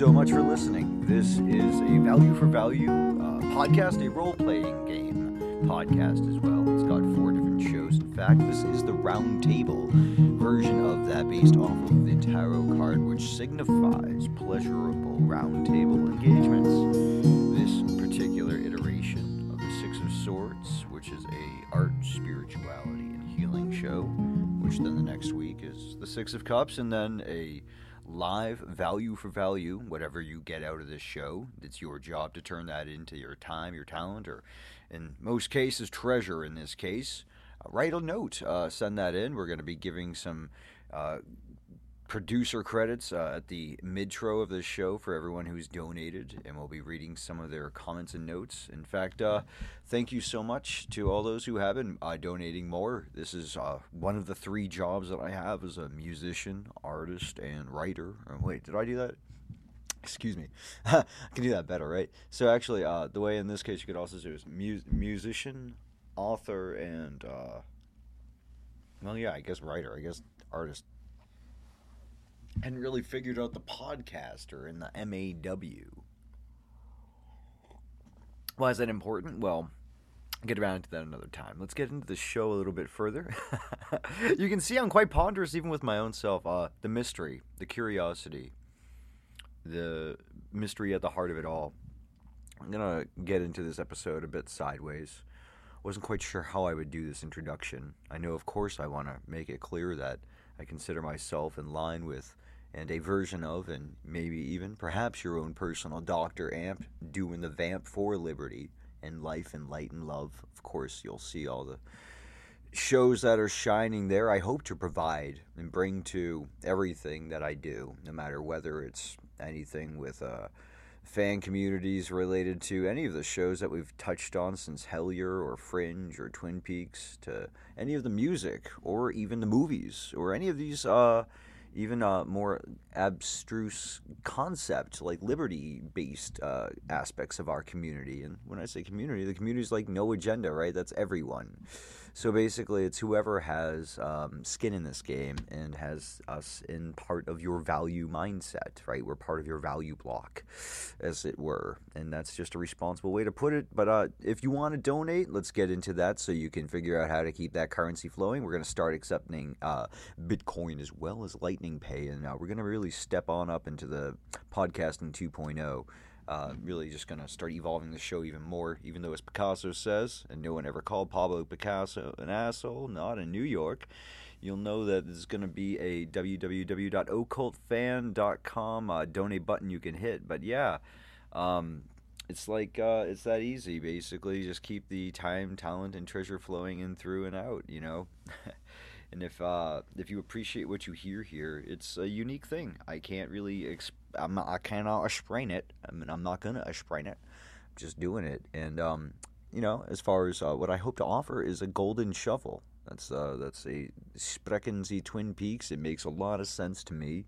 so much for listening. This is a value for value uh, podcast, a role playing game podcast as well. It's got four different shows. In fact, this is the round table version of that based off of the tarot card, which signifies pleasurable round table engagements. This particular iteration of the Six of Swords, which is a art, spirituality, and healing show, which then the next week is the Six of Cups, and then a live value for value, whatever you get out of this show. It's your job to turn that into your time, your talent, or in most cases, treasure in this case. Uh, write a note, uh, send that in. We're going to be giving some uh, producer credits uh, at the midtro of this show for everyone who's donated, and we'll be reading some of their comments and notes. In fact, uh, thank you so much to all those who have been uh, donating more. This is uh, one of the three jobs that I have as a musician, artist, and writer. Oh, wait, did I do that? Excuse me. I can do that better, right? So actually, uh, the way in this case you could also do is mu- musician, author, and uh, well, yeah, I guess writer. I guess artist hadn't really figured out the podcaster in the MAW. Why is that important? Well, get around to that another time. Let's get into the show a little bit further. you can see I'm quite ponderous even with my own self. Uh, the mystery, the curiosity, the mystery at the heart of it all. I'm to get into this episode a bit sideways. Wasn't quite sure how I would do this introduction. I know, of course, I want to make it clear that I consider myself in line with and a version of, and maybe even perhaps your own personal Dr. Amp doing the vamp for liberty and life and light and love. Of course, you'll see all the shows that are shining there. I hope to provide and bring to everything that I do, no matter whether it's anything with uh, fan communities related to any of the shows that we've touched on since Hellier or Fringe or Twin Peaks, to any of the music or even the movies or any of these. Uh, even a more abstruse concept like liberty based uh, aspects of our community. And when I say community, the community is like no agenda, right? That's everyone. So basically, it's whoever has um, skin in this game and has us in part of your value mindset, right? We're part of your value block, as it were. And that's just a responsible way to put it. But uh, if you want to donate, let's get into that so you can figure out how to keep that currency flowing. We're going to start accepting uh, Bitcoin as well as Lightning Pay. And uh, we're going to really step on up into the podcasting 2.0. Uh, really just going to start evolving the show even more, even though, as Picasso says, and no one ever called Pablo Picasso an asshole, not in New York, you'll know that there's going to be a www.occultfan.com uh, donate button you can hit. But yeah, um, it's like uh, it's that easy, basically. Just keep the time, talent, and treasure flowing in through and out, you know? and if uh, if you appreciate what you hear here, it's a unique thing. I can't really explain I'm not, I cannot explain it. I mean, I'm not gonna explain it. I'm just doing it. And um, you know, as far as uh, what I hope to offer is a golden shovel. That's uh, that's a Sprechen Sie Twin Peaks. It makes a lot of sense to me,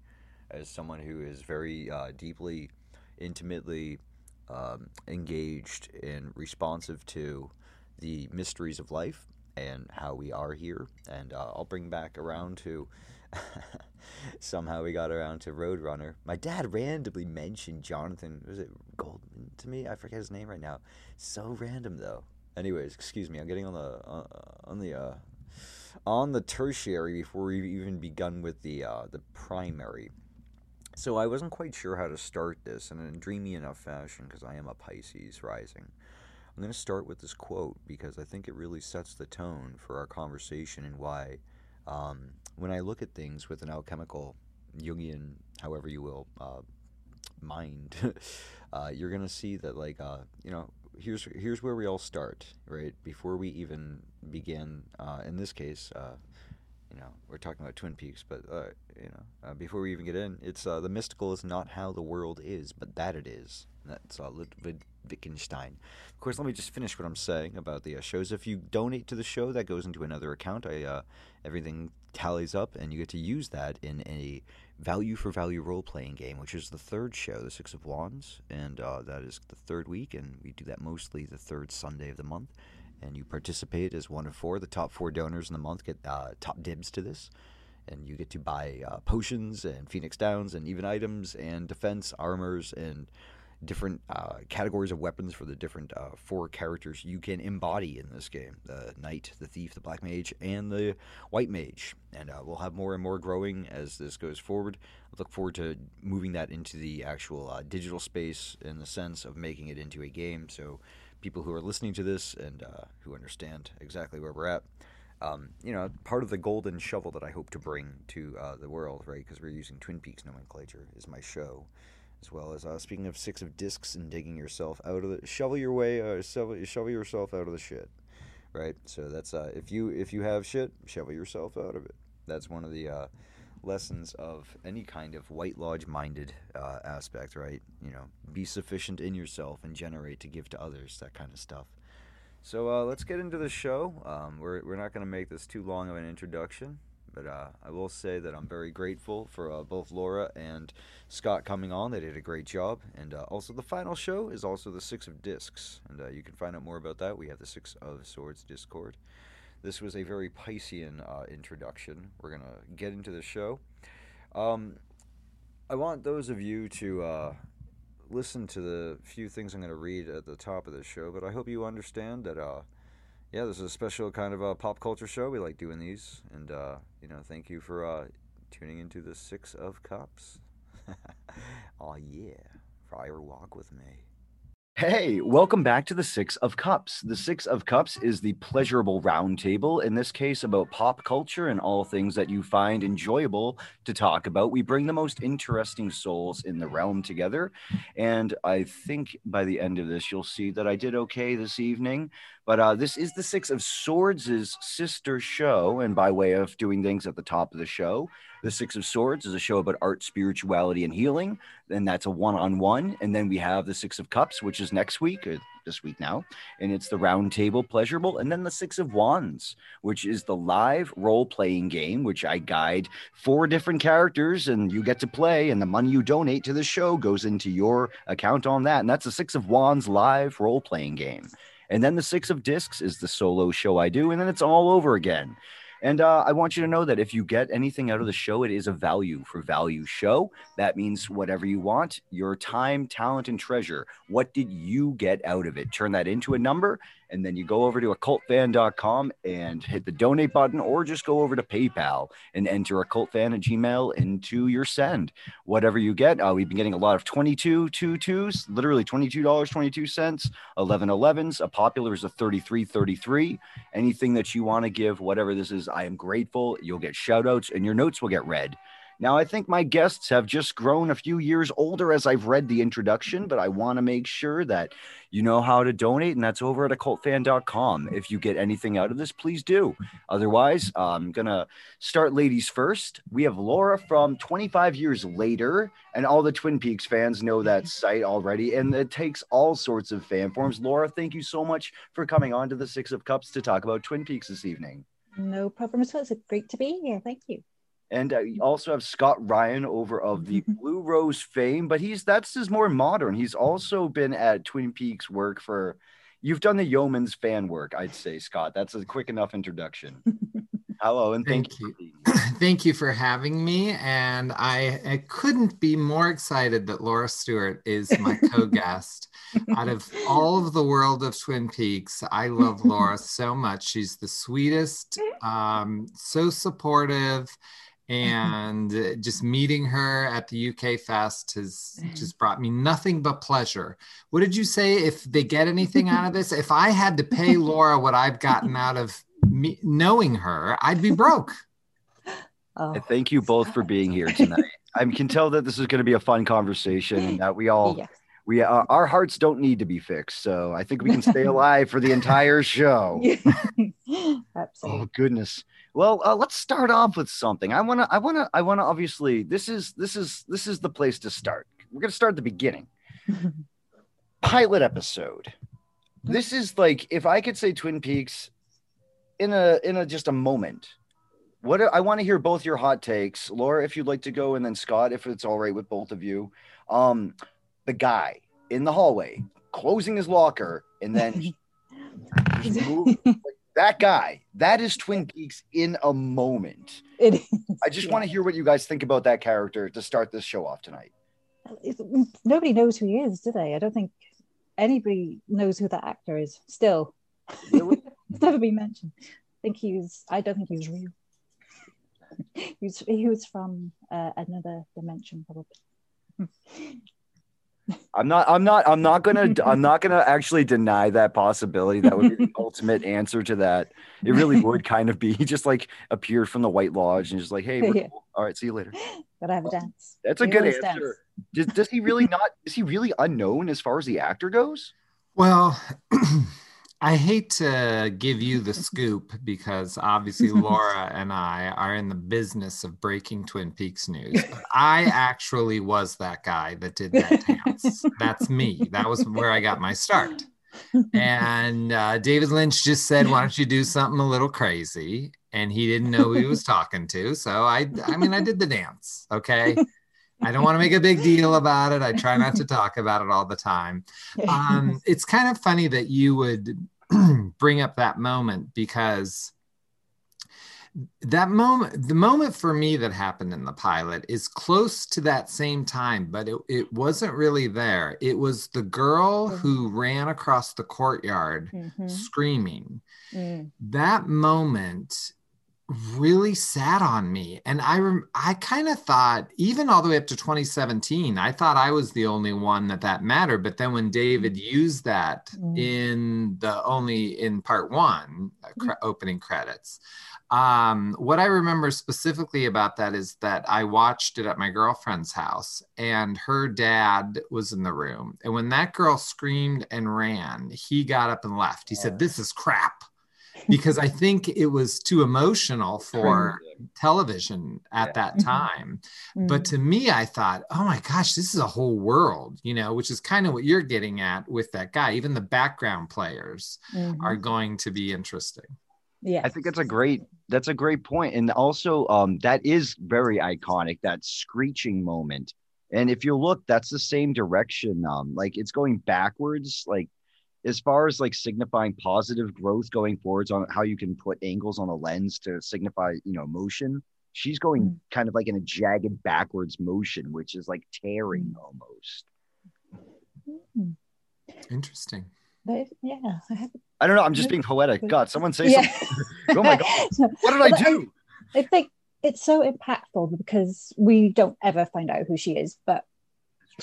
as someone who is very uh, deeply, intimately um, engaged and responsive to the mysteries of life and how we are here. And uh, I'll bring back around to somehow we got around to Roadrunner. My dad randomly mentioned Jonathan, was it Goldman to me? I forget his name right now. So random though. Anyways, excuse me. I'm getting on the uh, on the uh, on the tertiary before we've even begun with the uh, the primary. So I wasn't quite sure how to start this in a dreamy enough fashion because I am a Pisces rising. I'm going to start with this quote because I think it really sets the tone for our conversation and why um, when I look at things with an alchemical, Jungian, however you will, uh, mind, uh, you're gonna see that like uh, you know here's here's where we all start right before we even begin. Uh, in this case, uh, you know we're talking about Twin Peaks, but uh, you know before we even get in, it's the mystical is not how the world is, but that it is. That's Ludwig Wittgenstein. Of course, let me just finish what I'm saying about the uh, shows. If you donate to the show, that goes into another account. I uh, everything tallies up, and you get to use that in a value for value role playing game, which is the third show, the Six of Wands, and uh, that is the third week, and we do that mostly the third Sunday of the month. And you participate as one of four. The top four donors in the month get uh, top dibs to this. And you get to buy uh, potions and Phoenix Downs and even items and defense armors and different uh, categories of weapons for the different uh, four characters you can embody in this game the knight the thief the black mage and the white mage. And uh, we'll have more and more growing as this goes forward. I look forward to moving that into the actual uh, digital space in the sense of making it into a game. So people who are listening to this and uh, who understand exactly where we're at um, you know, part of the golden shovel that I hope to bring to uh, the world, right? Because we're using Twin Peaks nomenclature, is my show as well as uh, speaking of six of discs and digging yourself out of the shovel your way uh, shovel, shovel yourself out of the shit right so that's uh, if you if you have shit shovel yourself out of it that's one of the uh, lessons of any kind of white lodge minded uh, aspect right you know be sufficient in yourself and generate to give to others that kind of stuff so uh, let's get into the show um, we're, we're not going to make this too long of an introduction but uh, I will say that I'm very grateful for uh, both Laura and Scott coming on. They did a great job. And uh, also, the final show is also the Six of Discs. And uh, you can find out more about that. We have the Six of Swords Discord. This was a very Piscean uh, introduction. We're going to get into the show. Um, I want those of you to uh, listen to the few things I'm going to read at the top of the show, but I hope you understand that yeah, this is a special kind of a pop culture show. We like doing these, and uh, you know, thank you for uh, tuning into the Six of Cups. oh yeah, fire walk with me. Hey, welcome back to the Six of Cups. The Six of Cups is the pleasurable roundtable, in this case about pop culture and all things that you find enjoyable to talk about. We bring the most interesting souls in the realm together. And I think by the end of this, you'll see that I did okay this evening. But uh, this is the Six of Swords' sister show. And by way of doing things at the top of the show, the Six of Swords is a show about art, spirituality, and healing. And that's a one on one. And then we have the Six of Cups, which is next week, or this week now. And it's the round table pleasurable. And then the Six of Wands, which is the live role playing game, which I guide four different characters and you get to play. And the money you donate to the show goes into your account on that. And that's the Six of Wands live role playing game. And then the Six of Discs is the solo show I do. And then it's all over again. And uh, I want you to know that if you get anything out of the show, it is a value for value show. That means whatever you want, your time, talent, and treasure. What did you get out of it? Turn that into a number and then you go over to occultfan.com and hit the donate button, or just go over to PayPal and enter occultfan at Gmail into your send. Whatever you get, uh, we've been getting a lot of 22 two twos, literally $22, 22 cents, 11 11s. A popular is a 33 33. Anything that you want to give, whatever this is, I am grateful. You'll get shout outs and your notes will get read. Now, I think my guests have just grown a few years older as I've read the introduction, but I want to make sure that you know how to donate, and that's over at occultfan.com. If you get anything out of this, please do. Otherwise, I'm going to start ladies first. We have Laura from 25 years later, and all the Twin Peaks fans know that site already, and it takes all sorts of fan forms. Laura, thank you so much for coming on to the Six of Cups to talk about Twin Peaks this evening. No problem at all. It's great to be here. Thank you. And uh, you also have Scott Ryan over of the Blue Rose fame, but he's that's his more modern. He's also been at Twin Peaks work for. You've done the Yeoman's fan work, I'd say, Scott. That's a quick enough introduction. Hello, and thank, thank you. you. thank you for having me. And I, I couldn't be more excited that Laura Stewart is my co-guest. Out of all of the world of Twin Peaks, I love Laura so much. She's the sweetest, um, so supportive and just meeting her at the UK Fest has just brought me nothing but pleasure. What did you say? If they get anything out of this, if I had to pay Laura what I've gotten out of me knowing her, I'd be broke. Oh. Thank you both for being here tonight. I can tell that this is going to be a fun conversation and that we all. Yes. We uh, our hearts don't need to be fixed, so I think we can stay alive for the entire show. Absolutely. Oh goodness. Well, uh, let's start off with something. I want to, I want to, I want to obviously, this is, this is, this is the place to start. We're going to start at the beginning. Pilot episode. This is like, if I could say Twin Peaks in a, in a, just a moment, what I want to hear both your hot takes, Laura, if you'd like to go, and then Scott, if it's all right with both of you. Um, the guy in the hallway closing his locker and then move, like, that guy, that is Twin Peaks in a moment. It is. I just Yeah. want to hear what you guys think about that character to start this show off tonight. It's- nobody knows who he is, do they? I don't think anybody knows who that actor is. Still, Really? it's never been mentioned. I think he was. I don't think he was real. he was. He was from uh, another dimension, probably. I'm not. I'm not. I'm not gonna. I'm not gonna actually deny that possibility. That would be the ultimate answer to that. It really would kind of be. He just like appeared from the White Lodge and just like, hey, we're Yeah. cool. all right, see you later. Gotta have a dance. That's a He good always answer. Does, does he really not? Is he really unknown as far as the actor goes? Well, I hate to give you the scoop because obviously Laura and I are in the business of breaking Twin Peaks news. But I actually was that guy that did that dance. That's me. That was where I got my start. And uh, David Lynch just said, "Why don't you do something a little crazy?" And he didn't know who he was talking to, so I, I mean, I did the dance. Okay. I don't want to make a big deal about it. I try not to talk about it all the time um, it's kind of funny that you would bring up that moment because that moment the moment for me that happened in the pilot is close to that same time but it, it wasn't really there it was the girl who ran across the courtyard Mhm. screaming Mm. that moment really sat on me. And i rem- i kind of thought even all the way up to 2017 i thought i was the only one that that mattered. But then when david used that Mm. in the only in part one uh, cre- opening credits um, what i remember specifically about that is that i watched it at my girlfriend's house and her dad was in the room. And when that girl screamed and ran he got up and left. He said this is crap because I think it was too emotional for television at Yeah. that Mhm. time. Mm. But to me, I thought, oh my gosh, this is a whole world, you know, which is kind of what you're getting at with that guy. Even the background players Mhm. are going to be interesting. yeah. I think that's a great. That's a great point, and also um, that is very iconic. That screeching moment, and if you look, that's the same direction. Um, like it's going backwards, like as far as like signifying positive growth going forwards on how you can put angles on a lens to signify you know motion she's going Mm. kind of like in a jagged backwards motion which is like tearing almost Mm. Interesting. But, yeah. I have, i don't know i'm just being poetic god someone say yeah. something oh my god what did Well, i do I think it's so impactful because we don't ever find out who she is, but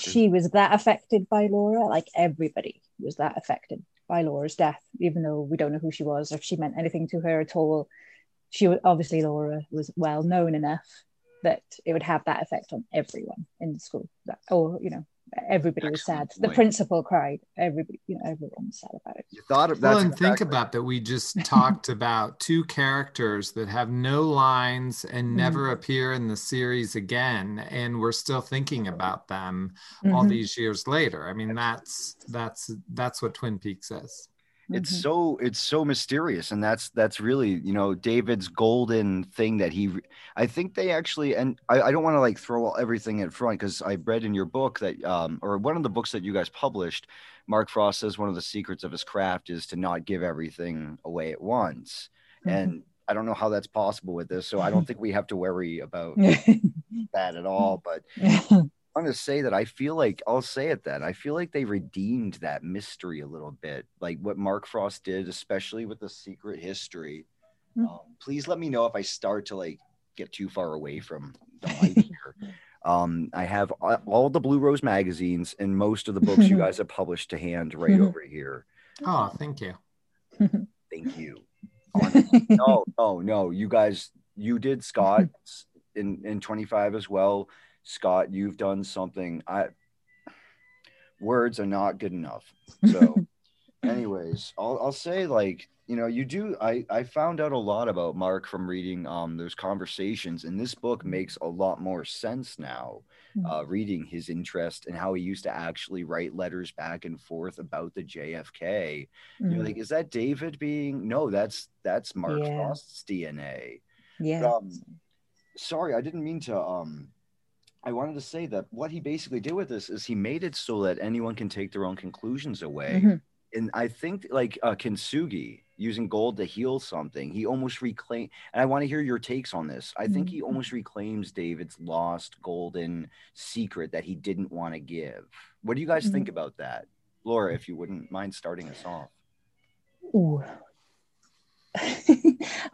she was that affected by Laura. Like everybody was that affected by Laura's death, even though we don't know who she was or if she meant anything to her at all. She was obviously Laura was well known enough that it would have that effect on everyone in the school. That, or you know, everybody was Excellent sad. The principal cried. Everybody, you know, everyone was sad about it. you thought of Well, that's and think about that. We just talked about two characters that have no lines and never appear in the series again, and we're still thinking about them all Mhm, these years later. I mean, that's that's that's what Twin Peaks is. It's mhm. so it's so mysterious and that's that's really you know david's golden thing that he i think they actually and i, I don't want to like throw everything in front because i read in your book that um or one of the books that you guys published mark frost says one of the secrets of his craft is to not give everything away at once Mhm. and i don't know how that's possible with this so i don't think we have to worry about that at all but I'm going to say that I feel like I'll say it then. I feel like they redeemed that mystery a little bit, like what Mark Frost did, especially with the secret history. Mm. Um, please let me know if I start to like get too far away from the mic here. Um, I have all the Blue Rose magazines and most of the books you guys have published to hand right over here. Oh, thank you. Thank you. no, no, no. You guys, you did Scott in in 25 as well. Scott, you've done something. I words are not good enough. So, anyways, I'll I'll say like you know you do. I I found out a lot about Mark from reading um those conversations, and this book makes a lot more sense now. Uh, reading his interest and how he used to actually write letters back and forth about the JFK. You're Mm, like, is that David being? No, that's that's Mark Yeah. Frost's DNA. yeah. um, Sorry, I didn't mean to. Um, I wanted to say that what he basically did with this is he made it so that anyone can take their own conclusions away. Mhm. And I think like uh, Kintsugi, using gold to heal something. He almost reclaim, and I want to hear your takes on this. I think Mhm. he almost reclaims David's lost golden secret that he didn't want to give. What do you guys think about that, Laura? If you wouldn't mind starting us off. Ooh.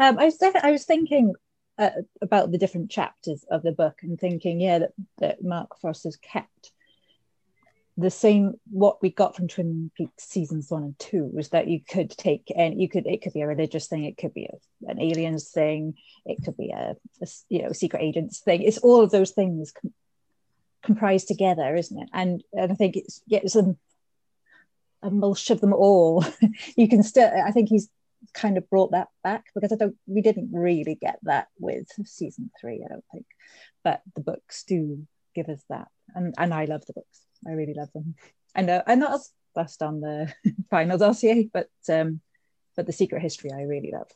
um, I was I was thinking uh, about the different chapters of the book and thinking, yeah, that, that Mark Frost has kept the same what we got from Twin Peaks seasons one and two was that you could take and you could it could be a religious thing, it could be a, an aliens thing, it could be a, a you know secret agents thing. It's all of those things com- comprised together, isn't it? And and I think it's yeah, it's a, a mulch of them all. you can still I think he's kind of brought that back because I don't we didn't really get that with season three, I don't think. But the books do give us that. And and I love the books. I really love them. And uh, I'm not as fussed on the final dossier, but um but the secret history I really love.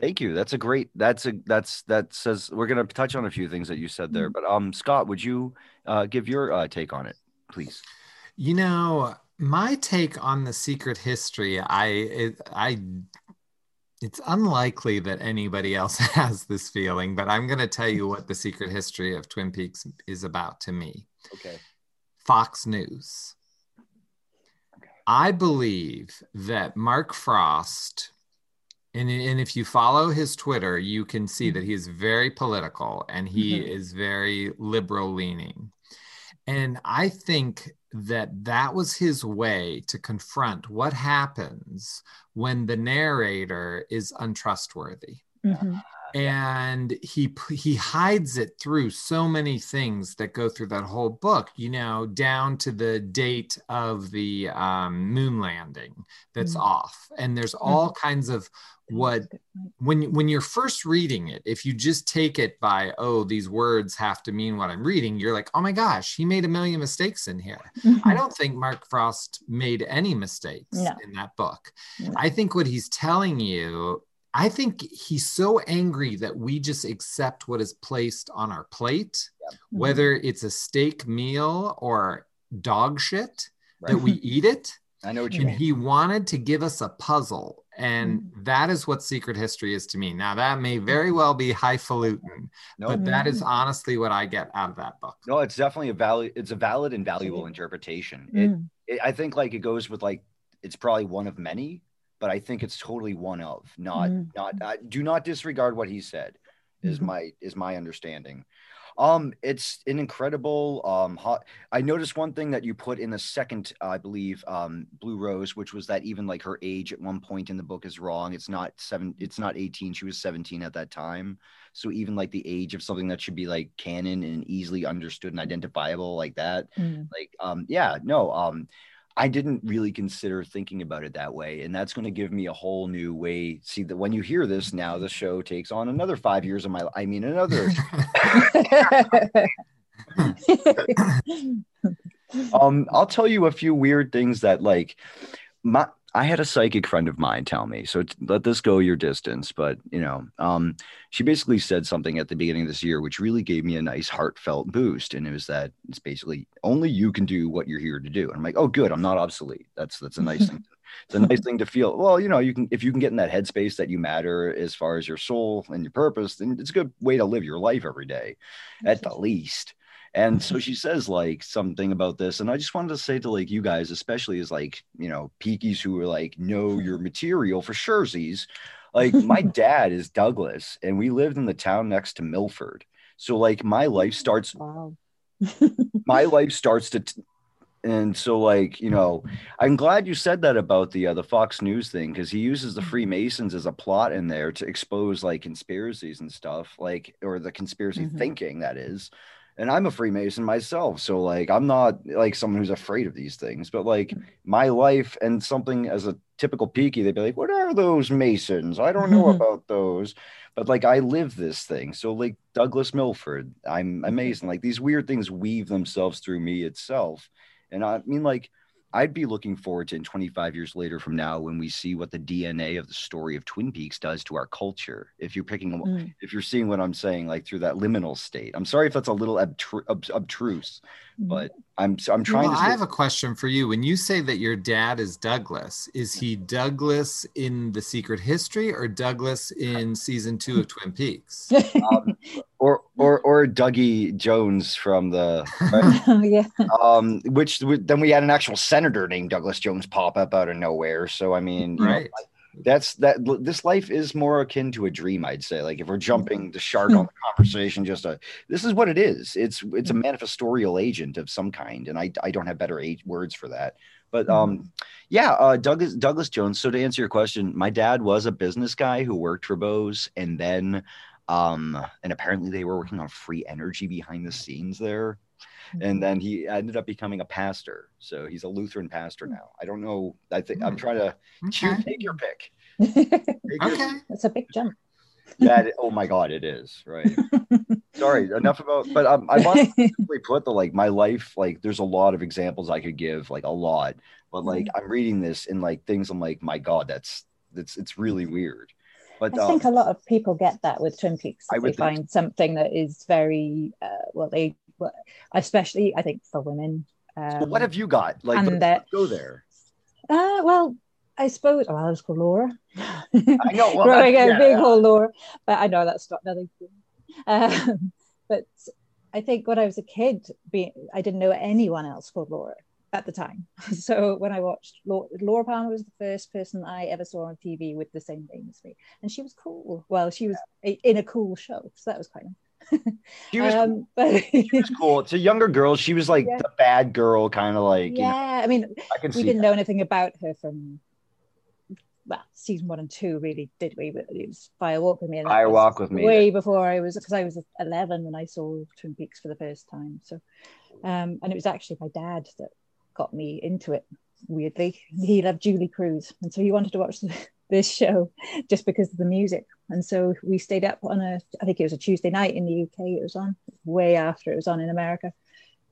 Thank you. That's a great. That's a that's that says we're gonna touch on a few things that you said there. But um, Scott, would you uh, give your uh, take on it, please? You know, my take on the secret history, I it, I it's unlikely that anybody else has this feeling, but I'm going to tell you what the secret history of Twin Peaks is about to me. Okay. Fox News. I believe that Mark Frost, and, and if you follow his Twitter, you can see that he is very political and he Mhm. is very liberal leaning. And I think that that was his way to confront what happens when the narrator is untrustworthy Mhm. And he he hides it through so many things that go through that whole book you know down to the date of the um, moon landing that's Mm. off and there's all kinds of what That's a good point. when when you're first reading it if you just take it by oh these words have to mean what i'm reading you're like oh my gosh he made a million mistakes in here I don't think Mark Frost made any mistakes No. in that book. No. I think what he's telling you, I think he's so angry that we just accept what is placed on our plate, Mm-hmm. whether it's a steak meal or dog shit, Right. that we eat it. I know what you And mean. he wanted to give us a puzzle. And Mm-hmm. that is what secret history is to me. Now, that may very well be highfalutin, No, but that is Mhm. honestly what I get out of that book. no, it's definitely a valid. It's a valid and valuable interpretation. It, Mm. it, I think like it goes with like it's probably one of many, but I think it's totally one of. Not Mm. not. Uh, do not disregard what he said. Is Mhm. my is my understanding. Um, it's an incredible um hot. I noticed one thing that you put in the second, I believe, um, Blue Rose, which was that even like her age at one point in the book is wrong. It's not seven. It's not eighteen. She was seventeen at that time. So even like the age of something that should be like canon and easily understood and identifiable like that, Mm. like um yeah no um i didn't really consider thinking about it that way and that's going to give me a whole new way see that when you hear this now the show takes on another five years of my i mean another um i'll tell you a few weird things that like my i had a psychic friend of mine tell me so let this go your distance but you know um she basically said something at the beginning of this year which really gave me a nice heartfelt boost and it was that it's basically only you can do what you're here to do and i'm like oh good i'm not obsolete. That's that's a nice thing it's a nice thing to feel. Well you know you can if you can get in that headspace that you matter as far as your soul and your purpose then it's a good way to live your life every day at the least and so she says like something about this and i just wanted to say to like you guys especially as like you know peakies who are like know your material for surezies like my dad is douglas and we lived in the town next to milford so like my life starts wow. my life starts to t- and so like you know i'm glad you said that about the uh, the fox news thing because he uses the freemasons as a plot in there to expose like conspiracies and stuff like or the conspiracy Mhm. thinking that is and i'm a freemason myself so like i'm not like someone who's afraid of these things but like my life and something as a typical peaky they'd be like what are those masons i don't know Mhm. about those but like I live this thing. So like Douglas Milford, I'm amazing. Like these weird things weave themselves through me itself. And I mean, like, I'd be looking forward to in 25 years later from now when we see what the DNA of the story of Twin Peaks does to our culture. If you're picking, Mm. if you're seeing what I'm saying, like through that liminal state. I'm sorry if that's a little obtru- ob- obtruse, Mm. but I'm so I'm trying Well, to. I have a question for you. When you say that your dad is Douglas, is he Douglas in The Secret History or Douglas in season two of Twin Peaks? um, or or or Dougie Jones from the right? Oh, yeah. um which then we had an actual senator named Douglas Jones pop up out of nowhere. So I mean, you know, Right. That's that this life is more akin to a dream i'd say. Like if we're jumping the shark on the conversation just a this is what it is. It's it's a manifestorial agent of some kind and i i don't have better eight words for that. But um yeah uh douglas douglas jones so to answer your question my dad was a business guy who worked for bose and then um and apparently they were working on free energy behind the scenes there and then he ended up becoming a pastor so he's a lutheran pastor now i don't know i think i'm Hmm. trying to choose Okay. take your pick Take your- Okay. That's a big jump. that oh my god it is right sorry enough about but um, i want to simply put the like my life like there's a lot of examples i could give like a lot but like Mm-hmm. i'm reading this and like things i'm like my god that's that's it's really weird but I um, think a lot of people get that with Twin Peaks. I If would they think find something that is very uh, well, they well, especially I think for women. Um, so what have you got like and that- go there Uh, well, I suppose. Oh, I was called Laura. i know well, Growing a yeah, big old Laura, but I know that's not nothing. Um, but I think when I was a kid, being I didn't know anyone else called Laura at the time. So when I watched Laura, Laura Palmer was the first person I ever saw on TV with the same name as me, and she was cool. Well, she was i- in a cool show, so that was quite nice. She was, um, but she was cool to younger girls she was like Yeah. the bad girl kind of like you know, yeah, I mean, i we didn't that. know anything about her from well season one and two really did we but it was fire walk with me and Fire Walk with Me, way before i was because i was 11 when i saw twin peaks for the first time so um and it was actually my dad that got me into it weirdly he loved Julee Cruise and so he wanted to watch the, this show just because of the music. And so we stayed up on a i think it was a tuesday night in the uk it was on way after it was on in america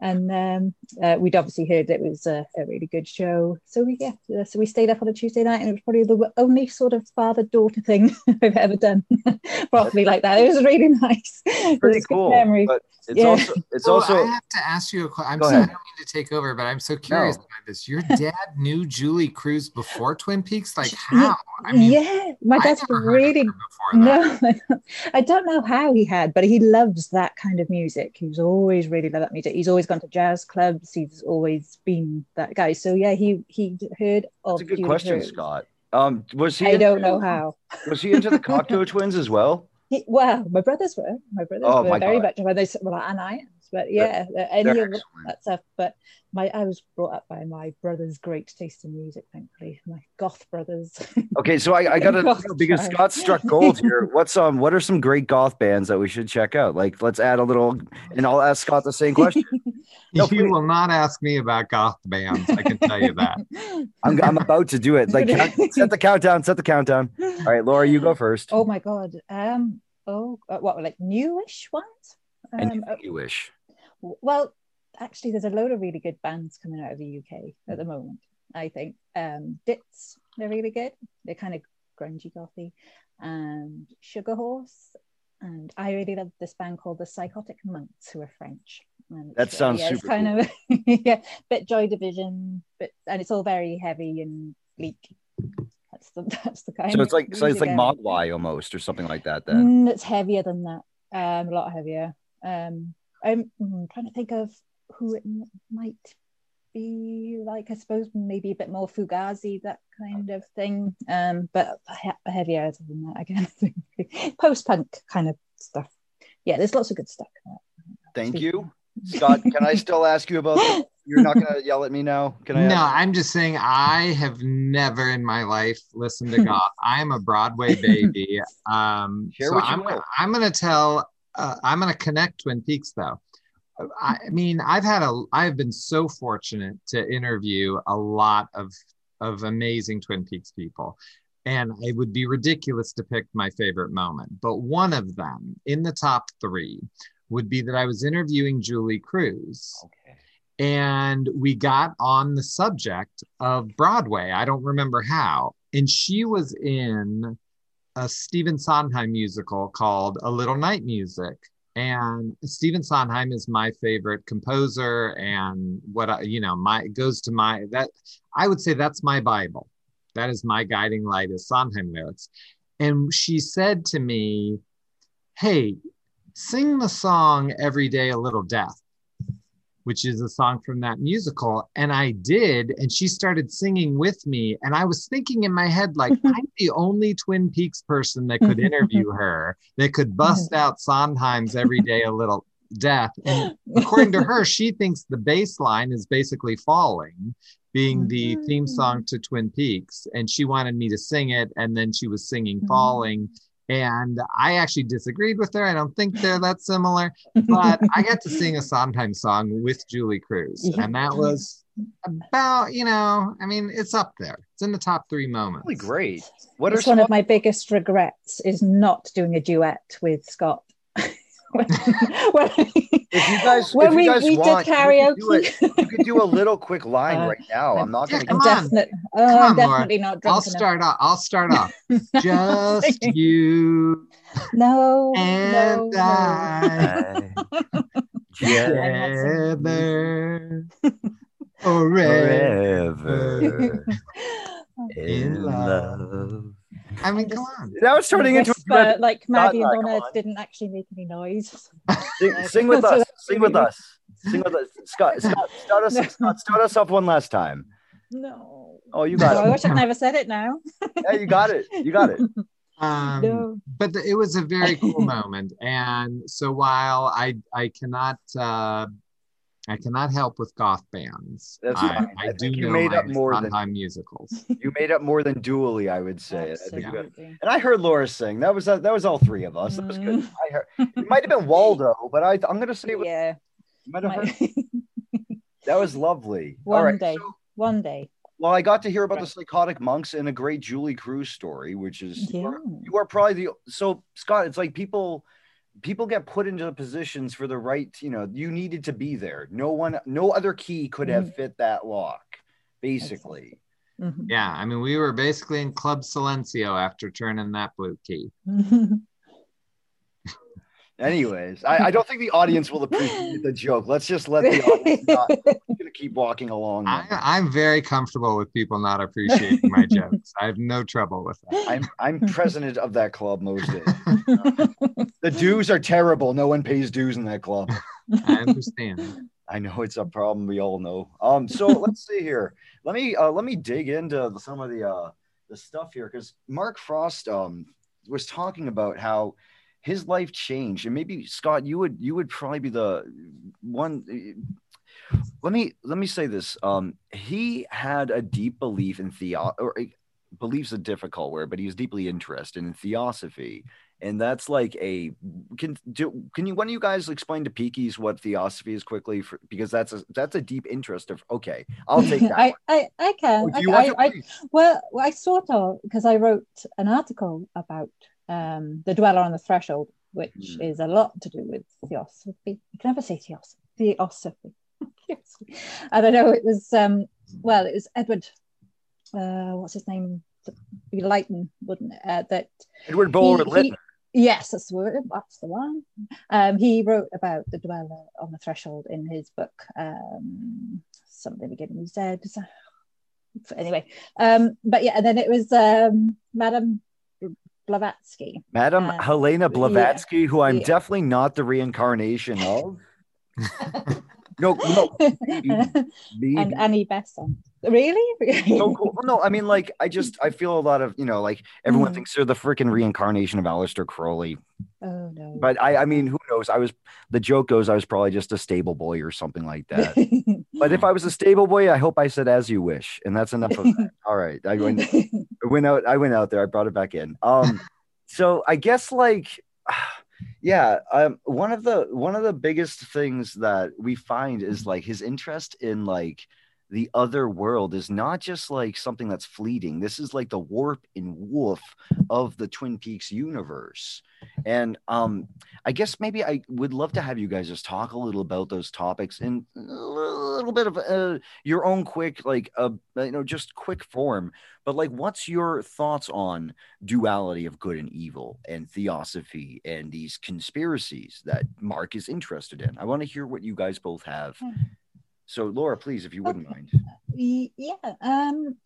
and um, uh, we'd obviously heard it was a, a really good show. So we yeah, uh, so we stayed up on a Tuesday night, and it was probably the only sort of father daughter thing I've ever done properly like that. It was really nice. Pretty good cool memory. but it's Yeah. also it's So also I have to ask you a question. I'm Go sorry, I ahead. don't mean to take over, but I'm so curious No. about this. Your dad knew Julee Cruise before Twin Peaks? Like how? I mean, yeah, my I dad's never really her before that. no, I don't know how he had, but he loves that kind of music. He's always really loved that music. He's always gone to jazz clubs. He's always been that guy. So yeah, he he heard of. that's a good question Cruise. scott um was he I don't into- know how. was he into the cocteau twins as well He, well, my brothers were. My brothers Oh, were my very God. much. Well, they well, and I am. But yeah, uh, any They're of excellent. that stuff. But my, I was brought up by my brother's great taste in music. Thankfully, my goth brothers. Okay, so I, I gotta Goth because child. Scott struck gold here. What's um what are some great goth bands that we should check out? Like let's add a little and I'll ask Scott the same question. No, you please. will not ask me about goth bands. I can tell you that. I'm I'm about to do it. Like set the countdown, set the countdown. All right, Laura, you go first. oh my god. Um. Oh, uh, what like newish ones? and Um, you wish. Well, actually, there's a load of really good bands coming out of the UK at the moment. I think um, Ditz, they're really good. They're kind of grungy gothy, and Sugar Horse, and I really love this band called the Psychotic Monks, who are French. And That it's, sounds yeah, super kind of yeah, bit Joy Division, but and it's all very heavy and bleak. That's the that's the kind. So of it's like so it's like Mogwai almost or something like that then. Mm, it's heavier than that. Um, a lot heavier. Um, I'm mm, trying to think of who it might be like. I suppose maybe a bit more Fugazi, that kind of thing. Um, but heavier than that again. Post punk kind of stuff. Yeah, there's lots of good stuff. Thank you. Scott, can I still ask you about the, you're not gonna yell at me now? Can I No, ask- I'm just saying I have never in my life listened to goth. I'm a Broadway baby. Um, Share so I'm. I'm gonna tell. Uh, I'm gonna connect Twin Peaks though. I, I mean, I've had a. I've been so fortunate to interview a lot of of amazing Twin Peaks people, and it would be ridiculous to pick my favorite moment. But one of them in the top three would be that I was interviewing Julee Cruise Okay. and we got on the subject of Broadway. I don't remember how. And she was in a Stephen Sondheim musical called A Little Night Music. And Stephen Sondheim is my favorite composer, and what I, you know, my goes to my that I would say that's my Bible. That is my guiding light is Sondheim lyrics. And she said to me, "Hey, sing the song Every Day a Little Death." Which is a song from that musical. And I did, and she started singing with me. And I was thinking in my head, like, I'm the only Twin Peaks person that could interview her, that could bust out Sondheim's Every Day a Little Death. And according to her, she thinks the bass line is basically falling, being the theme song mm. to Twin Peaks. And she wanted me to sing it. And then she was singing mm-hmm. Falling and I actually disagreed with her. I don't think they're that similar, but I got to sing a Sondheim song with Julee Cruise, and that was about you know, I mean, it's up there. It's in the top three moments. Really great. What it's one of my biggest regrets is not doing a duet with Scott. When, when, if you guys, when if we, you guys we want, did karaoke, you could, do a, you could do a little quick line Uh, right now. I'm not yeah, going come to. on. definite, oh, Come I'm on, Laura. definitely not drunk I'll enough. start off. I'll start off. Just you No, and no, I yeah, together forever. forever In in love. Love. I mean, I'm come on. That was turning into a Whisper, duet. like Maddy and Donna didn't actually make any noise. Sing, sing with us. Sing with us. Sing with us. Scott, Scott, start us, No. Scott, start us off one last time. No. Oh, you No, got it. I wish I'd never said it now. Yeah, you got it. You got it. Um, no. but the, it was a very cool moment and so while i i cannot uh i cannot help with goth bands That's i, fine. I, I do think you know made up more than- Sondheim musicals You made up more than dually, I would say. I think you got- Absolutely. And I heard Laura sing. That was that was all three of us. That was good. Mm. I heard it might have been Waldo, but I I'm gonna say was, Yeah. might have heard, that was lovely. One right. day. so- One day. well, I got to hear about the psychotic monks and a great Julee Cruise story, which is you are- you are probably the so Scott. It's like people people get put into positions for the right. You know, you needed to be there. No one, no other key could have fit that lock. Basically, Mhm. yeah i mean we were basically in club silencio after turning that blue key anyways, I, I don't think the audience will appreciate the joke. Let's just let the audience not. Gonna keep walking along. I, now. i'm very comfortable with people not appreciating my jokes i have no trouble with that I'm I'm president of that club most days. The dues are terrible. No one pays dues in that club. i understand I know it's a problem. We all know. Um, so let's see here. Let me uh, let me dig into the- some of the uh, the stuff here because Mark Frost um was talking about how his life changed, and maybe Scott, you would you would probably be the one. Let me let me say this. Um, he had a deep belief in theo or uh, belief's a difficult word, but he was deeply interested in theosophy and that's like a can do can you one of you guys explain to peakies what theosophy is quickly for, because that's a that's a deep interest of okay i'll take that I. I, I can. Oh, I, you want I, to I, well, I sort of because I wrote an article about um, the dweller on the threshold, which Mm. is a lot to do with theosophy. You can never say theosophy. Theosophy. Theosophy. I don't know. It was um, well, it was Edward. Uh, what's his name? Be Lytton, wouldn't it? Uh, that edward Bulwer Lytton. Yes, that's the word. That's the one. Um, he wrote about the dweller on the threshold in his book. Um, something beginning with Z. Anyway, um, but yeah, and then it was um, Madame Blavatsky. madam uh, helena blavatsky who i'm Yeah. definitely not the reincarnation of no no maybe, maybe. and Annie Besant. Really? so cool. No, I mean, like, I just I feel a lot of you know, like everyone Mm. thinks they're the freaking reincarnation of Aleister Crowley, oh no. but I I mean, who knows? I was the joke goes I was probably just a stable boy or something like that. But if I was a stable boy, I hope I said as you wish, and that's enough of that. All right, I went, I went out. I went out there. I brought it back in. Um, so I guess like, yeah, um, one of the one of the biggest things that we find is like his interest in like the other world is not just like something that's fleeting. This is like the warp and woof of the Twin Peaks universe, And um, I guess maybe I would love to have you guys just talk a little about those topics in a little bit of uh, your own quick, like, uh, you know, just quick form. But like, what's your thoughts on duality of good and evil and theosophy and these conspiracies that Mark is interested in? I want to hear what you guys both have. Hmm. So, Laura, please, if you wouldn't mind. Yeah. Um,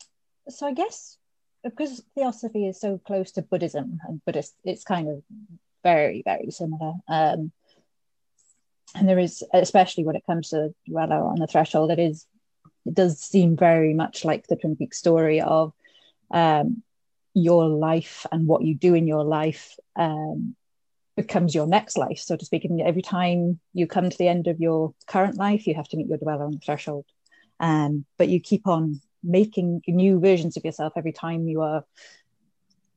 so I guess because theosophy is so close to Buddhism and Buddhist, it's kind of very, very similar. Um, and there is, especially when it comes to dweller on the threshold, it is, it does seem very much like the Twin Peaks story of um, your life and what you do in your life um, becomes your next life, so to speak. And every time you come to the end of your current life, you have to meet your dweller on the threshold. Um, but you keep on making new versions of yourself every time you are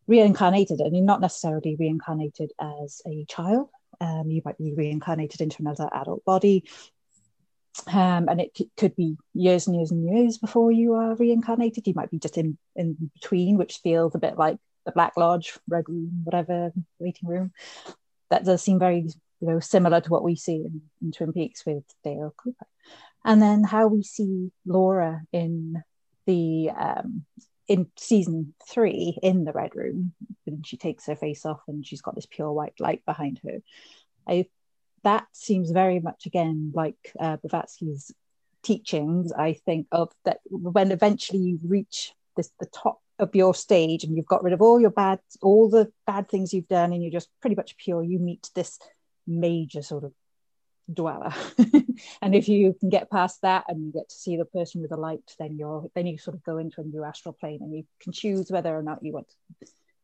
reincarnated, and you're not necessarily reincarnated as a child. Um, you might be reincarnated into another adult body. Um, and it could be years and years and years before you are reincarnated. You might be just in, in between, which feels a bit like the Black Lodge, Red Room, whatever, waiting room. That does seem very, you know, similar to what we see in, in Twin Peaks with Dale Cooper. And then how we see Laura in the um, in season three in the red room when she takes her face off and she's got this pure white light behind her i that seems very much again like uh, teachings i think of that when eventually you reach this the top of your stage and you've got rid of all your bad all the bad things you've done and you're just pretty much pure you meet this major sort of dweller. And if you can get past that and you get to see the person with the light then you're then you sort of go into a new astral plane and you can choose whether or not you want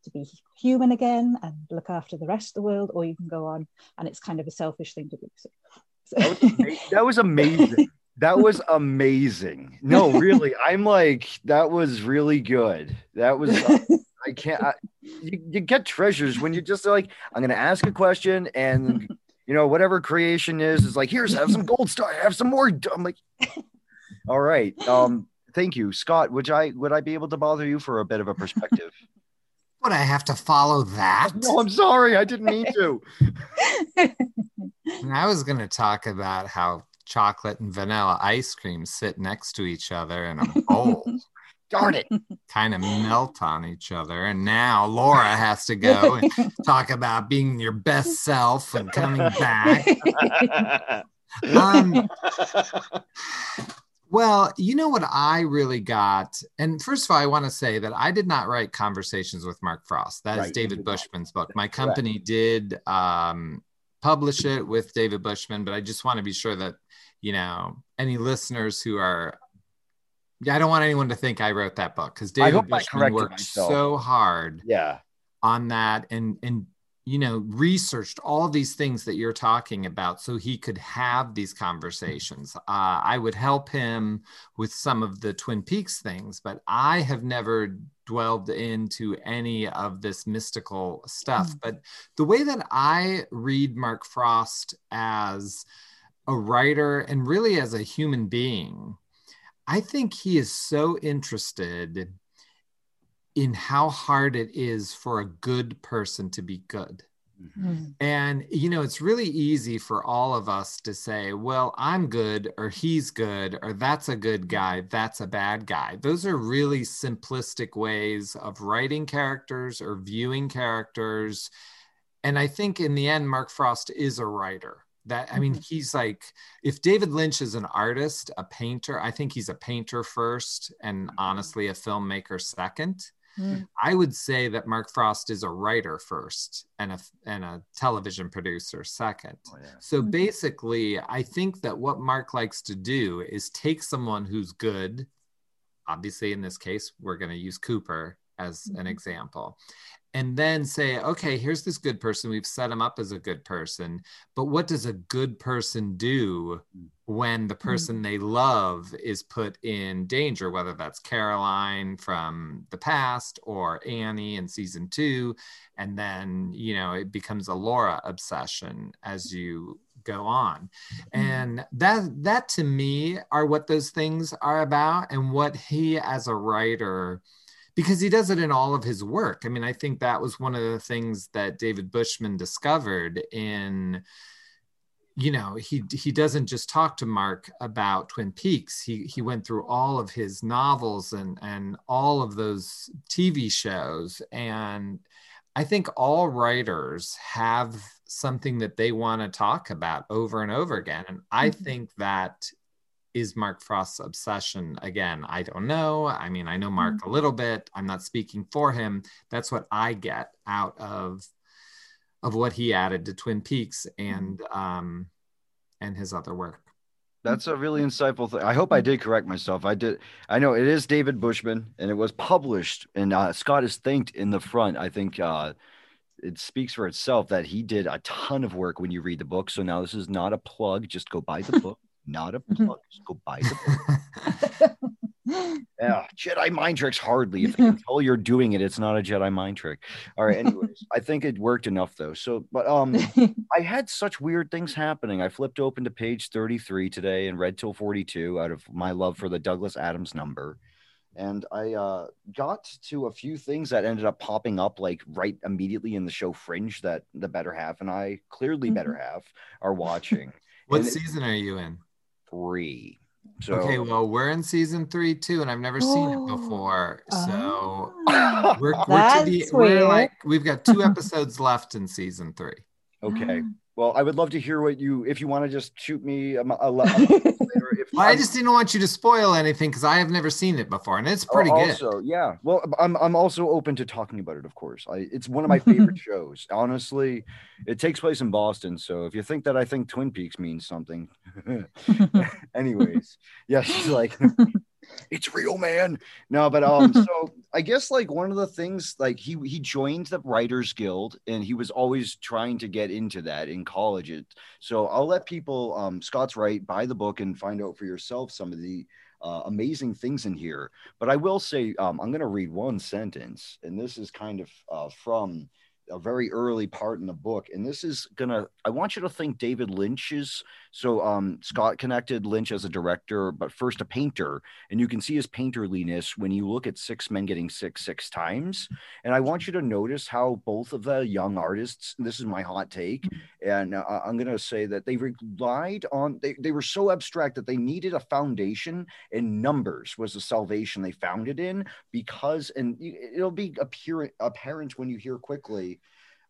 to be human again and look after the rest of the world or you can go on and it's kind of a selfish thing to do. So, That was, ama- that was amazing. That was amazing. No, really, I'm like that was really good. That was uh, I can't. I, you, you get treasures when you just like I'm gonna ask a question and you know whatever creation is is like here's have some gold star, have some more. I'm like, all right. Um, thank you, Scott. Would I would I be able to bother you for a bit of a perspective? Would I have to follow that? no, I'm sorry, I didn't mean to. I was going to talk about how chocolate and vanilla ice cream sit next to each other in a bowl, Darn it. kind of melt on each other. And now Laura has to go and talk about being your best self and coming back. Um, Well, you know what I really got? And first of all, I want to say that I did not write Conversations with Mark Frost. That is Right. David Bushman's book. My company did um, publish it with David Bushman, but I just want to be sure that, you know, any listeners who are, yeah, I don't want anyone to think I wrote that book because David hope Bushman worked myself. so hard yeah. on that and and you know researched all these things that you're talking about so he could have these conversations uh, i would help him with some of the twin peaks things but i have never dwelled into any of this mystical stuff Mm. but the way that i read mark frost as a writer and really as a human being i think he is so interested in how hard it is for a good person to be good. Mm. And, you know, it's really easy for all of us to say, well, I'm good, or he's good, or that's a good guy, that's a bad guy. Those are really simplistic ways of writing characters or viewing characters. And I think in the end, Mark Frost is a writer. That I mean, Mhm. he's like, if David Lynch is an artist, a painter, I think he's a painter first, and honestly, a filmmaker second. Mm. I would say that Mark Frost is a writer first and a and a television producer second. Oh, yeah. So Mhm. basically, I think that what Mark likes to do is take someone who's good. Obviously, in this case, we're going to use Cooper as an example. And then say, okay, here's this good person. We've set him up as a good person. But what does a good person do mm. when the mm-hmm. person they love is put in danger, whether that's Caroline from the past or Annie in season two. And then, you know, it becomes a Laura obsession as you go on. Mm-hmm. And that that to me are what those things are about and what he as a writer because he does it in all of his work. I mean, I think that was one of the things that David Bushman discovered in you know he he doesn't just talk to mark about twin peaks he he went through all of his novels and and all of those tv shows and i think all writers have something that they want to talk about over and over again and i mm-hmm. think that is Mark Frost's obsession? Again, I don't know. I mean, I know Mark mm-hmm. a little bit. I'm not speaking for him. That's what I get out of of what he added to Twin Peaks and mm-hmm. um and his other work. That's a really insightful thing. I hope I did correct myself. I did. I know it is David Bushman, and it was published, and uh, Scott is thanked in the front. I think uh, it speaks for itself that he did a ton of work when you read the book. So now this is not a plug. Just go buy the book not a mm-hmm. plug. Just go buy the book. yeah, Jedi mind tricks hardly. If until you're doing it, it's not a Jedi mind trick. All right. Anyways, I think it worked enough though. So, but um, I had such weird things happening. I flipped open to page 33 today and read till 42 out of my love for the Douglas Adams number. And I uh, got to a few things that ended up popping up like right immediately in the show Fringe that the better half and I, clearly better mm-hmm. half, are watching. what and season are you in? Three. So, okay, well, we're in season three too, and I've never seen it oh. before. So oh, we're, we're, to be, we're like we've got two episodes left in season three. Okay. Well, I would love to hear what you, if you want to just shoot me a, a, a later. Well, I just didn't want you to spoil anything because I have never seen it before, and it's oh, pretty also, good. Also, yeah. Well, I'm I'm also open to talking about it. Of course, I, it's one of my favorite shows. Honestly, it takes place in Boston, so if you think that I think Twin Peaks means something, anyways, yeah, she's like, it's real, man. No, but um, so I guess like one of the things like he he joined the Writers Guild and he was always trying to get into that in college. It, so I'll let people um Scott's right buy the book and find out for yourself some of the uh, amazing things in here. But I will say um, I'm going to read one sentence, and this is kind of uh, from a very early part in the book and this is gonna i want you to think david lynch's so um, scott connected lynch as a director but first a painter and you can see his painterliness when you look at six men getting sick six times. And i want you to notice how both of the young artists this is my hot take and uh, i'm gonna say that they relied on they, they were so abstract that they needed a foundation and numbers was the salvation they found it in because and it'll be apparent apparent when you hear quickly.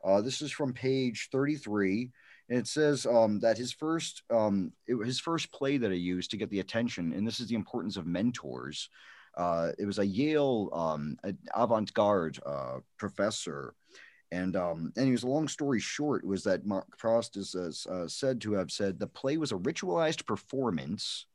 Uh, this is from page 33. And it says um, that his first um, it, his first play that I used to get the attention, and this is the importance of mentors. Uh, it was a Yale um, avant-garde uh, professor, and um, anyways, a long story short was that Mark Frost is uh, said to have said the play was a ritualized performance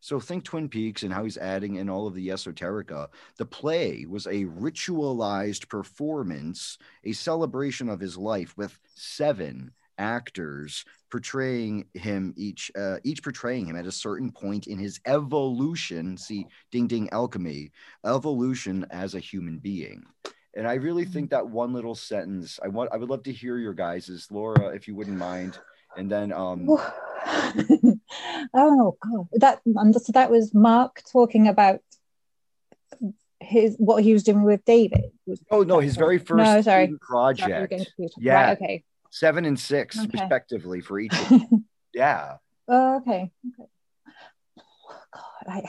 so think Twin Peaks and how he's adding in all of the esoterica. The play was a ritualized performance, a celebration of his life with seven actors portraying him each uh, each portraying him at a certain point in his evolution. See ding ding alchemy. Evolution as a human being. And i really think that one little sentence i want i would love to hear your guys's laura if you wouldn't mind. And then um oh god. That so that was mark talking about his what he was doing with david. Oh no his very first no, sorry. project. Sorry, yeah right, okay seven and six okay. respectively for each yeah oh, okay okay oh, god I,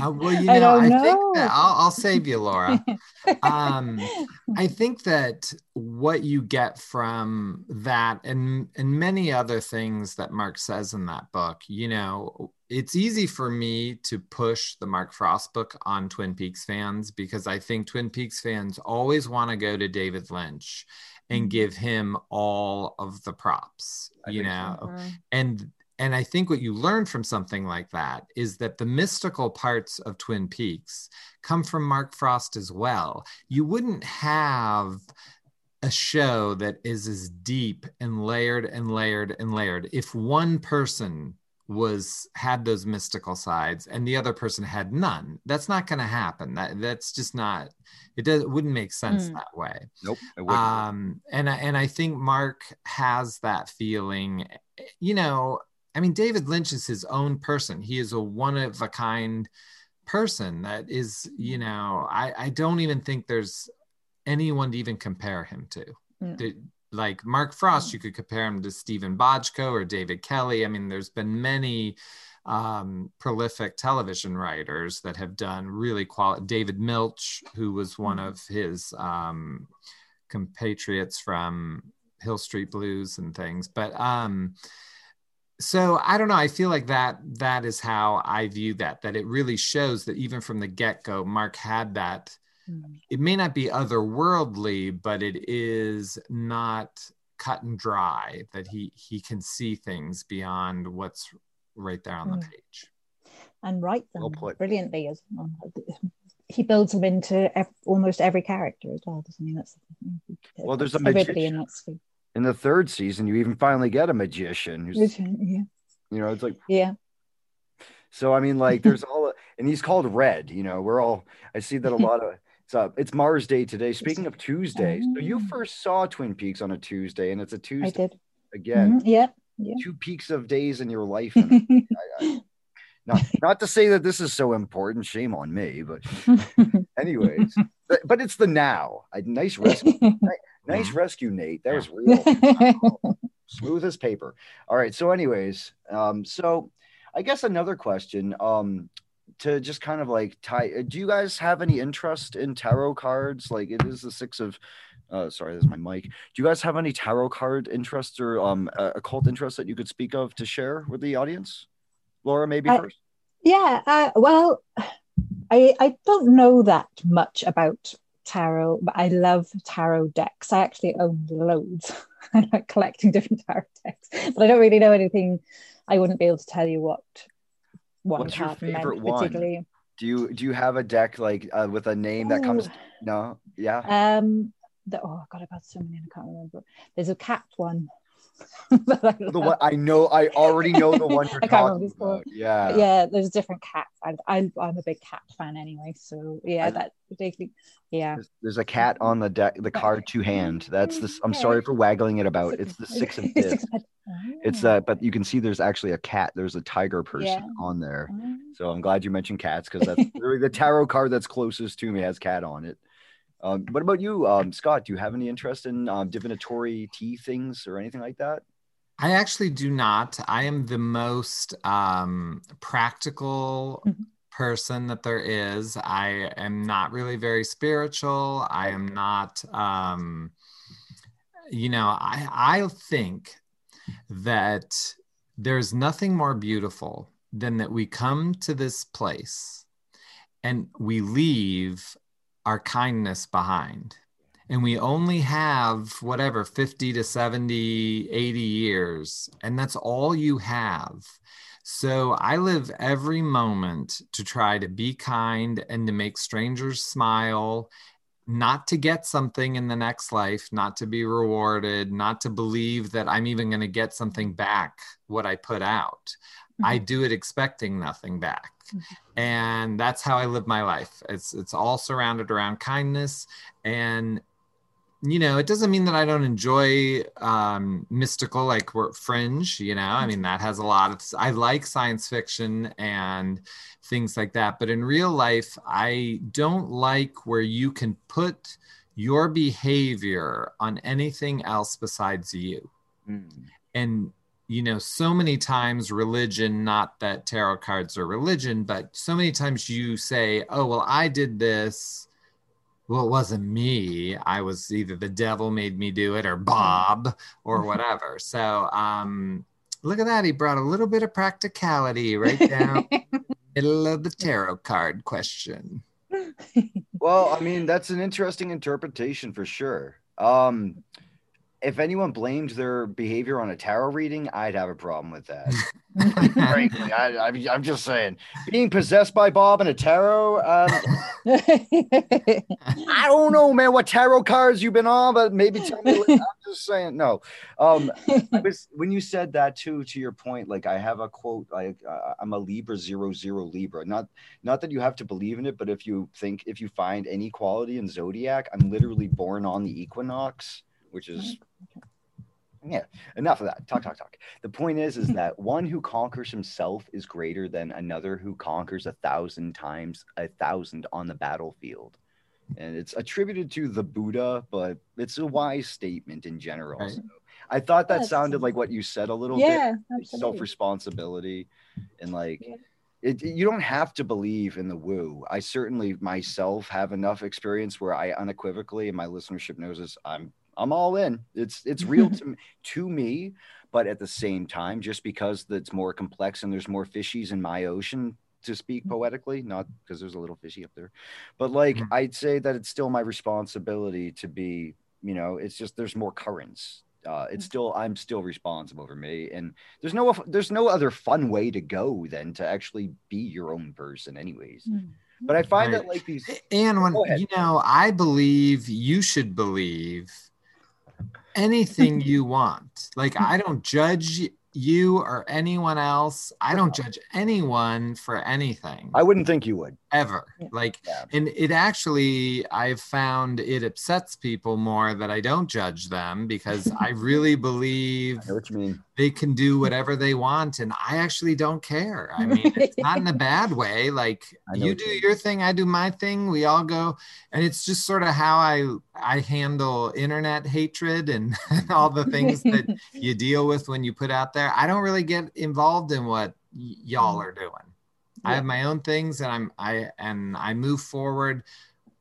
uh, well, you know, I, I know. think that I'll, I'll, save you, Laura. um, I think that what you get from that and and many other things that Mark says in that book, you know, it's easy for me to push the Mark Frost book on Twin Peaks fans because I think Twin Peaks fans always want to go to David Lynch and mm-hmm. give him all of the props, I you know, so. Mm-hmm. and and I think what you learn from something like that is that the mystical parts of Twin Peaks come from Mark Frost as well. You wouldn't have a show that is as deep and layered and layered and layered if one person was had those mystical sides and the other person had none that's not going to happen that that's just not it does it wouldn't make sense mm. that way nope um and and i think mark has that feeling you know I mean, David Lynch is his own person. He is a one of a kind person that is, you know, I, I don't even think there's anyone to even compare him to. Mm. Like Mark Frost, you could compare him to Steven Bochco or David Kelley. I mean, there's been many um, prolific television writers that have done really quality. David Milch, who was one of his um, compatriots from Hill Street Blues and things. But um, so I don't know. I feel like that that is how I view that. That it really shows that even from the get go, Mark had that. It may not be otherworldly, but it is not cut and dry. That he he can see things beyond what's right there on the Mm. page. and write them Well put. brilliantly as well. He builds them into ev- almost every character as well, doesn't he? That's Well, there's a everybody in magician. that sphere. In the third season, you even finally get a magician who's, Yeah, you know, it's like, yeah. so I mean, like, there's all, and he's called Red, you know, we're all, I see that a lot of, it's up, it's Mars Day today. Speaking of Tuesdays, so you Oh. first saw Twin Peaks on a Tuesday, and it's a Tuesday did. again. Mhm, Yeah. Yeah. Two peaks of days in your life. I, I, not, not to say that this is so important, shame on me, but anyways, but, but it's the now. I, nice rescue, nice rescue, Nate. That was real. smooth as paper. All right. So, anyways, um, so I guess another question, um, to just kind of like tie. uh, Do you guys have any interest in tarot cards? Like, it is the six of. Uh, sorry, this is my mic. Do you guys have any tarot card interests or um uh, occult interests that you could speak of to share with the audience? Laura, maybe I- first. Yeah, uh, well, I I don't know that much about tarot, but I love tarot decks. I actually own loads. I like collecting different tarot decks, but I don't really know anything. I wouldn't be able to tell you what one What's your favorite one? particularly. Do you do you have a deck like uh, with a name that comes? No, yeah. Um, the, oh God, I've had so many, and I can't remember. There's a cat one. I The one I know, I already know the one you're talking what it's called. about. Yeah. yeah, there's different cats. I, I, I'm a big cat fan anyway, so yeah, I- that particularly, yeah. There's, there's a cat on the deck, the card two hand. That's this. I'm sorry for waggling it about. It's the six of Six discs. of Hearts. It's that, but you can see there's actually a cat. There's a tiger person Yeah. on there. Oh. So I'm glad you mentioned cats because that's really the tarot card that's closest to me has cat on it. Um, what about you, um, Scott? Do you have any interest in um, divinatory tea things or anything like that? I actually do not. I am the most um, practical Mhm. person that there is. I am not really very spiritual. I am not, um, you know, I, I think that there's nothing more beautiful than that we come to this place and we leave our kindness behind. And we only have whatever 50 to 70 80 years and that's all you have. So i live every moment to try to be kind and to make strangers smile not to get something in the next life not to be rewarded not to believe that i'm even going to get something back what i put out i mm-hmm. do it expecting nothing back. Mm-hmm. And that's how i live my life. It's it's all surrounded around kindness. And you know it doesn't mean that i don't enjoy um mystical like we're fringe you know? I mean mm-hmm. that has a lot of i like science fiction and things like that. But in real life i don't like where you can put your behavior on anything else besides you. Mm. And you know so many times religion not that tarot cards are religion but so many times you say oh well i did this. Well it wasn't me. I was either the devil made me do it or bob or whatever. So um look at that. He brought a little bit of practicality right down middle of the tarot card question. Well, I mean, that's an interesting interpretation for sure. Um, if anyone blamed their behavior on a tarot reading, I'd have a problem with that. Frankly, I, I'm, I'm just saying, being possessed by Bob and a tarot. Um, I don't know, man, what tarot cards you've been on, but maybe tell me. What, I'm just saying, no. Um, was when you said that too. To your point, like I have a quote. Like uh, I'm a Libra zero zero Libra. Not not that you have to believe in it, but if you think if you find any quality in zodiac, I'm literally born on the equinox, which is yeah enough of that talk talk talk the point is is that one who conquers himself is greater than another who conquers a thousand times a thousand on the battlefield and it's attributed to the buddha but it's a wise statement in general Right. so i thought that Yes. sounded like what you said a little bit yeah, like absolutely. self-responsibility and like Yeah. it, you don't have to believe in the woo i certainly myself have enough experience where i unequivocally and my listenership knows this i'm i'm all in it's it's real to, to me but at the same time just because it's more complex and there's more fishies in my ocean to speak Mhm. poetically not because there's a little fishy up there but like Mhm. i'd say that it's still my responsibility to be you know it's just there's more currents uh, it's Mhm. still i'm still responsible for me and there's no there's no other fun way to go than to actually be your own person anyways Mm. but i find Right. that like these And when you know, I believe you should believe anything you want. Like I don't judge you or anyone else. I don't judge anyone for anything i wouldn't think you would ever. Like Yeah. and it actually I've found it upsets people more that I don't judge them because I really believe i what you mean. they can do whatever they want and i actually don't care. I mean it's not in a bad way. Like you do you your thing i do my thing we all go and it's just sort of how i i handle internet hatred and, all the things that you deal with when you put out there. I don't really get involved in what y- y'all mm. are doing i have my own things and i'm i and i move forward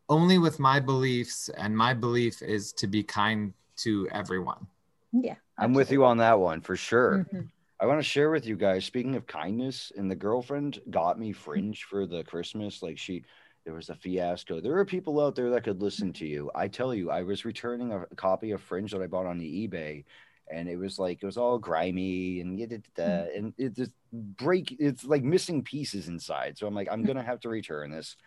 only with my beliefs and my belief is to be kind to everyone. Yeah, i'm with you on that one for sure. Mhm. i want to share with you guys speaking of kindness and the girlfriend got me fringe for the christmas like she there was a fiasco. There are people out there that could listen to you. I tell you i was returning a, a copy of fringe that i bought on the ebay and it was like it was all grimy and da, da, hmm. and it just break it's like missing pieces inside. So i'm like i'm hmm. gonna have to return this.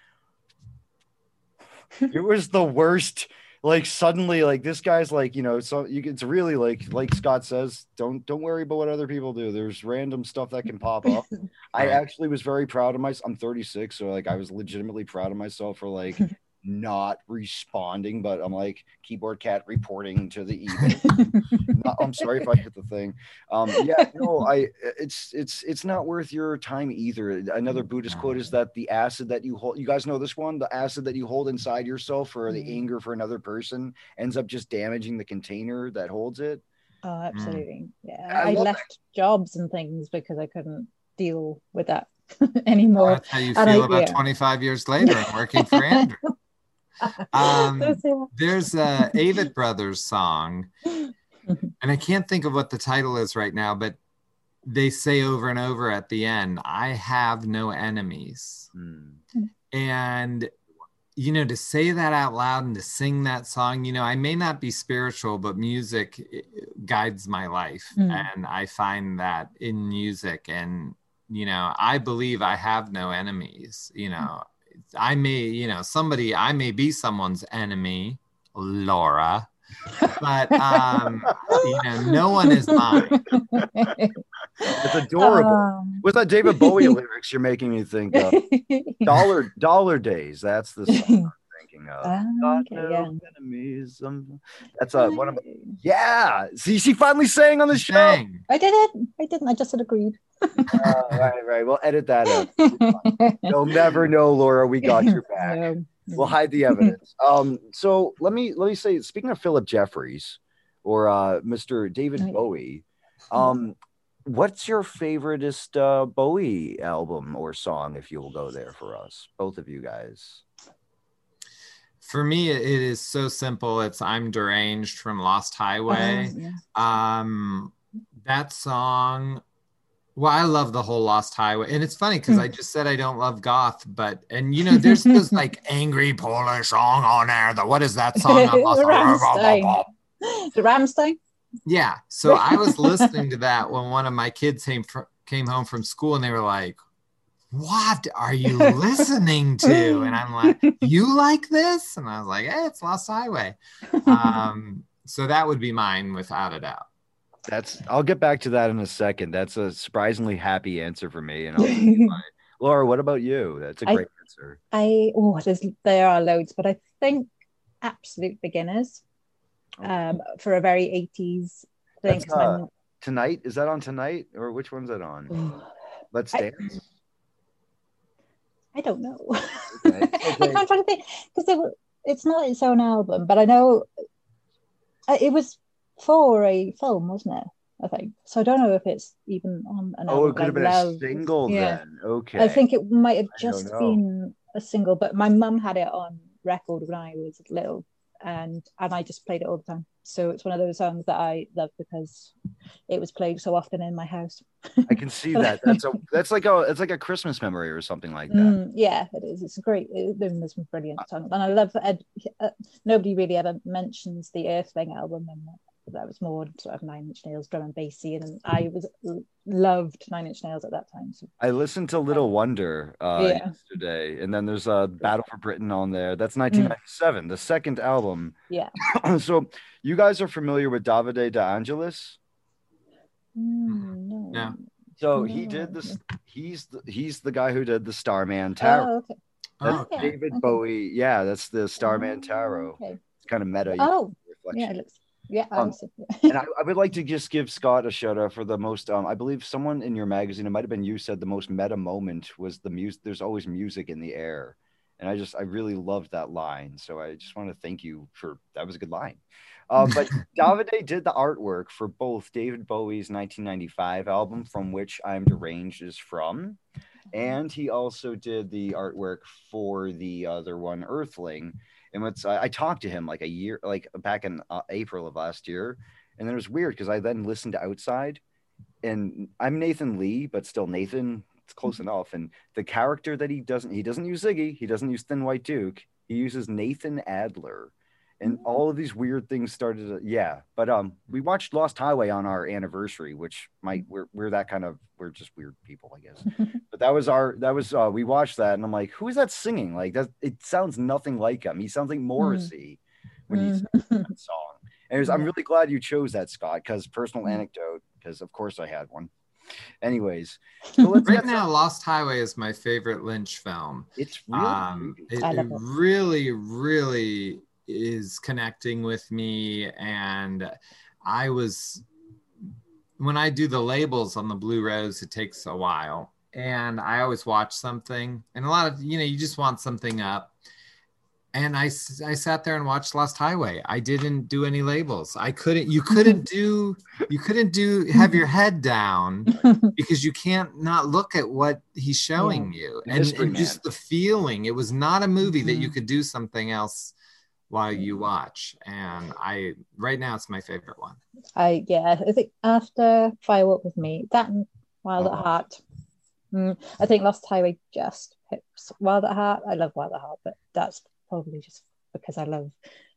It was the worst like suddenly like this guy's like you know so you it's really like like scott says don't don't worry about what other people do. There's random stuff that can pop up. I actually was very proud of myself i'm 36 so like i was legitimately proud of myself for like not responding but i'm like keyboard cat reporting to the email i'm sorry if i hit the thing um yeah no i it's it's it's not worth your time either another buddhist quote is that the acid that you hold you guys know this one the acid that you hold inside yourself or the Mm. anger for another person ends up just damaging the container that holds it Oh, absolutely. Yeah. Mm. I I, love left jobs and things because I couldn't deal with that anymore. That's how you And feel I- about yeah. 25 years later working for Andrew. Um, There's a Avett Brothers song, and I can't think of what the title is right now, but they say over and over at the end, I have no enemies. Hmm. And, you know, to say that out loud and to sing that song, you know, I may not be spiritual, but music eh, guides my life. Mm. And I find that in music. And, you know, I believe I have no enemies. You know, I may, you know, somebody, I may be someone's enemy, Laura, but, um, you know, no one is mine. it's adorable Um, what's that david bowie lyrics you're making me think of dollar dollar days that's the song i'm thinking of Got okay, no yeah. enemies. Um, that's a one of yeah. See, she finally sang on the show. Dang. I didn't. I didn't. I just had agreed. Uh, right, right. We'll edit that out. You'll never know, Laura. We got your back. No. We'll hide the evidence. Um, so let me let me say, speaking of Philip Jeffries or uh, Mr. David Oh. Bowie, um, what's your favoriteest uh, Bowie album or song? If you will go there for us, both of you guys. For me, it is so simple. It's I'm Deranged from Lost Highway. Um, yeah. um that song well i love the whole lost highway and it's funny because i just said i don't love goth but and you know there's this like angry polish song on there the what is that song? Rammstein. The Rammstein. yeah so i was listening to that when one of my kids came fr- came home from school and they were like what are you listening to? And i'm like you like this? And i was like hey it's lost highway. Um so that would be mine without a doubt That's. I'll get back to that in a second. That's a surprisingly happy answer for me. And I'll. Laura, what about you? That's a great answer. I oh, there's there are loads, but I think absolute beginners. Um, for a very 80s think That's, uh, Tonight is that on tonight or which one's that on? Let's dance. I don't know. Okay. I can't try to think because it, it's not its own album, but I know uh, it was for a film, wasn't it? I think so. I don't know if it's even on an Oh, album. it could have been like a single Yeah. then. Okay. I think it might have just been a single, but my mum had it on record when I was little, and and I just played it all the time. So it's one of those songs that I love because it was played so often in my house. I can see that. That's a that's like a it's like a Christmas memory or something like that. Mm, yeah, it is. It's a great. It, there's some brilliant songs, and I love. Ed, uh, nobody really ever mentions the Earthling album, and that was more sort of Nine Inch Nails drum and bassy, and I was loved Nine Inch Nails at that time. So I listened to Little Wonder uh, Yeah. yesterday, and then there's a Battle for Britain on there. That's 1997, the second album. yeah, so you guys are familiar with Davide De Angelis? Mm, no. Yeah. So he did this. He's the, he's the guy who did the Starman Tarot. Oh, okay. That's Oh, yeah. David okay. Bowie. Yeah, that's the Starman Oh, Tarot. Okay. It's kind of meta. Oh, reflection. yeah, it looks. Yeah, Um, and I, I would like to just give Scott a shout out for the most. Um, I believe someone in your magazine, it might have been you, said the most meta moment was the music. There's always music in the air, and I just I really loved that line. So I just want to thank you for that was a good line. Um, but Davide did the artwork for both David Bowie's 1995 album, from which I'm Deranged is from, and he also did the artwork for the other one, Earthling. And what's I, I talked to him like a year, like back in uh, April of last year, and then it was weird because I then listened to Outside, and I'm Nathan Lee, but still Nathan. It's close enough. And the character that he doesn't, he doesn't use Ziggy, he doesn't use Thin White Duke, he uses Nathan Adler. And all of these weird things started. To, yeah, but um, we watched Lost Highway on our anniversary, which might we're we're that kind of we're just weird people, I guess. but that was our that was uh we watched that, and I'm like, who is that singing? Like that, it sounds nothing like him. He sounds like Morrissey when he sings that song. And it was- I'm really glad you chose that, Scott, because personal Mm. anecdote, because of course I had one. Anyways, so let's Right get now, Lost Highway is my favorite Lynch film. It's really um, it, I it love it. really really is connecting with me and i was when i do the labels on the blue rose it takes a while and i always watch something and a lot of you know you just want something up. And I, I sat there and watched lost highway. I didn't do any labels. I couldn't you couldn't do you couldn't do have your head down because you can't not look at what he's showing you. And, and just the feeling. It was not a movie that you Mhm. could do something else while you watch and i right now it's my favorite one I yeah, I think after Fire Walk with Me, that and Wild Oh. at Heart. Mm, I think Lost Highway just pips Wild at Heart. I love Wild at Heart, but that's probably just because I love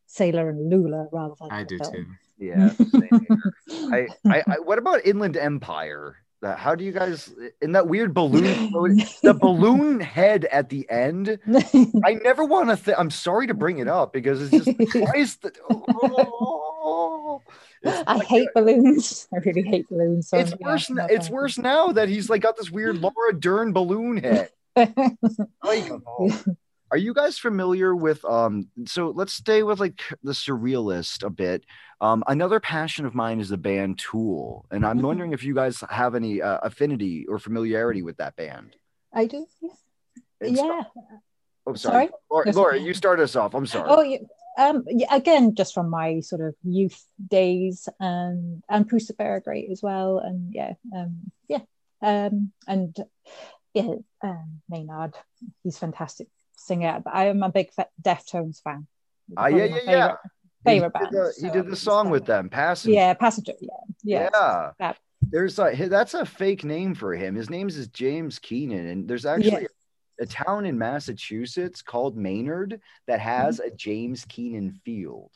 Sailor and Lula rather than i do film. too yeah. same here. I, I, I, what about Inland Empire? That how do you guys in that weird balloon? the balloon head at the end. I never want to. Th- I'm sorry to bring it up because it's just why is the. Oh, it's I like- hate uh, balloons. I really hate balloons. So It's worse. N- It's worse now that he's like got this weird Laura Dern balloon head. Like, oh. Are you guys familiar with um so let's stay with like the surrealist a bit. Um another passion of mine is the band Tool and I'm Mhm. wondering if you guys have any uh, affinity or familiarity with that band. I do. Yeah. It's- yeah. Oh sorry. Sorry? Laura, Laura, you start us off. I'm sorry. Oh, yeah. Um, yeah, again, just from my sort of youth days, and and Puscifer are great as well, and yeah, um, yeah, um, and yeah, um, Maynard, he's fantastic singer. But I am a big Deftones fan. Ah, yeah, yeah, my yeah. favorite- Favorite he band. did the, he so did the song with them, Passenger. Yeah, Passenger. Yeah, yeah, Yeah. that. There's a that's a fake name for him. His name is James Keenan, and there's actually Yes. a town in Massachusetts called Maynard that has a James Keenan field.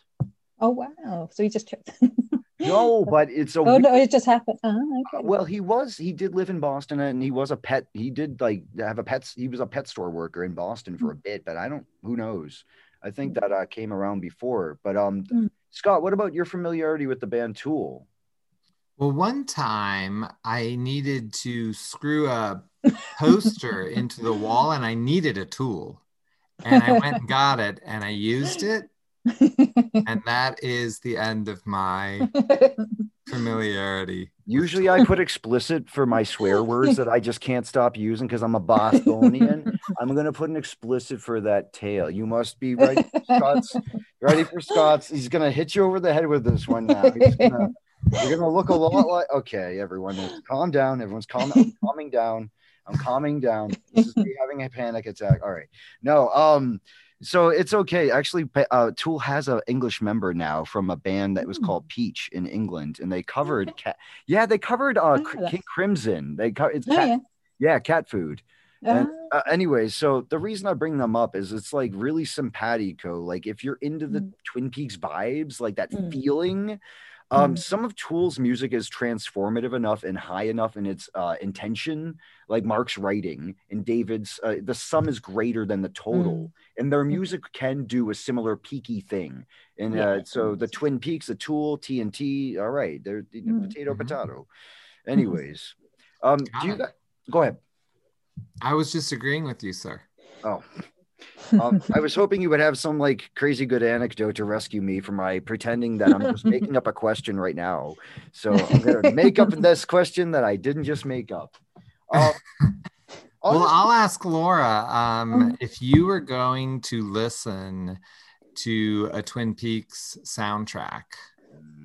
Oh wow! So he just took. No, but it's a oh no, it just happened. Oh, okay. well, he was he did live in Boston and he was a pet. He did like have a pet. He was a pet store worker in Boston for a bit, but I don't. Who knows? I think that uh, came around before. But um, Mm. Scott, what about your familiarity with the band Tool? well one time i needed to screw a poster into the wall and i needed a tool and i went and got it and i used it and that is the end of my familiarity. Usually I put explicit for my swear words that I just can't stop using because I'm a Bostonian. I'm gonna put an explicit for that tail. You must be ready for Scott's ready for Scott's. He's gonna hit you over the head with this one now. He's gonna, you're gonna look a lot like okay, everyone calm down. Everyone's calm I'm calming down. I'm calming down. This is me having a panic attack. All right. No, um, so it's okay. Actually, uh, Tool has an English member now from a band that was Hmm. called Peach in England, and they covered cat. Yeah, they covered uh, Oh, King Crimson. They co- it's Oh, cat, yeah. yeah, cat food. And, Ah, uh, anyway, so the reason I bring them up is it's like really simpatico. Like if you're into the Mm. Twin Peaks vibes, like that Mm. feeling. Um, Mm. some of Tool's music is transformative enough and high enough in its uh, intention, like Mark's writing and David's. Uh, the sum is greater than the total, and their music can do a similar peaky thing. And Yeah, uh, so the. Twin Peaks, the Tool, TNT. All right, they're you know, Mm. potato, Mhm. potato. Anyways, um, do you go ahead? I was just agreeing with you, sir. Oh, um, I was hoping you would have some like crazy good anecdote to rescue me from my pretending that I'm just making up a question right now. So I'm gonna make up this question that I didn't just make up. Um, Well, honestly- I'll ask Laura um, Mm. if you were going to listen to a Twin Peaks soundtrack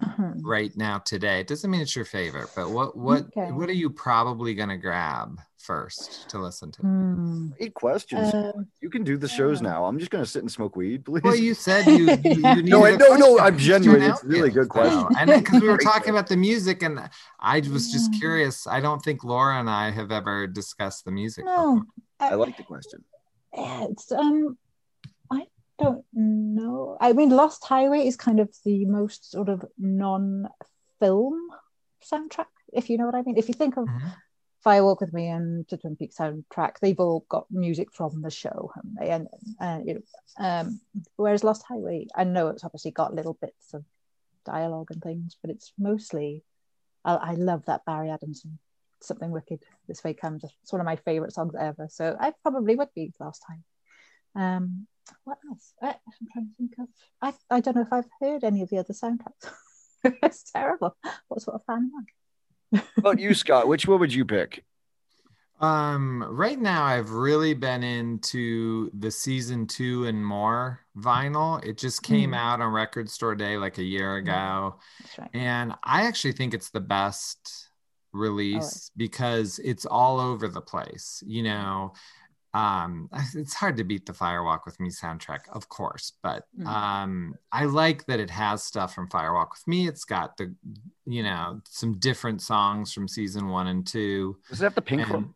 uh-huh. right now today. It doesn't mean it's your favorite, but what what Okay. what are you probably going to grab first to listen to? Hmm. eight questions. Um, you can do the shows yeah. now. I'm just gonna sit and smoke weed, please. Well, you said you, you, you No, needed I- a no, no. I'm genuine. an It's really good question. though. And because we were talking about the music, and I was just Yeah. curious. I don't think Laura and I have ever discussed the music. no, I like the question. Yeah, it's um I don't know. I mean Lost Highway is kind of the most sort of non-film soundtrack, if you know what I mean. If you think of Mhm. Fire Walk with Me and the Twin Peaks soundtrack, they've all got music from the show, haven't they? And uh, you know, um, whereas Lost Highway, I know it's obviously got little bits of dialogue and things, but it's mostly. I, I love that Barry Adamson song, Something Wicked This Way Comes. It's one of my favorite songs ever. So I probably would be Last Time. Um, what else? I, I'm trying to think of. I, I don't know if I've heard any of the other soundtracks. it's terrible. What's what sort of fan am I? How about you, Scott? Which one would you pick? Um, right now I've really been into the season two and more vinyl. It just came Mm. out on Record Store Day like a year ago. That's right. And I actually think it's the best release because it's all over the place. You know, um, it's hard to beat the Firewalk with Me soundtrack, of course, but Mm. um, I like that it has stuff from Firewalk with Me. It's got the, you know, some different songs from season one and two. Does it have the pink And, one?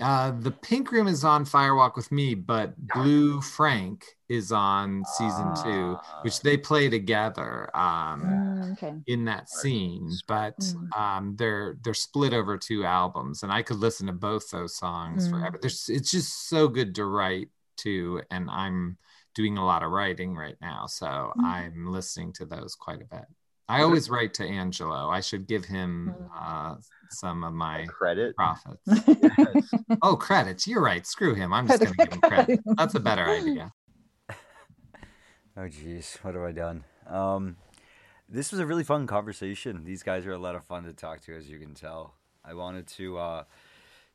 Uh, the Pink Room is on Firewalk with Me, but Blue Frank is on season two, Ah. which they play together. Um, Mm, okay. in that scene, but Mm. um, they're they're split over two albums, and I could listen to both those songs Mm. forever. There's it's just so good to write to, and I'm doing a lot of writing right now, so Mm. I'm listening to those quite a bit. I always write to Angelo. I should give him Mm. uh, some of my Credit. profits. oh, credits! You're right. Screw him. I'm just gonna give him credit. That's a better idea. Oh geez, what have I done? Um, this was a really fun conversation. These guys are a lot of fun to talk to, as you can tell. I wanted to uh,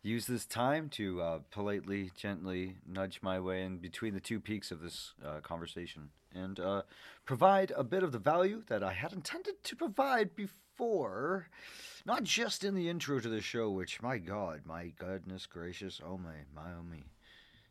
use this time to uh, politely, gently nudge my way in between the two peaks of this uh, conversation and uh, provide a bit of the value that I had intended to provide before. Not just in the intro to the show, which, my God, my goodness gracious, oh my, my, oh me.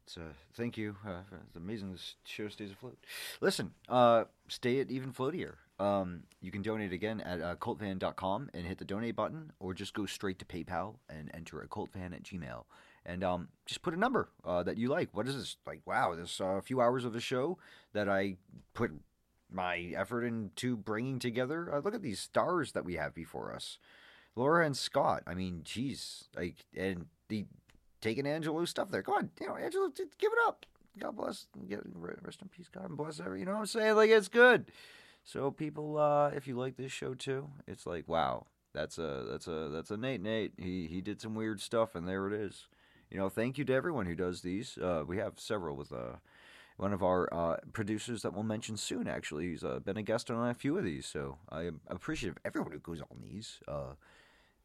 It's uh, thank you. Uh, it's amazing this show stays afloat. Listen, uh, stay it even floatier. Um, you can donate again at uh, cultfan.com and hit the donate button, or just go straight to PayPal and enter a cultfan at Gmail. And um, just put a number uh, that you like. What is this? Like, wow, this a uh, few hours of a show that I put my effort into bringing together. Uh, look at these stars that we have before us. Laura and Scott. I mean, geez, like, and the taking Angelo's stuff there. Come on, you know, Angelo, give it up. God bless. Rest in peace. God bless every. You know what I'm saying? Like it's good. So people, uh, if you like this show too, it's like wow, that's a that's a that's a Nate Nate. He he did some weird stuff, and there it is. You know, thank you to everyone who does these. Uh, we have several with uh, one of our uh, producers that we'll mention soon. Actually, he's uh, been a guest on a few of these, so I am appreciative of everyone who goes on these. Uh,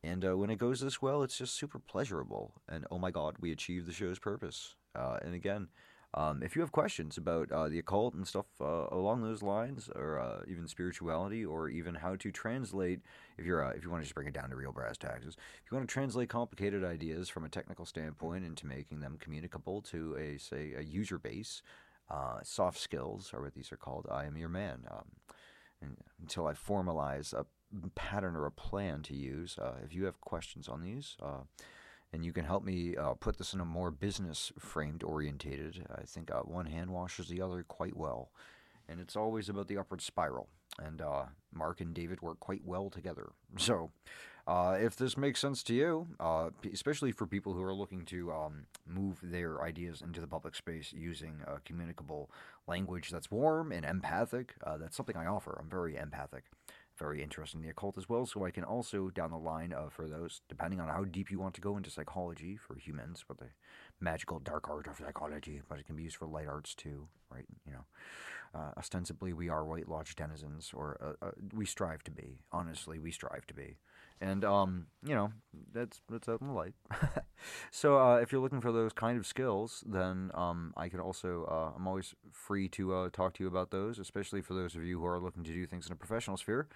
and uh, when it goes this well, it's just super pleasurable. And oh my God, we achieved the show's purpose. And again, um, if you have questions about uh, the occult and stuff uh, along those lines, or uh, even spirituality, or even how to translate, if you're uh, if you want to just bring it down to real brass taxes, if you want to translate complicated ideas from a technical standpoint into making them communicable to a say a user base, uh, soft skills are what these are called. I am your man. Um, until I formalize a pattern or a plan to use, uh, if you have questions on these and you can help me uh, put this in a more business framed orientated. I think uh, one hand washes the other quite well, and it's always about the upward spiral. And uh, Mark and David work quite well together. So, uh, if this makes sense to you, uh, especially for people who are looking to um, move their ideas into the public space using a communicable language that's warm and empathic, uh, that's something I offer. I'm very empathic very interested in the occult as well. So I can also, down the line, uh, for those, depending on how deep you want to go into psychology for humans, but the magical dark art of psychology, but it can be used for light arts too, right? You know, uh, ostensibly we are White Lodge denizens, or uh, uh we strive to be. Honestly, we strive to be. And um, you know, that's that's out in the light. so uh, if you're looking for those kind of skills, then um, I can also uh, I'm always free to uh, talk to you about those, especially for those of you who are looking to do things in a professional sphere.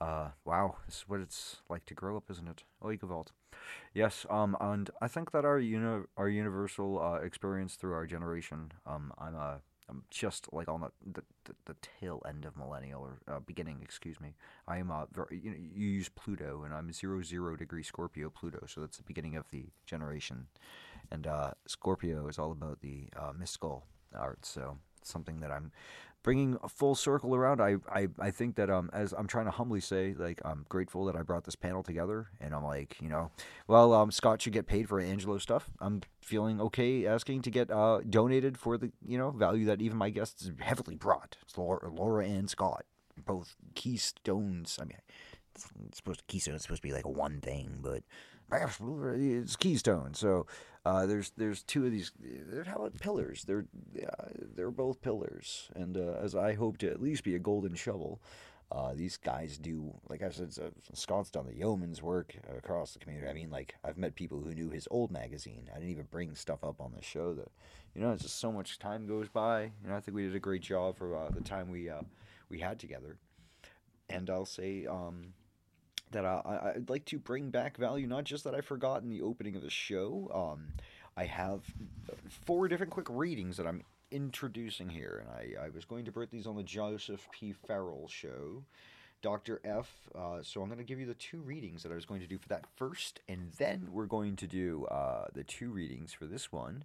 Uh, wow, this is what it's like to grow up, isn't it? Vault. Yes, um, and I think that our uni- our universal uh, experience through our generation, um, I'm a I'm just like on the, the, the, tail end of millennial or uh, beginning, excuse me. I am uh, very, you know, you use Pluto, and I'm zero zero degree Scorpio Pluto, so that's the beginning of the generation. And uh, Scorpio is all about the uh, mystical art, so something that I'm bringing a full circle around, I, I, I think that um, as I'm trying to humbly say, like I'm grateful that I brought this panel together, and I'm like, you know, well, um, Scott should get paid for Angelo stuff. I'm feeling okay asking to get uh, donated for the you know value that even my guests heavily brought. It's Laura, Laura and Scott, both keystones. I mean, it's, supposed to keystone. It's supposed to be like one thing, but it's keystone. So uh, there's there's two of these. They're how about pillars? They're uh, they're both pillars, and uh, as I hope to at least be a golden shovel. Uh, these guys do, like I said, Scott's done the yeoman's work across the community. I mean, like I've met people who knew his old magazine. I didn't even bring stuff up on the show. That you know, it's just so much time goes by. You know, I think we did a great job for uh, the time we uh, we had together. And I'll say, um, that I, I'd like to bring back value, not just that I forgot in the opening of the show. Um, I have four different quick readings that I'm introducing here, and I, I was going to put these on the Joseph P. Farrell show. Dr. F. Uh, so I'm going to give you the two readings that I was going to do for that first, and then we're going to do uh, the two readings for this one.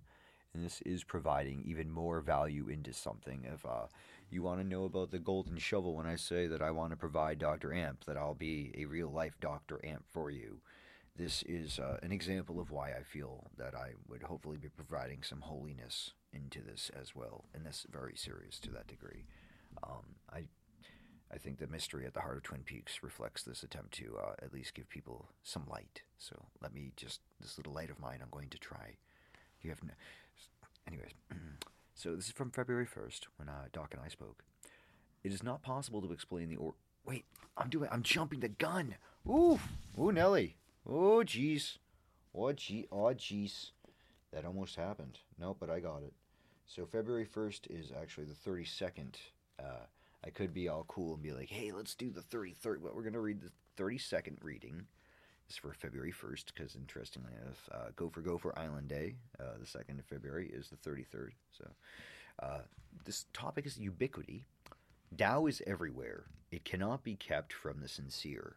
And this is providing even more value into something. If uh, you want to know about the golden shovel when I say that I want to provide Dr. Amp, that I'll be a real life Dr. Amp for you. This is uh, an example of why I feel that I would hopefully be providing some holiness into this as well, and that's very serious to that degree. Um, I I think the mystery at the heart of Twin Peaks reflects this attempt to uh, at least give people some light. So let me just this little light of mine. I'm going to try. You have, no, anyways. So this is from February 1st when uh, Doc and I spoke. It is not possible to explain the or. Wait, I'm doing. I'm jumping the gun. Ooh, ooh, Nelly. Oh, jeez. Oh, gee. Oh, jeez. That almost happened. No, but I got it. So February 1st is actually the 32nd. Uh, I could be all cool and be like, hey, let's do the 33rd. But we're going to read the 32nd reading is for February 1st, because interestingly enough, uh, Gopher Gopher Island Day, uh, the 2nd of February, is the 33rd. So uh, this topic is ubiquity. Tao is everywhere. It cannot be kept from the sincere.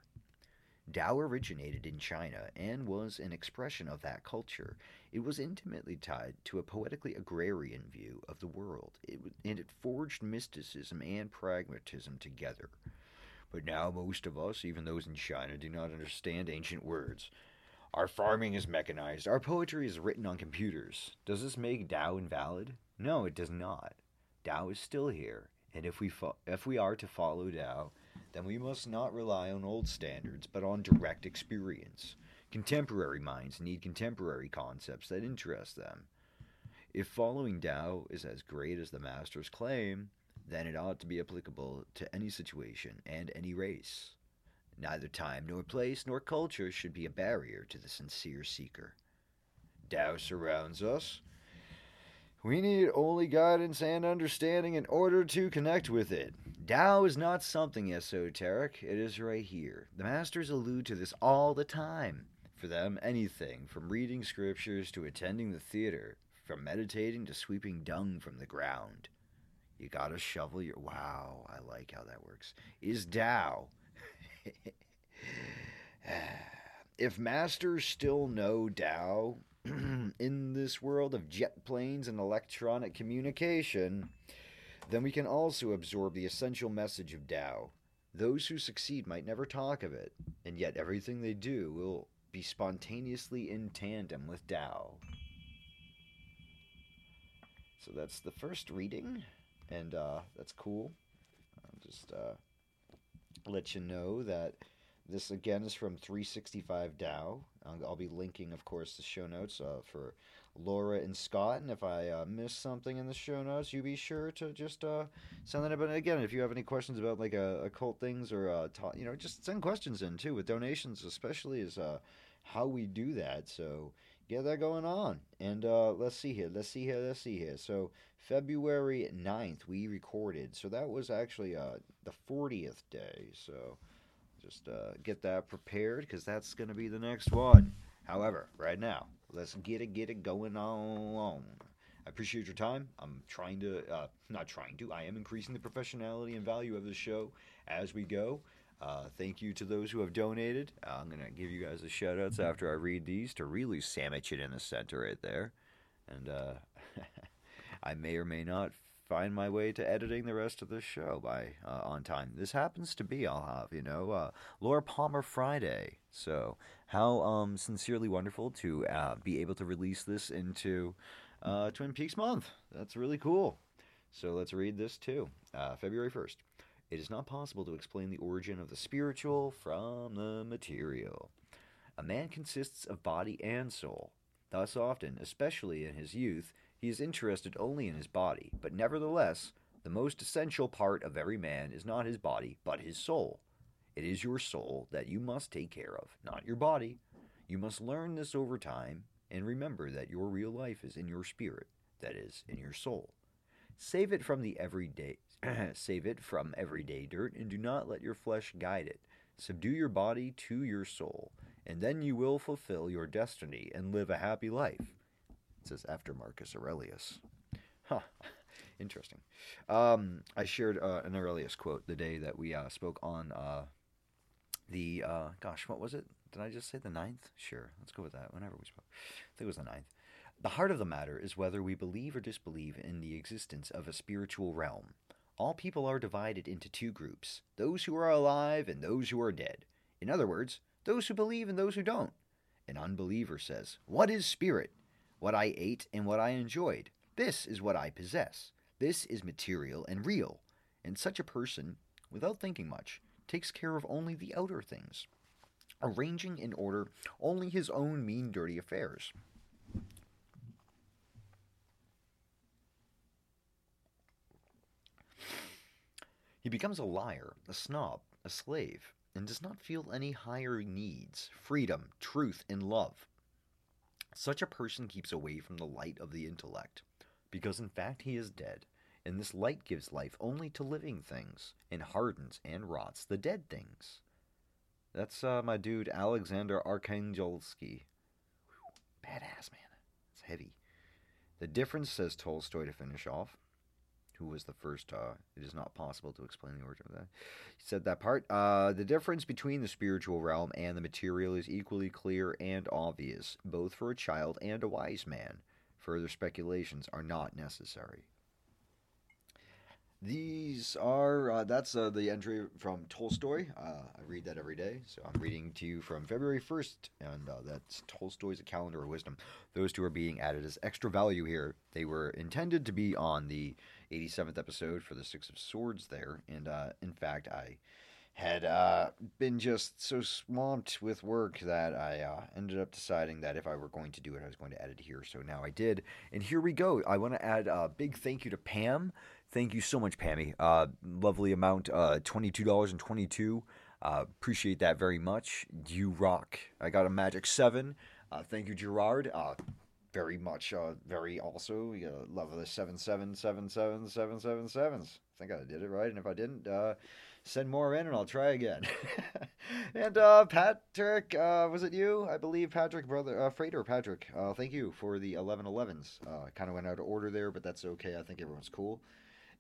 Tao originated in China and was an expression of that culture. It was intimately tied to a poetically agrarian view of the world, it, and it forged mysticism and pragmatism together. But now most of us, even those in China, do not understand ancient words. Our farming is mechanized. Our poetry is written on computers. Does this make Tao invalid? No, it does not. Tao is still here, and if we fo- if we are to follow Tao, then we must not rely on old standards, but on direct experience. Contemporary minds need contemporary concepts that interest them. If following Tao is as great as the Masters claim, then it ought to be applicable to any situation and any race. Neither time nor place nor culture should be a barrier to the sincere seeker. Tao surrounds us. We need only guidance and understanding in order to connect with it. Tao is not something esoteric, it is right here. The Masters allude to this all the time. For them, anything, from reading scriptures to attending the theater, from meditating to sweeping dung from the ground. You gotta shovel your. Wow, I like how that works. Is Tao. if masters still know Tao in this world of jet planes and electronic communication, then we can also absorb the essential message of Tao. Those who succeed might never talk of it, and yet everything they do will be spontaneously in tandem with Tao. So that's the first reading, and uh, that's cool. I'll just uh, let you know that this again is from 365 Tao. I'll, be linking, of course, the show notes uh, for Laura and Scott. And if I uh, miss something in the show notes, you be sure to just uh, send that in. But again, if you have any questions about like uh, occult things or uh, ta- you know, just send questions in too with donations, especially is uh, how we do that. So get that going on. And uh, let's see here. Let's see here. Let's see here. So February 9th, we recorded. So that was actually uh, the 40th day. So just uh, get that prepared because that's going to be the next one. However, right now, let's get it, get it going on. I appreciate your time. I'm trying to, uh, not trying to, I am increasing the professionality and value of the show as we go. Uh, thank you to those who have donated. Uh, I'm going to give you guys the shout outs after I read these to really sandwich it in the center right there. And uh, I may or may not find my way to editing the rest of the show by uh, on time. This happens to be, I'll have, you know, uh, Laura Palmer Friday. So, how um, sincerely wonderful to uh, be able to release this into Twin Peaks month. That's really cool. So, let's read this too. February 1st. It is not possible to explain the origin of the spiritual from the material. A man consists of body and soul. Thus, often, especially in his youth, he is interested only in his body, but nevertheless, the most essential part of every man is not his body, but his soul. It is your soul that you must take care of, not your body. You must learn this over time and remember that your real life is in your spirit, that is, in your soul. Save it from the everyday save it from everyday dirt and do not let your flesh guide it. Subdue your body to your soul, and then you will fulfill your destiny and live a happy life. It says after Marcus Aurelius. Huh. Interesting. Um, I shared uh, an Aurelius quote the day that we uh, spoke on uh, the, uh, gosh, what was it? Did I just say the ninth? Sure, let's go with that. Whenever we spoke, I think it was the ninth. The heart of the matter is whether we believe or disbelieve in the existence of a spiritual realm. All people are divided into two groups those who are alive and those who are dead. In other words, those who believe and those who don't. An unbeliever says, What is spirit? what I ate, and what I enjoyed. This is what I possess. This is material and real. And such a person, without thinking much, takes care of only the outer things, arranging in order only his own mean, dirty affairs. He becomes a liar, a snob, a slave, and does not feel any higher needs freedom, truth, and love. Such a person keeps away from the light of the intellect, because in fact he is dead, and this light gives life only to living things, and hardens and rots the dead things. That's uh, my dude Alexander Arkhangelsky. Badass, man. It's heavy. The difference, says Tolstoy to finish off, who was the first, uh, it is not possible to explain the origin of that. He said that part. Uh, the difference between the spiritual realm and the material is equally clear and obvious, both for a child and a wise man. Further speculations are not necessary. These are, uh, that's uh, the entry from Tolstoy. Uh, I read that every day. So I'm reading to you from February 1st, and uh, that's Tolstoy's A Calendar of Wisdom. Those two are being added as extra value here. They were intended to be on the 87th episode for the Six of Swords there. And uh, in fact, I had uh, been just so swamped with work that I uh, ended up deciding that if I were going to do it, I was going to edit here. So now I did. And here we go. I want to add a big thank you to Pam. Thank you so much, Pammy. Uh, lovely amount, uh, $22.22. Uh, appreciate that very much. You rock. I got a Magic 7. Uh, thank you, Gerard. Very much, uh, very also. You know, love the seven seven seven seven seven seven sevens. I think I did it right, and if I didn't, uh, send more in, and I'll try again. and uh, Patrick, uh, was it you? I believe Patrick, brother, uh, Freighter Patrick. Uh, thank you for the eleven elevens. Uh, kind of went out of order there, but that's okay. I think everyone's cool.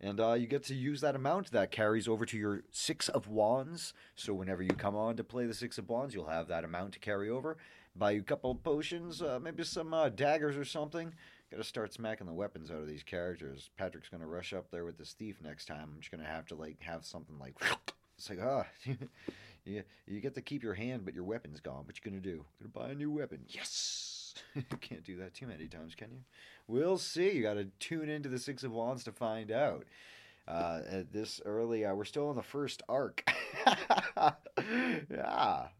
And uh, you get to use that amount that carries over to your Six of Wands. So whenever you come on to play the Six of Wands, you'll have that amount to carry over buy you a couple potions, uh, maybe some uh, daggers or something. Got to start smacking the weapons out of these characters. Patrick's gonna rush up there with this thief next time. I'm just gonna have to like have something like it's like ah, you you get to keep your hand, but your weapon's gone. What you gonna do? Gonna buy a new weapon? Yes. You can't do that too many times, can you? We'll see. You got to tune into the Six of Wands to find out uh, this early. Uh, we're still in the first arc. yeah,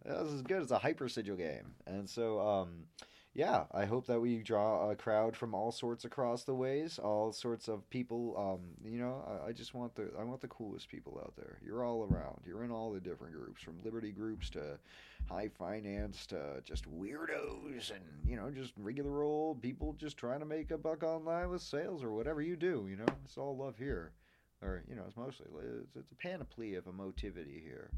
this is good. It's a hyper sigil game, and so um, yeah, I hope that we draw a crowd from all sorts across the ways, all sorts of people. Um, you know, I, I just want the I want the coolest people out there. You're all around. You're in all the different groups, from liberty groups to high finance to just weirdos and you know just regular old people just trying to make a buck online with sales or whatever you do. You know, it's all love here or you know, it's mostly it's, it's a panoply of emotivity here.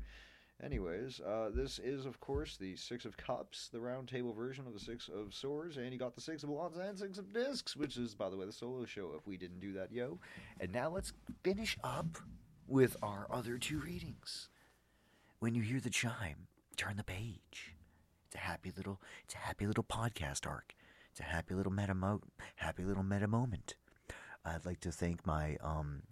Anyways, uh, this is of course the Six of Cups, the round table version of the Six of Swords, and you got the Six of Wands and Six of Discs, which is, by the way, the solo show. If we didn't do that, yo. And now let's finish up with our other two readings. When you hear the chime, turn the page. It's a happy little, it's a happy little podcast arc. It's a happy little meta mo- happy little meta moment. I'd like to thank my um,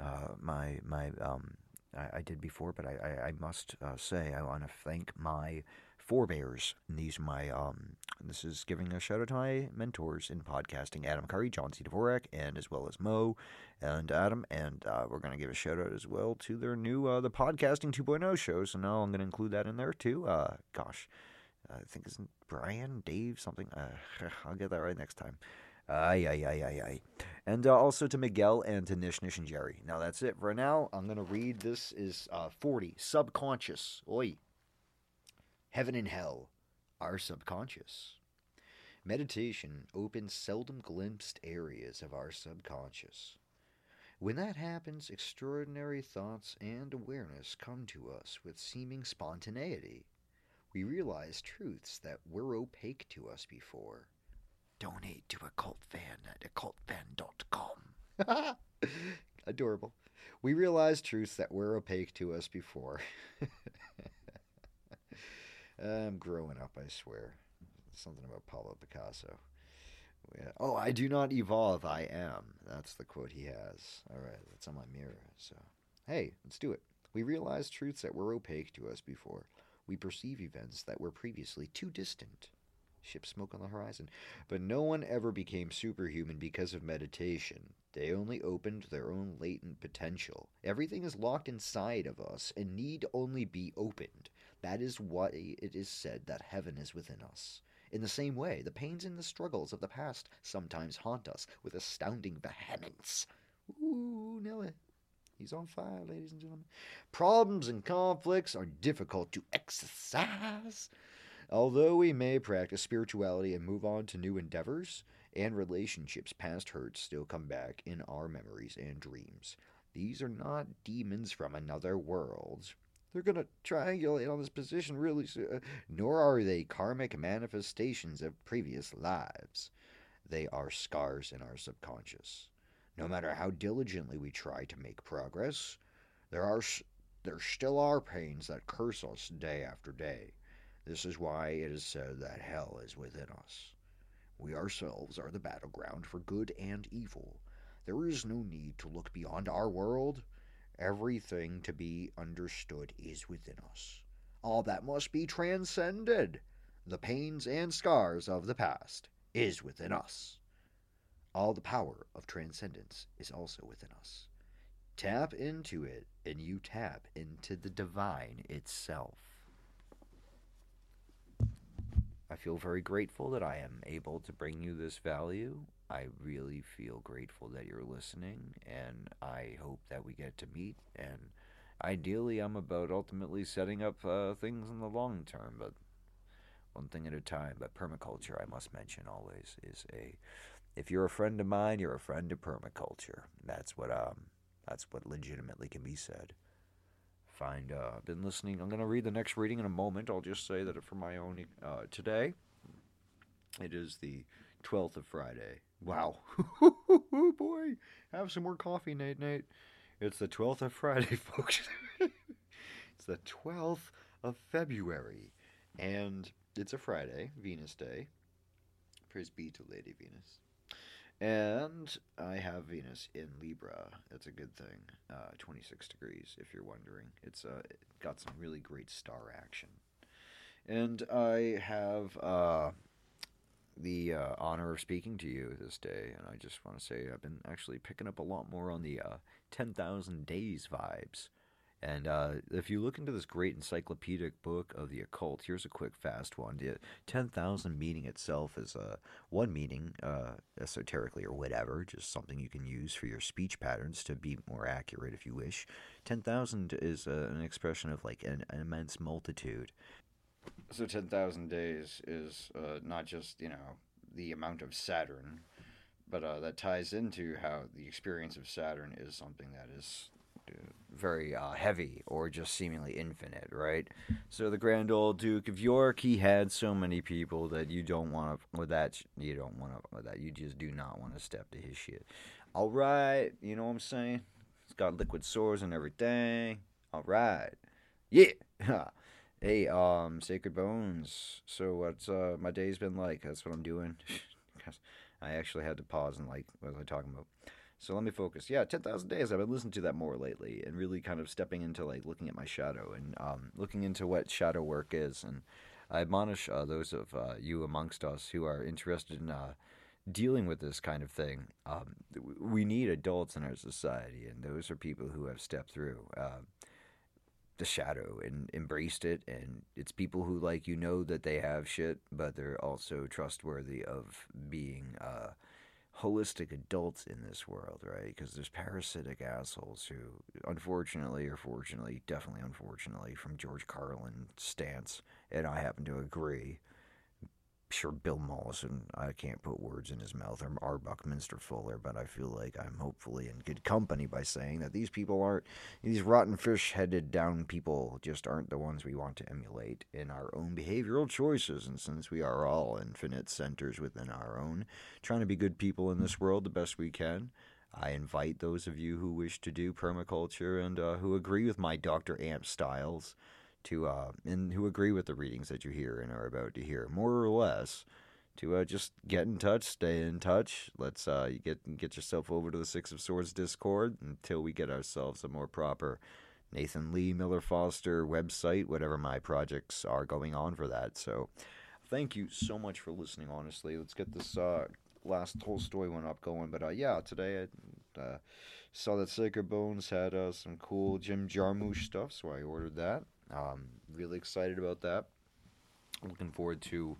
uh, my my um, I, I, did before, but I, I, I must uh, say I want to thank my forebears. These my um, this is giving a shout out to my mentors in podcasting: Adam Curry, John C. Dvorak, and as well as Mo and Adam. And uh, we're going to give a shout out as well to their new uh, the podcasting 2.0 show. So now I'm going to include that in there too. Uh, gosh, I think it's Brian, Dave, something. Uh, I'll get that right next time. Aye, aye, aye, aye, aye. And uh, also to Miguel and to Nish, Nish, and Jerry. Now that's it for now. I'm going to read this is uh, 40. Subconscious. Oi. Heaven and hell are subconscious. Meditation opens seldom glimpsed areas of our subconscious. When that happens, extraordinary thoughts and awareness come to us with seeming spontaneity. We realize truths that were opaque to us before donate to a cult fan at occultfan.com. Adorable. We realize truths that were opaque to us before. I'm growing up, I swear. Something about Pablo Picasso. Oh, I do not evolve, I am. That's the quote he has. All right, that's on my mirror. So, hey, let's do it. We realize truths that were opaque to us before. We perceive events that were previously too distant ship smoke on the horizon. But no one ever became superhuman because of meditation. They only opened their own latent potential. Everything is locked inside of us and need only be opened. That is why it is said that heaven is within us. In the same way, the pains and the struggles of the past sometimes haunt us with astounding vehemence. Ooh, Nelly. He's on fire, ladies and gentlemen. Problems and conflicts are difficult to exercise. Although we may practice spirituality and move on to new endeavors and relationships, past hurts still come back in our memories and dreams. These are not demons from another world. They're going to triangulate on this position really soon. Uh, nor are they karmic manifestations of previous lives. They are scars in our subconscious. No matter how diligently we try to make progress, there are there still are pains that curse us day after day. This is why it is said that hell is within us. We ourselves are the battleground for good and evil. There is no need to look beyond our world. Everything to be understood is within us. All that must be transcended, the pains and scars of the past, is within us. All the power of transcendence is also within us. tap into it and you tap into the divine itself. I feel very grateful that I am able to bring you this value. I really feel grateful that you're listening, and I hope that we get to meet. And ideally, I'm about ultimately setting up uh, things in the long term, but one thing at a time. But permaculture, I must mention always, is a if you're a friend of mine, you're a friend of permaculture. That's what um that's what legitimately can be said. Find uh I've been listening. I'm gonna read the next reading in a moment. I'll just say that for my own uh, today. It is the twelfth of Friday. Wow. Boy, have some more coffee, Nate Nate. It's the twelfth of Friday, folks. it's the twelfth of February. And it's a Friday, Venus Day. Praise be to Lady Venus. And I have Venus in Libra. That's a good thing. Uh, 26 degrees, if you're wondering. It's uh, it got some really great star action. And I have uh, the uh, honor of speaking to you this day. And I just want to say I've been actually picking up a lot more on the uh, 10,000 days vibes. And uh, if you look into this great encyclopedic book of the occult, here's a quick, fast one. The 10,000 meaning itself is uh, one meaning, uh, esoterically or whatever, just something you can use for your speech patterns to be more accurate if you wish. 10,000 is uh, an expression of like an, an immense multitude. So 10,000 days is uh, not just, you know, the amount of Saturn, but uh, that ties into how the experience of Saturn is something that is very uh, heavy or just seemingly infinite, right? So the Grand Old Duke of York, he had so many people that you don't want to with that you don't want to with that you just do not want to step to his shit. All right, you know what I'm saying? It's got liquid swords and everything. All right, yeah. hey, um, Sacred Bones. So what's uh my day's been like? That's what I'm doing. I actually had to pause and like what was I talking about? So let me focus. Yeah, 10,000 Days. I've been listening to that more lately and really kind of stepping into like looking at my shadow and um, looking into what shadow work is. And I admonish uh, those of uh, you amongst us who are interested in uh, dealing with this kind of thing. Um, we need adults in our society, and those are people who have stepped through uh, the shadow and embraced it. And it's people who, like, you know that they have shit, but they're also trustworthy of being uh, holistic adults in this world, right? Because there's parasitic assholes who, unfortunately or fortunately, definitely unfortunately, from George Carlin stance, and I happen to agree, sure Bill Mollison, I can't put words in his mouth, or, or Buckminster Fuller, but I feel like I'm hopefully in good company by saying that these people aren't, these rotten fish headed down people just aren't the ones we want to emulate in our own behavioral choices. And since we are all infinite centers within our own, trying to be good people in this world the best we can. I invite those of you who wish to do permaculture and uh, who agree with my Dr. Amp styles to uh, and who agree with the readings that you hear and are about to hear, more or less, to uh, just get in touch, stay in touch. Let's uh, get get yourself over to the Six of Swords Discord until we get ourselves a more proper Nathan Lee Miller Foster website, whatever my projects are going on for that. So, thank you so much for listening. Honestly, let's get this uh, last Tolstoy one up going. But uh, yeah, today I uh, saw that Sacred Bones had uh, some cool Jim Jarmusch stuff, so I ordered that. Um, really excited about that. Looking forward to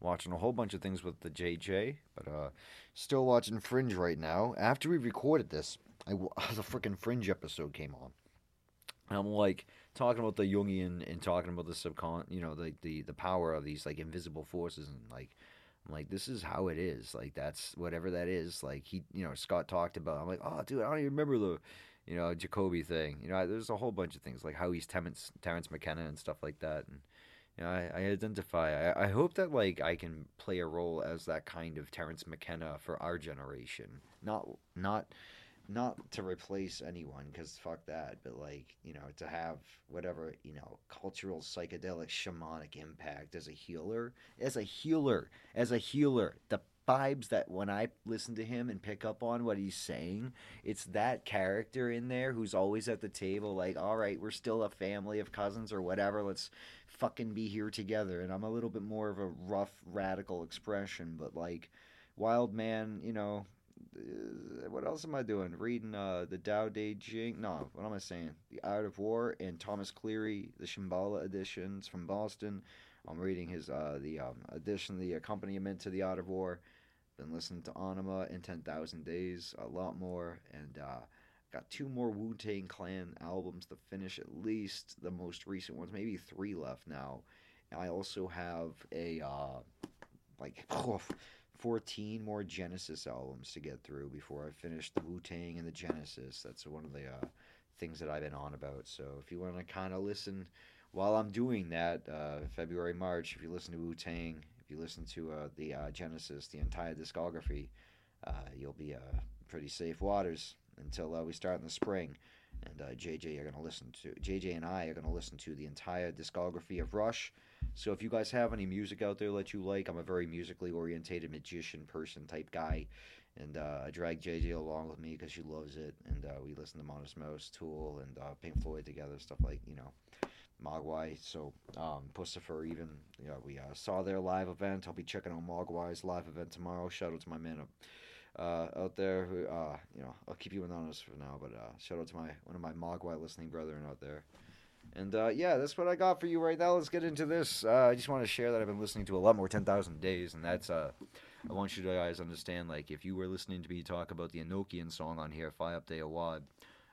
watching a whole bunch of things with the JJ, but uh, still watching Fringe right now. After we recorded this, I, the freaking Fringe episode came on. I'm like talking about the Jungian and talking about the subcon, you know, the, the the power of these like invisible forces and like I'm like this is how it is. Like that's whatever that is. Like he, you know, Scott talked about. I'm like, oh, dude, I don't even remember the you know, Jacoby thing. You know, there's a whole bunch of things like how he's Terrence, Terence McKenna and stuff like that. And you know, I, I identify. I, I hope that like I can play a role as that kind of Terence McKenna for our generation. Not not not to replace anyone because fuck that but like you know to have whatever you know cultural psychedelic shamanic impact as a healer as a healer as a healer the vibes that when I listen to him and pick up on what he's saying, it's that character in there who's always at the table, like, all right, we're still a family of cousins or whatever. Let's fucking be here together. And I'm a little bit more of a rough, radical expression, but like, Wild Man, you know, uh, what else am I doing? Reading uh, the Tao Te Ching. No, what am I saying? The Art of War and Thomas Cleary, the Shambhala editions from Boston. I'm reading his uh, the um, edition, the accompaniment to the Art of War. Been listening to Anima in 10,000 Days a lot more, and uh, got two more Wu Tang Clan albums to finish at least the most recent ones, maybe three left now. I also have a uh, like 14 more Genesis albums to get through before I finish the Wu Tang and the Genesis. That's one of the uh, things that I've been on about. So if you want to kind of listen while I'm doing that, uh, February, March, if you listen to Wu Tang, you listen to uh, the uh, Genesis, the entire discography, uh, you'll be uh, pretty safe waters until uh, we start in the spring. And JJ are going to listen to JJ and I are going to listen to the entire discography of Rush. So if you guys have any music out there that you like, I'm a very musically orientated magician person type guy, and I drag JJ along with me because she loves it, and we listen to Modest Mouse, Tool, and Pink Floyd together, stuff like you know, Mogwai. So um, Puscifer even, you know, we uh, saw their live event. I'll be checking out Mogwai's live event tomorrow. Shout out to my man uh, out there who, uh, you know, I'll keep you anonymous for now, but uh, shout out to my one of my Mogwai listening brethren out there. And uh, yeah, that's what I got for you right now. Let's get into this. Uh, I just want to share that I've been listening to a lot more 10,000 Days, and that's, I want you guys to understand, like, if you were listening to me talk about the Enochian song on here, Faaip de Oiad,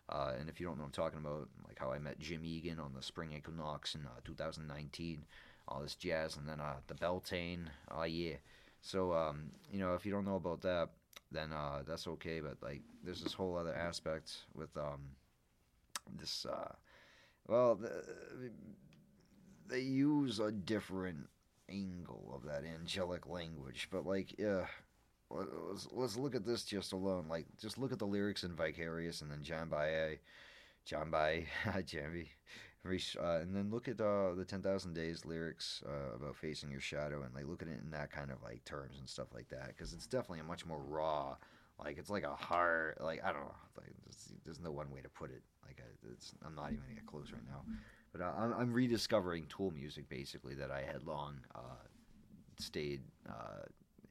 uh, and if you don't know what I'm talking about, like how I met Jim Egan on the Spring Equinox in uh, 2019, all this jazz, and then uh, the Beltane, oh yeah. So, um, you know, if you don't know about that, then uh, that's okay, but, like, there's this whole other aspect with um, this. Uh, well, the, they use a different angle of that angelic language, but like, yeah. Let's, let's look at this just alone. Like, just look at the lyrics in Vicarious and then Jambi, John Baye, Jambi, uh, and then look at uh, the 10,000 Days lyrics uh, about facing your shadow and like look at it in that kind of like terms and stuff like that because it's definitely a much more raw like it's like a hard, like I don't know. Like, there's, no one way to put it. Like I, I'm not even gonna get close right now. But uh, I'm, I'm, rediscovering Tool music basically that I had long uh, stayed uh,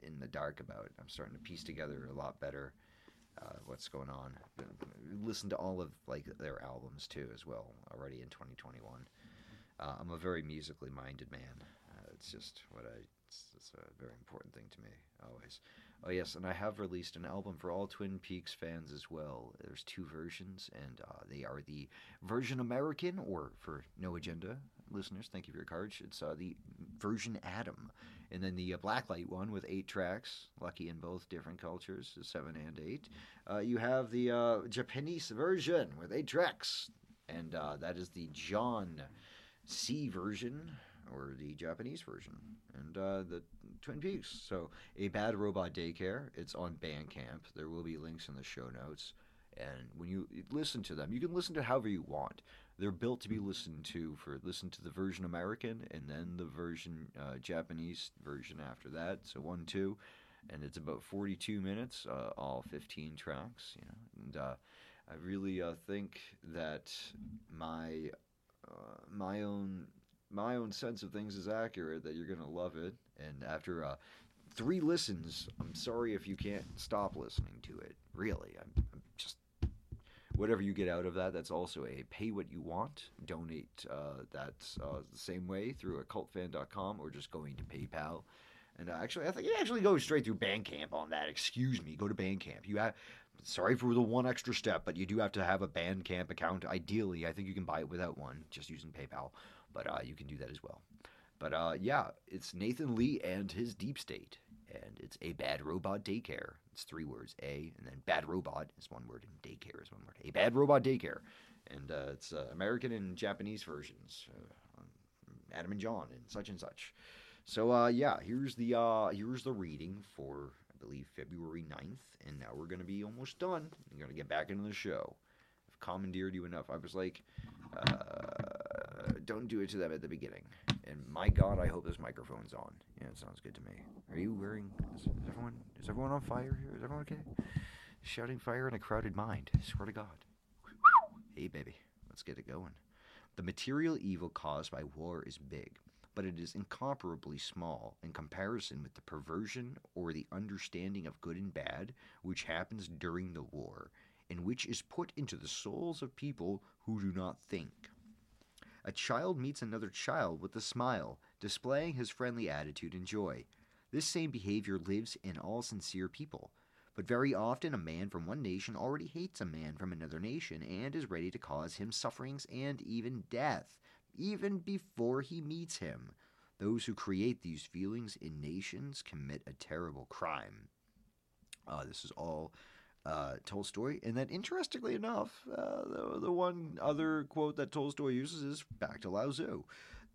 in the dark about. I'm starting to piece together a lot better uh, what's going on. Listen to all of like their albums too as well already in 2021. Uh, I'm a very musically minded man. Uh, it's just what I. It's, it's a very important thing to me always. Oh yes, and I have released an album for all Twin Peaks fans as well. There's two versions, and uh, they are the version American, or for No Agenda listeners, thank you for your cards. It's uh, the version Adam, and then the uh, Blacklight one with eight tracks, lucky in both different cultures, seven and eight. Uh, you have the uh, Japanese version with eight tracks, and uh, that is the John C version or the Japanese version, and uh, the Twin Peaks. So, A Bad Robot Daycare, it's on Bandcamp. There will be links in the show notes. And when you listen to them, you can listen to however you want. They're built to be listened to for listen to the version American and then the version uh, Japanese version after that. So one, two, and it's about 42 minutes, uh, all 15 tracks. You know, and uh, I really uh, think that my uh, my own my own sense of things is accurate, that you're to love it. And after uh, three listens, I'm sorry if you can't stop listening to it. Really, I'm, I'm whatever you get out of that. That's also a pay what you want. Donate uh, that uh, the same way through occultfan.com or just going to PayPal. And uh, actually, I think you actually go straight through Bandcamp on that. Excuse me, go to Bandcamp. You have, sorry for the one extra step, but you do have to have a Bandcamp account. Ideally, I think you can buy it without one, just using PayPal but uh, you can do that as well. But uh, yeah, it's Nathan Lee and his Deep State, and it's a bad robot daycare. It's three words, a, and then bad robot is one word, and daycare is one word. A bad robot daycare, and uh, it's uh, American and Japanese versions, uh, Adam and John, and such and such. So uh, yeah, here's the uh, here's the reading for I believe February 9th, and now we're gonna be almost done. We're gonna get back into the show. I've commandeered you enough. I was like. Don't do it to them at the beginning. And my God, I hope this microphone's on. Yeah, it sounds good to me. Are you wearing? Is, is everyone? Is everyone on fire here? Is everyone okay? Shouting fire in a crowded mind. Swear to God. Hey, baby, let's get it going. The material evil caused by war is big, but it is incomparably small in comparison with the perversion or the understanding of good and bad which happens during the war, and which is put into the souls of people who do not think. A child meets another child with a smile, displaying his friendly attitude and joy. This same behavior lives in all sincere people. But very often, a man from one nation already hates a man from another nation and is ready to cause him sufferings and even death, even before he meets him. Those who create these feelings in nations commit a terrible crime. Uh, this is all uh, Tolstoy. And then, interestingly enough, uh, the, the one other quote that Tolstoy uses is back to Lao Tzu.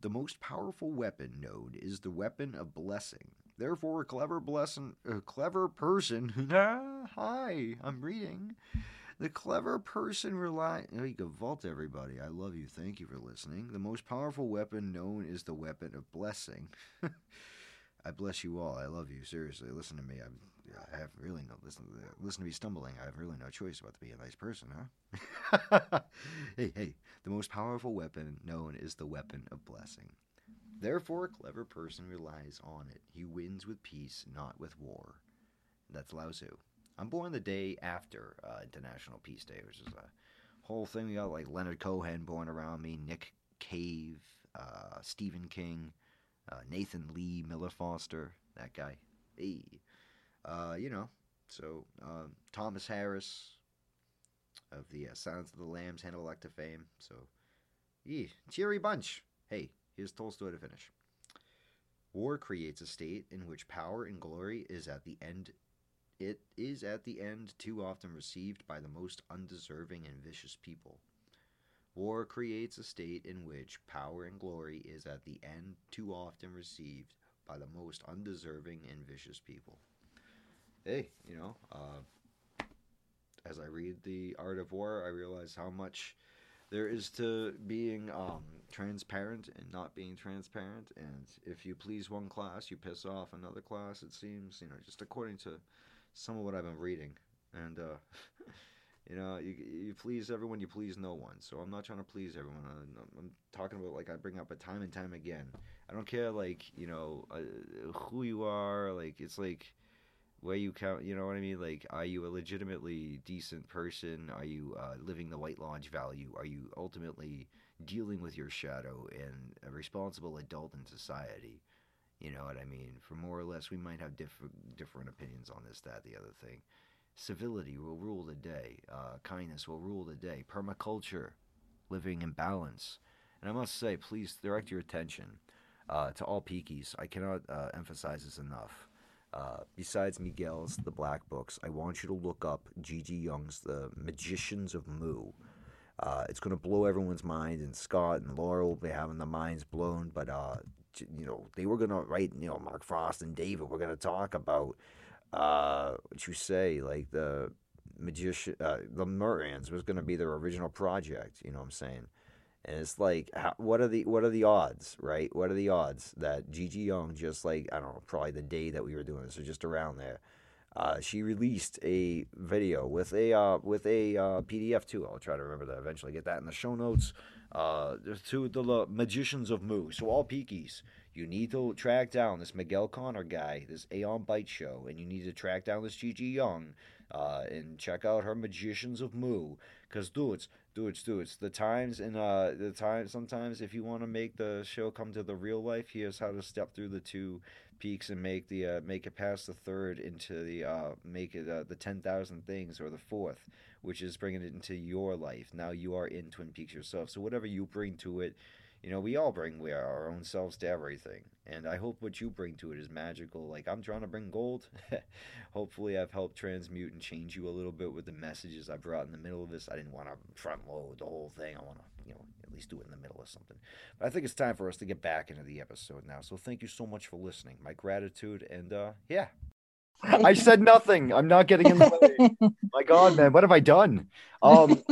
The most powerful weapon known is the weapon of blessing. Therefore, a clever blessing, a clever person. hi, I'm reading. The clever person rely. Oh, you can vault everybody. I love you. Thank you for listening. The most powerful weapon known is the weapon of blessing. I bless you all. I love you. Seriously, listen to me. I'm, I have really no listen. Listen to me stumbling. I have really no choice but to be a nice person, huh? hey, hey. The most powerful weapon known is the weapon of blessing. Therefore, a clever person relies on it. He wins with peace, not with war. That's Lao Tzu. I'm born the day after uh, International Peace Day, which is a whole thing. We got like Leonard Cohen born around me, Nick Cave, uh, Stephen King, uh, Nathan Lee, Miller Foster, that guy. Hey, uh, you know. So um, Thomas Harris of the uh, Silence of the Lambs, Hannibal Lecter fame. So, yeah, cheery bunch. Hey, Here's Tolstoy to finish. War creates a state in which power and glory is at the end it is at the end too often received by the most undeserving and vicious people. War creates a state in which power and glory is at the end too often received by the most undeserving and vicious people. Hey, you know, uh, as I read The Art of War, I realize how much there is to being um, transparent and not being transparent. And if you please one class, you piss off another class. It seems, you know, just according to some of what I've been reading. And uh, you know, you, you please everyone, you please no one. So I'm not trying to please everyone. I'm, I'm talking about like I bring up a time and time again. I don't care like you know uh, who you are. Like it's like where you count you know what i mean? Like are you a legitimately decent person? Are you uh, living the white lodge value? Are you ultimately dealing with your shadow and a responsible adult in society? You know what i mean? For more or less we might have different different opinions on this that the other thing. Civility will rule the day. Uh, kindness will rule the day. Permaculture living in balance. And i must say please direct your attention uh, to all peakies i cannot uh, emphasize this enough uh, besides Miguel's The Black Books, I want you to look up Gigi Young's The Magicians of Mu. Uh, it's going to blow everyone's mind, and Scott and Laura will be having the minds blown. But uh, you know, they were going to write. You know, Mark Frost and David were going to talk about uh, what you say, like the magician, uh, the Murrians was going to be their original project. You know what I'm saying? And it's like, how, what are the what are the odds, right? What are the odds that Gigi Young, just like I don't know, probably the day that we were doing this, or just around there, uh, she released a video with a uh, with a uh, PDF too. I'll try to remember that eventually. Get that in the show notes. Uh, to the magicians of Mu, So all peakies, you need to track down this Miguel Conner guy, this Aeon Byte show, and you need to track down this Gigi Young, uh, and check out her Magicians of Mu. Cause dudes, dudes, dudes, the times and uh the time sometimes if you want to make the show come to the real life, here's how to step through the two peaks and make the uh, make it past the third into the uh make it uh, the ten thousand things or the fourth, which is bringing it into your life. Now you are in Twin Peaks yourself, so whatever you bring to it, you know, we all bring we are our own selves to everything. And I hope what you bring to it is magical. Like I'm trying to bring gold. Hopefully I've helped transmute and change you a little bit with the messages I brought in the middle of this. I didn't want to front load the whole thing. I want to, you know, at least do it in the middle of something. But I think it's time for us to get back into the episode now. So thank you so much for listening. My gratitude and uh yeah. I said nothing. I'm not getting in the way. My God, man, what have I done? Um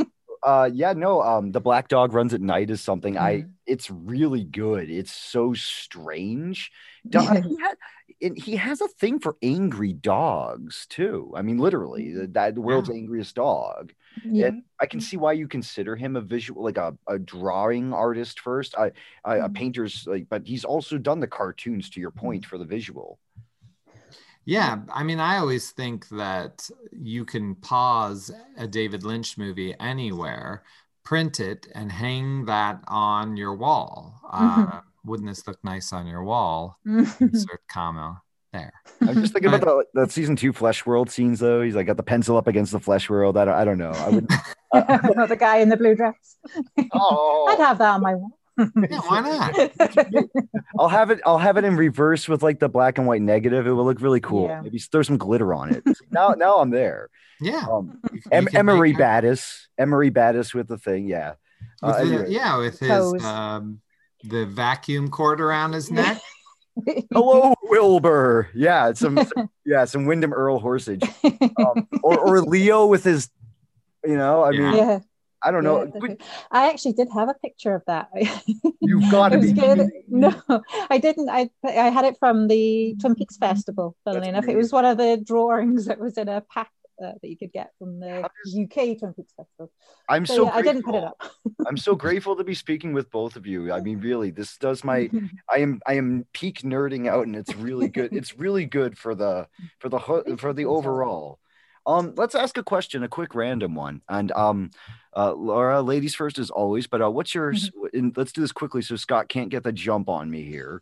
uh yeah no um the black dog runs at night is something mm-hmm. i it's really good it's so strange dog, he, had, he has a thing for angry dogs too i mean literally the, the world's yeah. angriest dog Yeah. And I can see why you consider him a visual, like a, a drawing artist first. I, I a Mhm. painter's like, but he's also done the cartoons. To your point, for the visual. Yeah, I mean, I always think that you can pause a David Lynch movie anywhere, print it, and hang that on your wall. Uh, wouldn't this look nice on your wall? Insert comma there. I'm just thinking about the, the season two Flesh World scenes though. He's like got the pencil up against the Flesh World. I don't, I don't know. I would. Not the guy in the blue dress. Oh, I'd have that on my wall. Yeah, why not? I'll have it. I'll have it in reverse with like the black and white negative. It will look really cool. Yeah. Maybe throw some glitter on it. now, now I'm there. Yeah. Um, you- you em- Emery Battis. Emery Battis with the thing. Yeah. Uh, with the- anyway. yeah, with his um, the vacuum cord around his neck. Hello, Wilbur. Yeah, some, some- yeah, some Windom Earle horsage, um, or or Leo with his, you know, I mean, yeah. I don't know. yeah, But. I actually did have a picture of that. You've got to be. good. No, I didn't. I I had it from the Twin Peaks Festival. Funnily enough, it was one of the drawings that was in a pack uh, that you could get from the How UK Twin Peaks Festival. I'm So, so. yeah, I didn't put it up. I'm so grateful to be speaking with both of you. I mean, really, this does my. I am I am peak nerding out, and it's really good. It's really good for the for the for the overall. Um, let's ask a question, a quick random one, and um, uh, Laura, ladies first as always. But uh, what's your? And let's do this quickly so Scott can't get the jump on me here.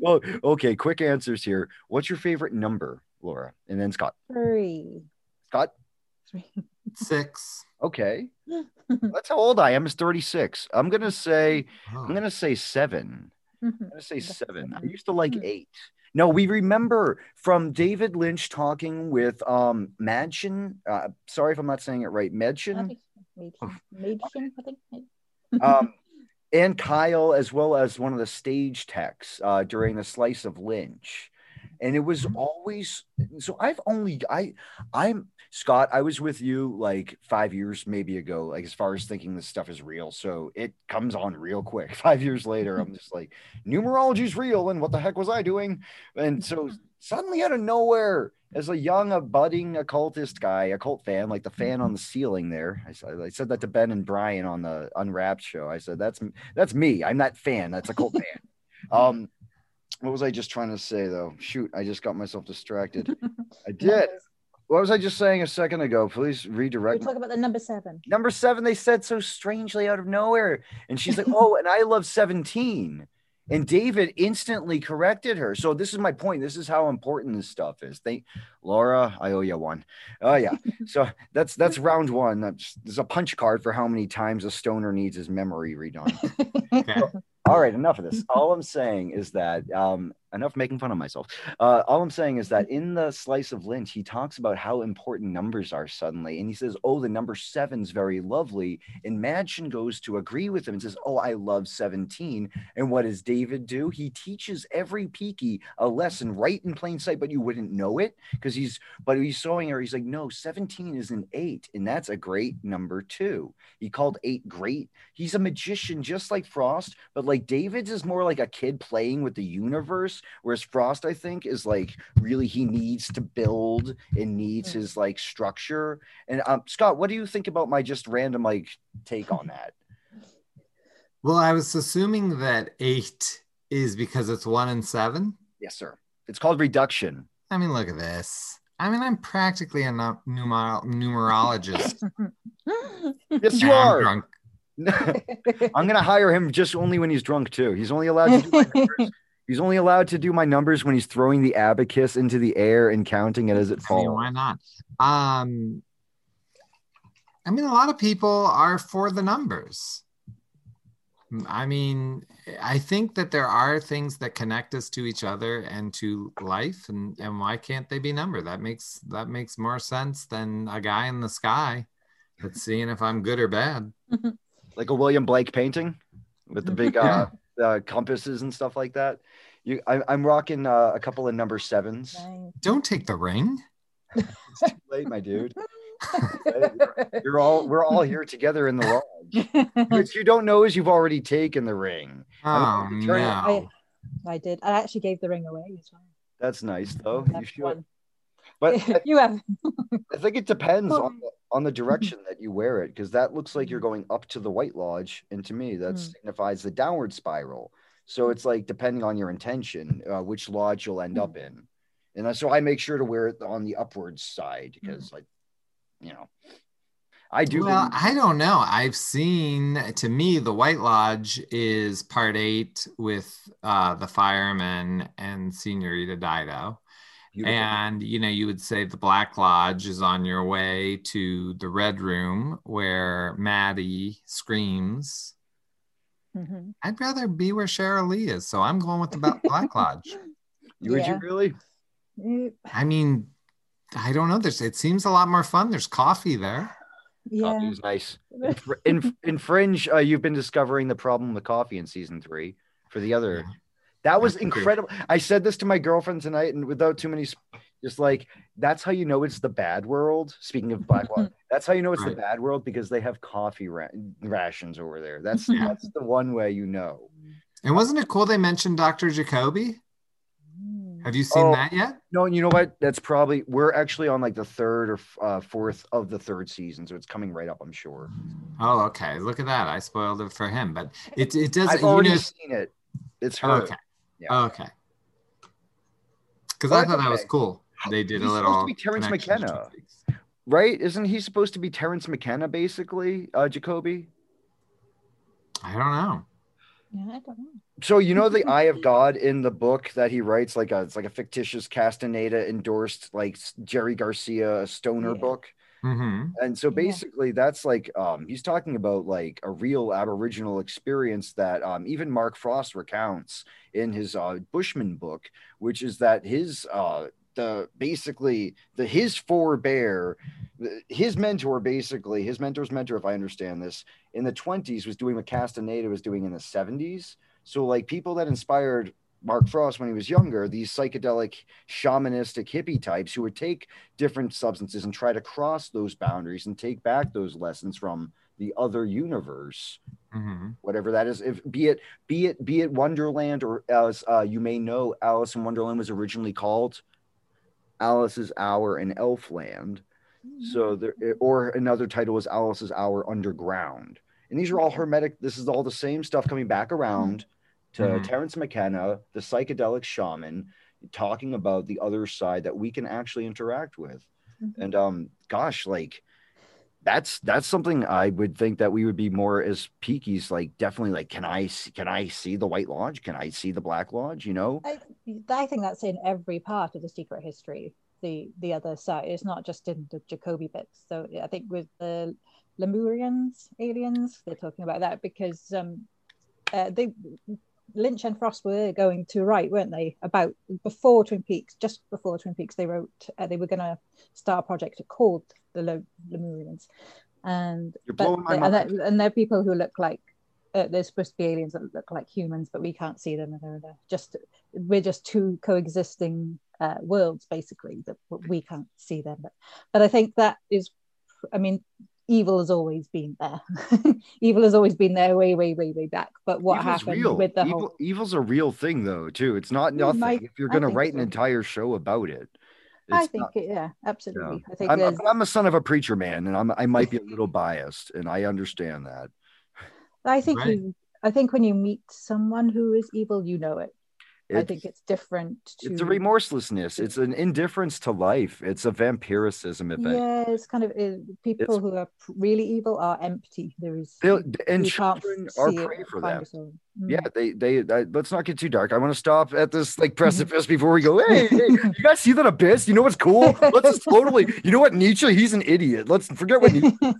well, okay, quick answers here. What's your favorite number, Laura? And then Scott. Three. Scott. Three. Six. Okay, that's how old I am. Is thirty six. I'm gonna say. Oh. I'm gonna say seven. I'm gonna say seven. I used to like Hmm. eight. No, we remember from David Lynch talking with um Madchen. Uh, sorry if I'm not saying it right. Madchen. Medium, I think. um, and Kyle, as well as one of the stage techs uh, during the Slice of Lynch. And it was mm-hmm. always so. I've only I I'm Scott. I was with you like five years maybe ago. Like as far as thinking this stuff is real, so it comes on real quick. Five years later, I'm just like numerology's real, and what the heck was I doing? And so mm-hmm. suddenly out of nowhere, as a young, a budding occultist guy, a cult fan, like the fan on mm-hmm. the ceiling there. I said, I said that to Ben and Brian on the Unwrapped show. I said, that's that's me. I'm that fan. That's a cult fan. Um, what was I just trying to say though? Shoot, I just got myself distracted. I did. What was I just saying a second ago? Please redirect. me. talking about the number seven. Number seven, they said so strangely out of nowhere. And she's like, oh, and I love 17. And David instantly corrected her. So this is my point. This is how important this stuff is. They Laura, I owe you one. Oh yeah. So that's that's round one. That's there's a punch card for how many times a stoner needs his memory redone. All right, enough of this. All I'm saying is that um, enough making fun of myself. Uh, all I'm saying is that in the slice of Lynch, he talks about how important numbers are suddenly, and he says, "Oh, the number seven's very lovely." And Madchen goes to agree with him and says, "Oh, I love 17." And what does David do? He teaches every peaky a lesson right in plain sight, but you wouldn't know it because he's. But he's showing her. He's like, "No, 17 is an eight, and that's a great number too." He called eight great. He's a magician, just like Frost, but like David's is more like a kid playing with the universe, whereas Frost, I think, is like really he needs to build and needs his like structure. And um, Scott, what do you think about my just random like take on that? Well, I was assuming that eight is because it's one and seven. Yes, sir. It's called reduction. I mean, look at this. I mean, I'm practically a nu- numer- numerologist. Yes, you I'm are. drunk. I'm gonna hire him just only when he's drunk too. He's only allowed to do my numbers. He's only allowed to do my numbers when he's throwing the abacus into the air and counting it as it I mean, falls. why not? Um, I mean, a lot of people are for the numbers. I mean, I think that there are things that connect us to each other and to life, and and why can't they be numbered? That makes that makes more sense than a guy in the sky that's seeing if I'm good or bad. like a William Blake painting with the big uh, uh, compasses and stuff like that. You, I, I'm rocking uh, a couple of number sevens. Don't take the ring. It's too late, my dude. You're all we're all here together in the lodge. What you don't know is you've already taken the ring. Oh I mean, turn it- no! I did. I actually gave the ring away as well. That's nice though. You should. one. But I, you have. I think it depends on the, on the direction that you wear it because that looks like you're going up to the White Lodge, and to me that Mm. signifies the downward spiral. So it's like depending on your intention, uh, which lodge you'll end up in, and so I make sure to wear it on the upwards side because like, you know, I do. Well, believe- I don't know. I've seen, to me, the White Lodge is part eight with uh, the firemen and Senorita Dido. Beautiful. And, you know, you would say the Black Lodge is on your way to the Red Room where Maddy screams. Mhm. I'd rather be where Sheryl Lee is. So I'm going with the Black Lodge. You- would you really? Mm, I mean, I don't know. There's, it seems a lot more fun. There's coffee there. Yeah. is nice. In, in, in Fringe, uh, you've been discovering the problem with coffee in season three. For the other, Yeah. That was incredible. I said this to my girlfriend tonight, and without too many, just like that's how you know it's the bad world. Speaking of Black Lodge, that's how you know it's Right. the bad world because they have coffee ra- rations over there. That's that's the one way you know. And wasn't it cool they mentioned Dr. Jacoby? Have you seen Oh. that yet? No, and you know what? That's probably we're actually on like the third or uh, fourth of the third season, so it's coming right up. I'm sure. Oh, okay. Look at that. I spoiled it for him, but it it does. I've you already know, seen it. It's her. okay. Yeah. Okay. Because Well, I thought that was cool. They did He's a supposed little. to be Terence McKenna. Right? Isn't he supposed to be Terence McKenna, basically, uh, Jacoby? I don't know. Yeah, I don't know. So you know the Eye of God in the book that he writes, like a it's like a fictitious Castaneda endorsed, like Jerry Garcia stoner Yeah. book. Hmm And so Yeah. basically, that's like um, he's talking about like a real Aboriginal experience that um, even Mark Frost recounts in his uh, Bushman book, which is that his uh, the basically the his forebear, his mentor basically his mentor's mentor, if I understand this, in the twenties was doing what Castaneda was doing in the seventies. So like people that inspired Mark Frost when he was younger, these psychedelic shamanistic hippie types who would take different substances and try to cross those boundaries and take back those lessons from the other universe. Hmm whatever that is if be it be it be it wonderland or as uh, you may know alice in wonderland was originally called alice's hour in elfland. So there or another title was alice's hour underground. And these are all hermetic this is all the same stuff coming back around to Mhm. terence mckenna the psychedelic shaman talking about the other side that we can actually interact with Mhm. and um gosh like that's that's something i would think that we would be more as peakies like definitely like can i see, can i see the white lodge can i see the black lodge you know I, I think that's in every part of the secret history. The the other side. It's not just in the Jacoby bits. So I think with the Lemurians, aliens, they're talking about that because um, uh, they Lynch and Frost were going to write, weren't they? About before Twin Peaks, just before Twin Peaks, they wrote uh, they were going to start a project called the Le- Lemurians, and but and, mind. they're- and they're people who look like uh, they're supposed to be aliens that look like humans, but we can't see them, and they're, they're just we're just two coexisting uh, worlds basically that we can't see them. But but I think that is, I mean, evil has always been there. evil has always been there, way way way way back. But what Evil's happened real. with the Evil, whole evil's a real thing though too it's not nothing I- if you're going to think write an entire show about it I think not- it, yeah, absolutely. I think I'm, I'm a son of a preacher man and I'm, i might be a little biased and i understand that I think Right. you I think when you meet someone who is evil, you know it. I think it's different to it's a remorselessness. It's an indifference to life. It's a vampiricism if yeah, it's kind of uh, people It's- who are really evil are empty. There is and children are prey for find them a soul. Mm. yeah they they uh, let's not get too dark. I want to stop at this like precipice before we go hey, hey you guys see that abyss? You know what's cool? Let's just totally you know what nietzsche? He's an idiot. Let's forget what nietzsche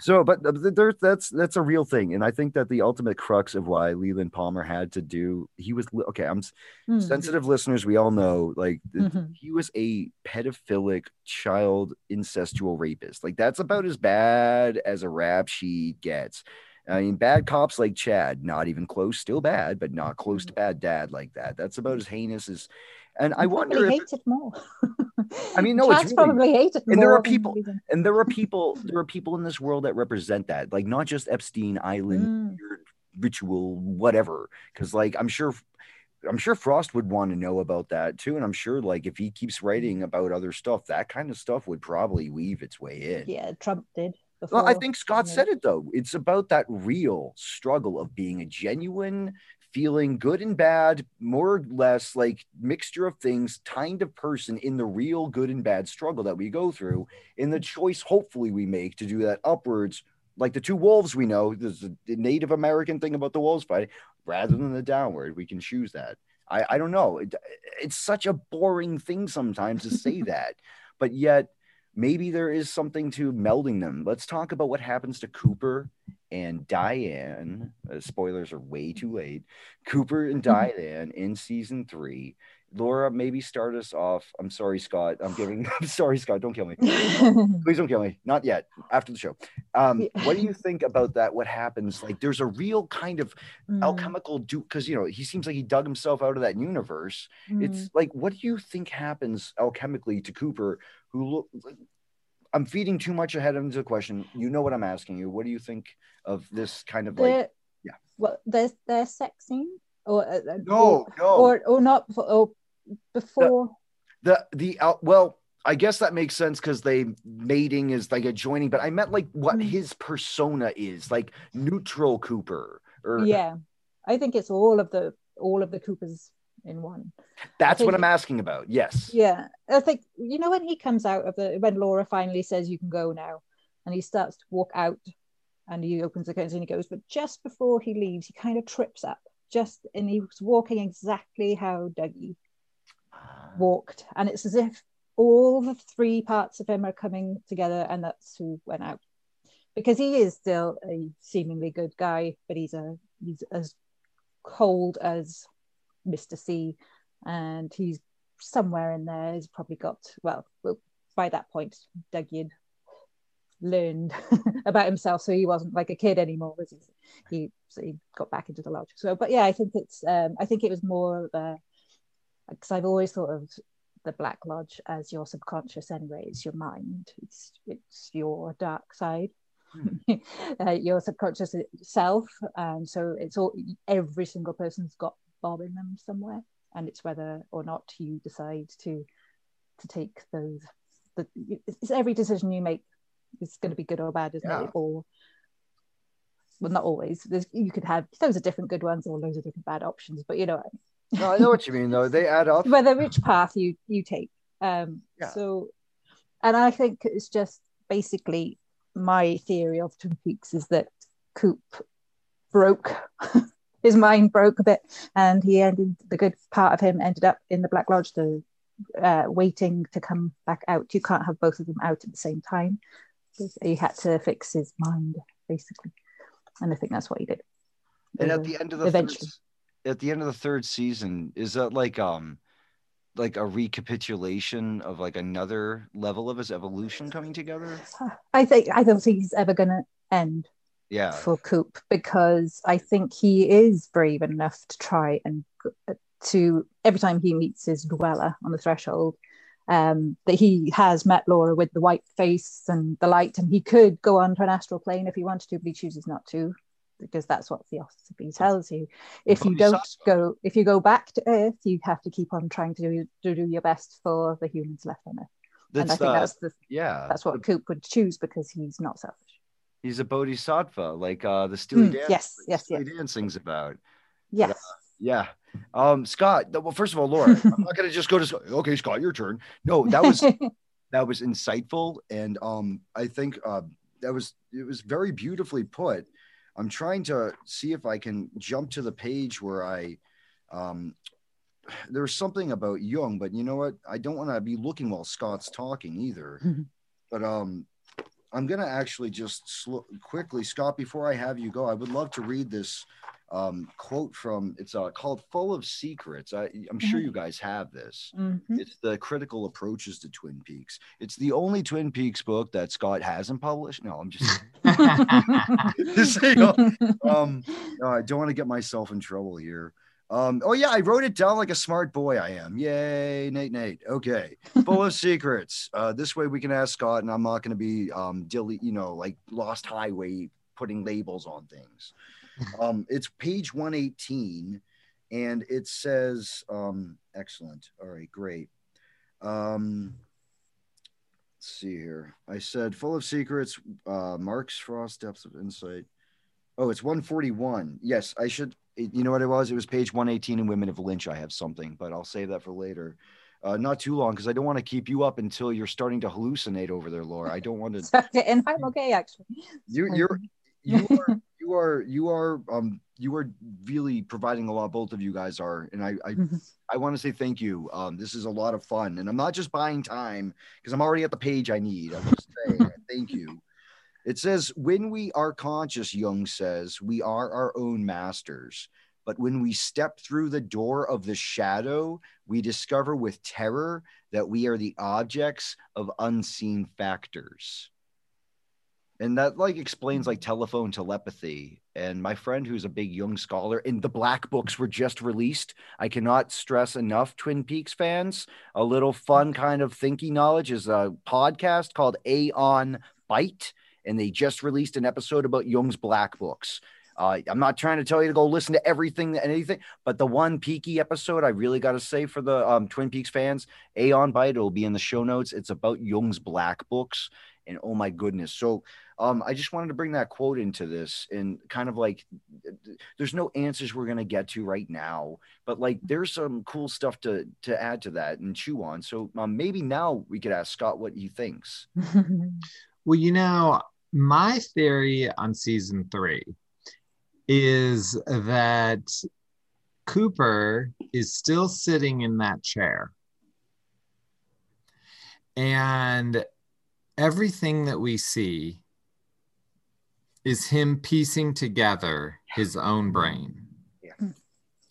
so but th- th- there that's that's a real thing and i think that the ultimate crux of why leland palmer had to do he was okay i'm s- Mm. sensitive listeners we all know like Mhm. he was a pedophilic child incestual rapist like that's about as bad as a rap sheet gets i mean bad cops like chad not even close still bad but not close to bad dad like that that's about as heinous as and i wonder probably if it more. I mean, no, it's Chad's really- probably hated and there are people- and there are people there are people in this world that represent that like not just epstein island Mm. ritual whatever because like i'm sure I'm sure Frost would want to know about that too. And I'm sure like if he keeps writing about other stuff, that kind of stuff would probably weave its way in. Yeah, Trump did. Before. Well, I think Scott said it though. It's about that real struggle of being a genuine, feeling good and bad, more or less like mixture of things kind of person in the real good and bad struggle that we go through, in the choice hopefully we make to do that upwards. Like the two wolves we know, there's a the Native American thing about the wolves fighting, rather than the downward, we can choose that. I, I don't know. It, it's such a boring thing sometimes to say that, but yet maybe there is something to melding them. Let's talk about what happens to Cooper and Diane. Uh, spoilers are way too late. Cooper and Diane in season three. Laura, maybe start us off. I'm sorry, Scott. I'm giving. I'm sorry, Scott. Don't kill me. Please don't kill me. Not yet. After the show. Um, what do you think about that? What happens? Like, there's a real kind of Mm, alchemical do because you know he seems like he dug himself out of that universe. mm. It's like, what do you think happens alchemically to Cooper? Who look? I'm feeding too much ahead into the question. You know what I'm asking you. What do you think of this kind of like? Yeah. Well, there's their sex scene, or uh, uh, No, or, no. or or not before, or before. the the out well i guess that makes sense because they mating is like adjoining but i meant like what Mm. his persona is like neutral cooper or yeah, I think it's all of the all of the Coopers in one. that's what i'm asking about yes Yeah, I think you know when he comes out of the when Laura finally says you can go now, and he starts to walk out, and he opens the curtains and he goes, but just before he leaves, he kind of trips up. Just and he was walking exactly how Dougie walked, and it's as if all the three parts of him are coming together, and that's who went out. Because he is still a seemingly good guy, but he's a he's as cold as Mr. C, and he's somewhere in there. He's probably got well, by that point, Dougie had learned about himself, so he wasn't like a kid anymore. Was he? He so he got back into the lodge. So, but yeah, I think it's um, I think it was more of a because I've always thought of the Black Lodge as your subconscious anyway. It's your mind. It's it's your dark side. uh, your subconscious self, and so it's all every single person's got Bob in them somewhere, and it's whether or not you decide to to take those. The, it's every decision you make is going to be good or bad, isn't Yeah. it? Or well, not always. There's, you could have those are different good ones or loads of different bad options, but you know no i know what you mean though they add up whether which path you you take um Yeah. so and i think it's just basically my theory of twin peaks is that coop broke his mind broke a bit and he ended the good part of him ended up in the black lodge the uh, waiting to come back out. You can't have both of them out at the same time. He had to fix his mind basically. And i think that's what he did. And at the end of the third, eventually. at the end of the third season is that like um like a recapitulation of like another level of his evolution coming together? I think i don't think he's ever going to end yeah for Coop because I think he is brave enough to try and to every time he meets his dweller on the threshold, um, that he has met Laura with the white face and the light, and he could go on to an astral plane if he wanted to, but he chooses not to because that's what Theosophy tells you. If you don't go, if you go back to Earth, you have to keep on trying to do, to do your best for the humans left on Earth. and I think uh, that's the yeah that's what Coop would choose because he's not selfish. He's a bodhisattva like uh the steely Mm, dan yes, yes, steely dan sings about. Yes. yeah. Um scott well first of all laura i'm not gonna just go to okay scott your turn. No that was that was insightful and um i think uh that was it was very beautifully put. I'm trying to see if i can jump to the page where i um there's something about jung but you know what? I don't want to be looking while scott's talking either. Mhm. but um i'm gonna actually just sl- quickly scott before i have you go i would love to read this um, quote from it's uh, called full of secrets I, i'm sure Mhm. you guys have this Mhm. it's the critical approaches to Twin Peaks. It's the only Twin Peaks book that Scott hasn't published. No, I'm just, just. Um, no, I don't want to get myself in trouble here. Um, oh yeah, I wrote it down like a smart boy I am. Yay, Nate, Nate. Okay, full of secrets. Uh, this way we can ask Scott, and I'm not going to be um, dilly, you know, like Lost Highway putting labels on things. Um, it's page 118 and it says, um, excellent. All right, great. Um, let's see here. I said full of secrets, uh, Mark's Frost depths of insight. Oh, it's 141. Yes, I should. You know what it was? It was page 118 in Women of Lynch. I have something, but I'll save that for later. Uh, not too long because I don't want to keep you up until you're starting to hallucinate over there, Laura. I don't want to. and I'm okay, actually. You, you're you are you are you are um you are really providing a lot both of you guys are and i i, I want to say thank you um this is a lot of fun and i'm not just buying time because i'm already at the page i need i'm just saying thank you it says when we are conscious jung says we are our own masters. But when we step through the door of the shadow we discover with terror that we are the objects of unseen factors. And that like explains like mm-hmm. telephone telepathy. And my friend who's a big Jung scholar and the black books were just released. I cannot stress enough twin peaks fans a little fun mm-hmm. kind of thinking knowledge is a podcast called aeon byte and they just released an episode about jung's black books uh, i'm not trying to tell you to go listen to everything and anything but the one peaky episode i really got to say for the um, twin peaks fans aeon byte it'll be in the show notes it's about jung's black books and oh my goodness so um, I just wanted to bring that quote into this and kind of like there's no answers we're gonna get to right now, but like there's some cool stuff to to add to that and chew on. So um, maybe now we could ask Scott what he thinks. well, you know, my theory on season three is that Cooper is still sitting in that chair. And everything that we see is him piecing together his own brain yeah.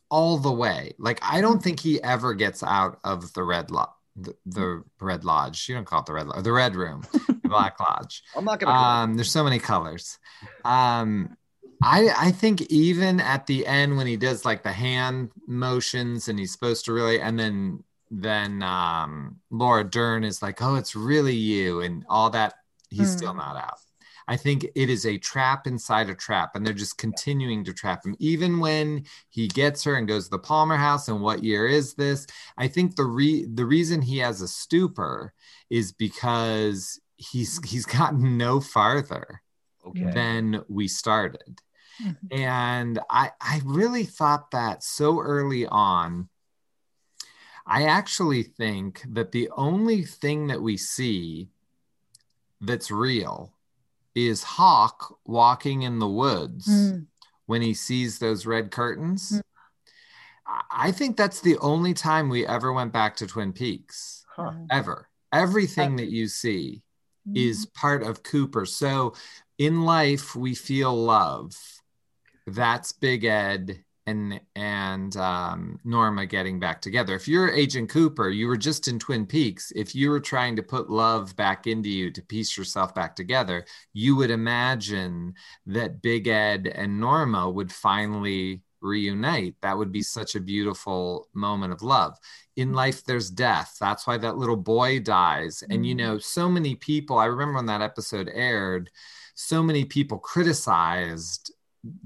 all the way. Like I don't think he ever gets out of the red lodge. The, the, red lodge. You don't call it the red lodge. The red room, black lodge. I'm not gonna. Um, there's so many colors. Um, I I think even at the end when he does like the hand motions and he's supposed to really, and then then um, Laura Dern is like, oh, it's really you, and all that. He's mm. still not out. I think it is a trap inside a trap, and they're just continuing to trap him. Even when he gets her and goes to the Palmer house, and what year is this? I think the re- the reason he has a stupor is because he's he's gotten no farther okay. than we started. Mm-hmm. And I I really thought that so early on. I actually think that the only thing that we see that's real is Hawk walking in the woods mm. when he sees those red curtains. Mm. I think that's the only time we ever went back to Twin Peaks. Huh. Ever. Everything that you see mm. is part of Cooper. So in life, we feel love. That's Big Ed and and um, Norma getting back together. If you're Agent Cooper, you were just in Twin Peaks. If you were trying to put love back into you to piece yourself back together, you would imagine that Big Ed and Norma would finally reunite. That would be such a beautiful moment of love. In life, there's death. That's why that little boy dies. And you mm-hmm. know, so many people. I remember when that episode aired. So many people criticized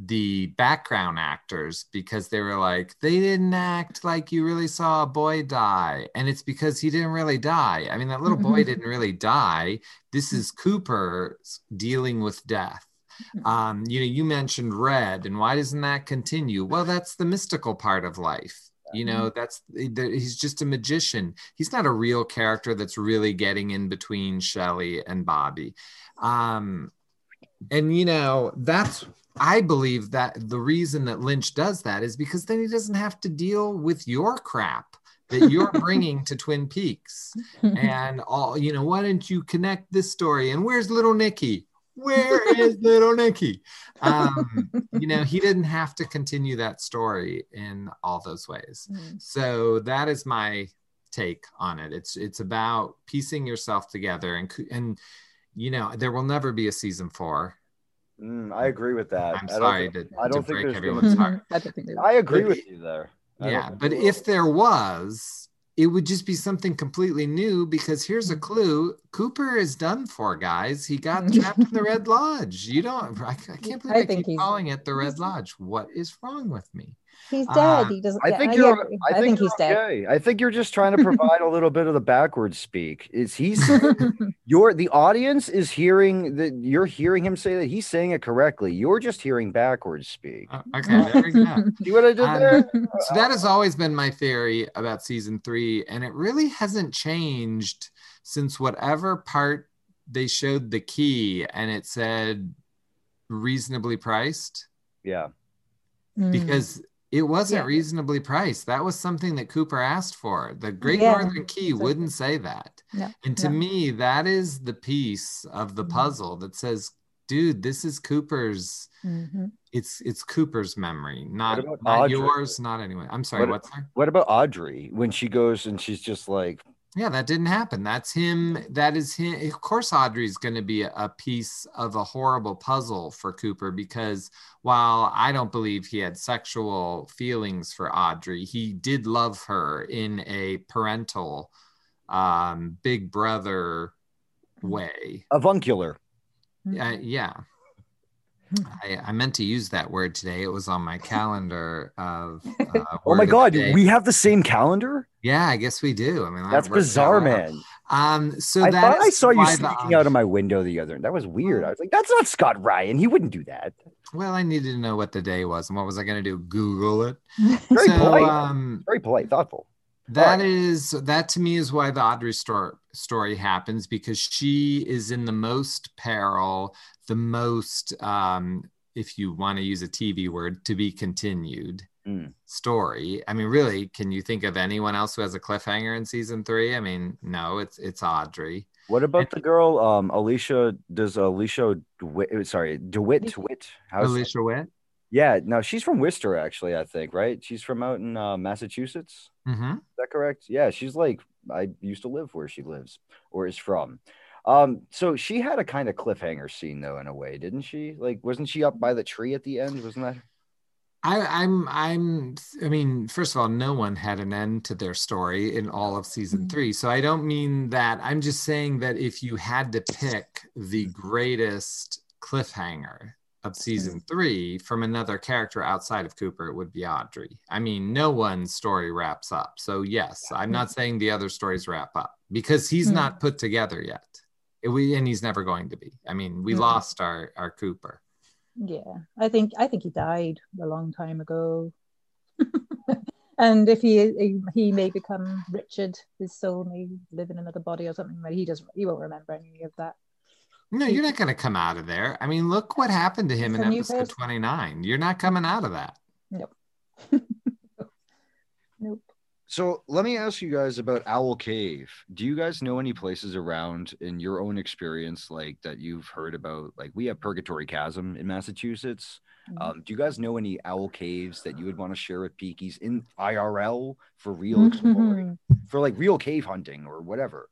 the background actors because they were like they didn't act like you really saw a boy die and it's because he didn't really die i mean that little boy didn't really die this is cooper dealing with death um, you know you mentioned red and why doesn't that continue well that's the mystical part of life you know that's he's just a magician he's not a real character that's really getting in between Shelly and bobby um, and you know that's I believe that the reason that Lynch does that is because then he doesn't have to deal with your crap that you're bringing to Twin Peaks. And all, you know, why don't you connect this story? And where's little Nicky? Where is little Nicky? Um, you know, he didn't have to continue that story in all those ways. Mm. So that is my take on it. It's it's about piecing yourself together and and you know, there will never be a season four Mm, I agree with that. I'm sorry I don't, to, I don't to think break everyone's heart. I agree with you there. I yeah, but if there was, it would just be something completely new because here's a clue Cooper is done for, guys. He got trapped in the Red Lodge. You don't, I, I can't believe I, I keep calling it the Red Lodge. What is wrong with me? He's Uh, dead. he doesn't. I think I you're. agree. I think, he's you're dead. okay. I think you're just trying to provide a little bit of the backwards speak. Is he's your the audience is hearing that you're hearing him say that he's saying it correctly. You're just hearing backwards speak. Uh, okay, there we go. See what I did Um, there? So that has always been my theory about season three, and it really hasn't changed since whatever part they showed the key and it said reasonably priced Yeah. Mm. because it wasn't Yeah. reasonably priced. That was something that Cooper asked for. The Great Yeah, Northern Key exactly. wouldn't say that. No, And to no. me, that is the piece of the Mhm. puzzle that says, dude, this is Cooper's Mhm. it's it's Cooper's memory, not, not yours, not anyway. I'm sorry, What- what's there? What about Audrey when she goes and she's just like, Yeah, that didn't happen. That's him. That is him. Of course, Audrey's going to be a, a piece of a horrible puzzle for Cooper because while I don't believe he had sexual feelings for Audrey, he did love her in a parental, um, big brother way. avuncular? Uh, yeah. I, I meant to use that word today. It was on my calendar of. Uh, Oh my God, we have the same calendar. Yeah, I guess we do. I mean, That's works out bizarre, well. man. Um, so I that thought I saw you why the sneaking out of my window the other. That was weird. Oh. I was like, that's not Scott Ryan. He wouldn't do that. Well, I needed to know what the day was, and what was I going to do? Google it. Very so, polite. um, Very polite, thoughtful. that right. is that to me is why the Audrey story story happens because she is in the most peril, the most, um, if you want to use a TV word, to be continued Mm. story. I mean, really, can you think of anyone else who has a cliffhanger in season three? I mean, no, it's it's Audrey. What about the girl, um, Alicia? Does Alicia DeWitt? Sorry, DeWitt. DeWitt. How's Alicia Witt. Yeah, no, she's from Worcester, actually. I think, right? She's from out in uh, Massachusetts. hmm Is that correct? Yeah, she's like I used to live where she lives or is from. Um, so she had a kind of cliffhanger scene though, in a way, didn't she? Like, wasn't she up by the tree at the end? Wasn't that? I, I'm, I'm, I mean, first of all, no one had an end to their story in all of season Mhm. three. So I don't mean that. I'm just saying that if you had to pick the greatest cliffhanger of season three from another character outside of Cooper, it would be Audrey. I mean, no one's story wraps up. So, yes, I'm not saying the other stories wrap up because he's Hmm. not put together yet. It- we, and he's never going to be. I mean, we Hmm. lost our, our Cooper. Yeah, I think I think he died a long time ago. and if he, he may become Richard, his soul may live in another body or something. But he doesn't. He won't remember any of that. No, you're not going to come out of there. I mean, look what happened to him He's in episode 29. You're not coming out of that. Nope. So let me ask you guys about Owl Cave. Do you guys know any places around in your own experience, like that you've heard about? Like we have Purgatory Chasm in Massachusetts. Mhm. Um, do you guys know any owl caves that you would want to share with Peakies in IRL for real Mm-hmm. exploring, for like real cave hunting or whatever?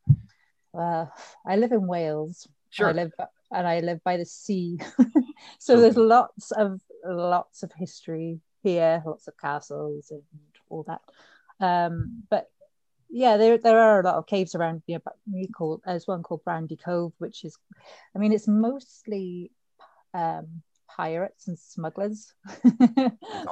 Well, I live in Wales. Sure. I live and I live by the sea, so there's lots of lots of history here, lots of castles and all that. Um, but yeah, there there are a lot of caves around. But we call there's one called Brandy Cove, which is, I mean, it's mostly um, pirates and smugglers.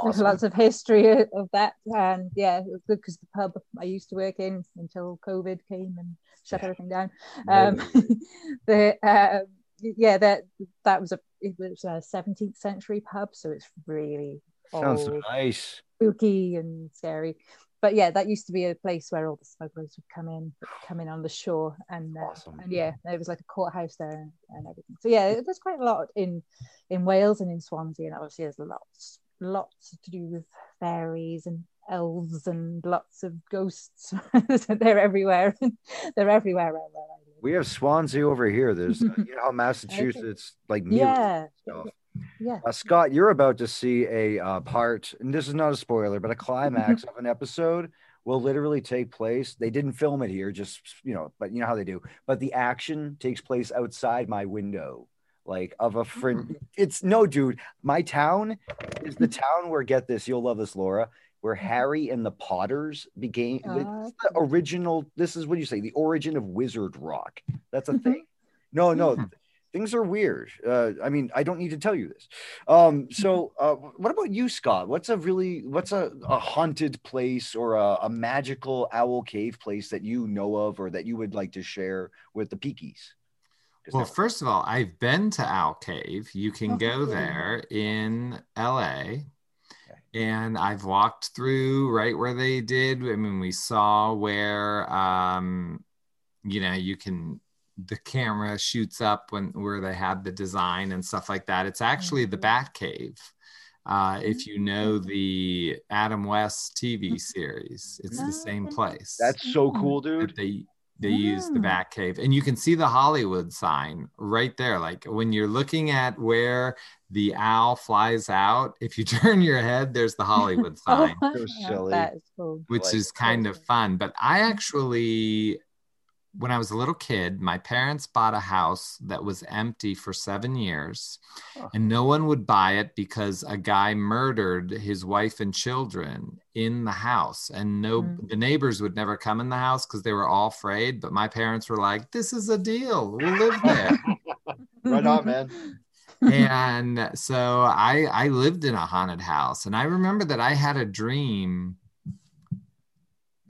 There's lots of history of that, and yeah, it was good because the pub I used to work in until COVID came and shut Yeah. everything down. Um, the um, yeah, that that was a it was a 17th century pub, so it's really Sounds old, nice. spooky and scary. But yeah, that used to be a place where all the smugglers would come in, come in on the shore, and uh, Awesome. and yeah, there was like a courthouse there and everything. So yeah, there's quite a lot in in Wales and in Swansea, and obviously there's lots lots to do with fairies and elves and lots of ghosts. They're everywhere. They're everywhere around live. We have Swansea over here. There's, uh, you know, how Massachusetts, like, yeah, stuff. Yeah. Uh, Scott, you're about to see a uh, part, and this is not a spoiler, but a climax of an episode will literally take place. They didn't film it here, just you know, but you know how they do. But the action takes place outside my window, like of a friend. It's no, dude. My town is the town where get this. You'll love this, Laura. Where Harry and the Potters became Ah, it's the original. This is what you say, the origin of Wizard Rock. That's a thing. No, no. Things are weird. Uh, I mean, I don't need to tell you this. Um, so, uh, what about you, Scott? What's a really what's a, a haunted place or a, a magical owl cave place that you know of or that you would like to share with the Peakies? Well, first of all, I've been to Owl Cave. You can Oh, go there in LA. And I've walked through right where they did. I mean, we saw where um, you know, you can the camera shoots up when where they had the design and stuff like that. It's actually the Mhm. Bat Cave. Uh, if you know the Adam West TV series, it's the same place that's so cool, that dude. they they use the. Bat Cave, and you can see the Hollywood sign right there. Like when you're looking at where the owl flies out, if you turn your head, there's the Hollywood sign, Oh, So silly. That is cool. which like is kind of fun. But I actually, when I was a little kid, my parents bought a house that was empty for seven years, Huh. and no one would buy it because a guy murdered his wife and children in the house, and no, Mm. the neighbors would never come in the house because they were all afraid. But my parents were like, "This is a deal. We'll live there." Right on, man. and so I I lived in a haunted house, and I remember that I had a dream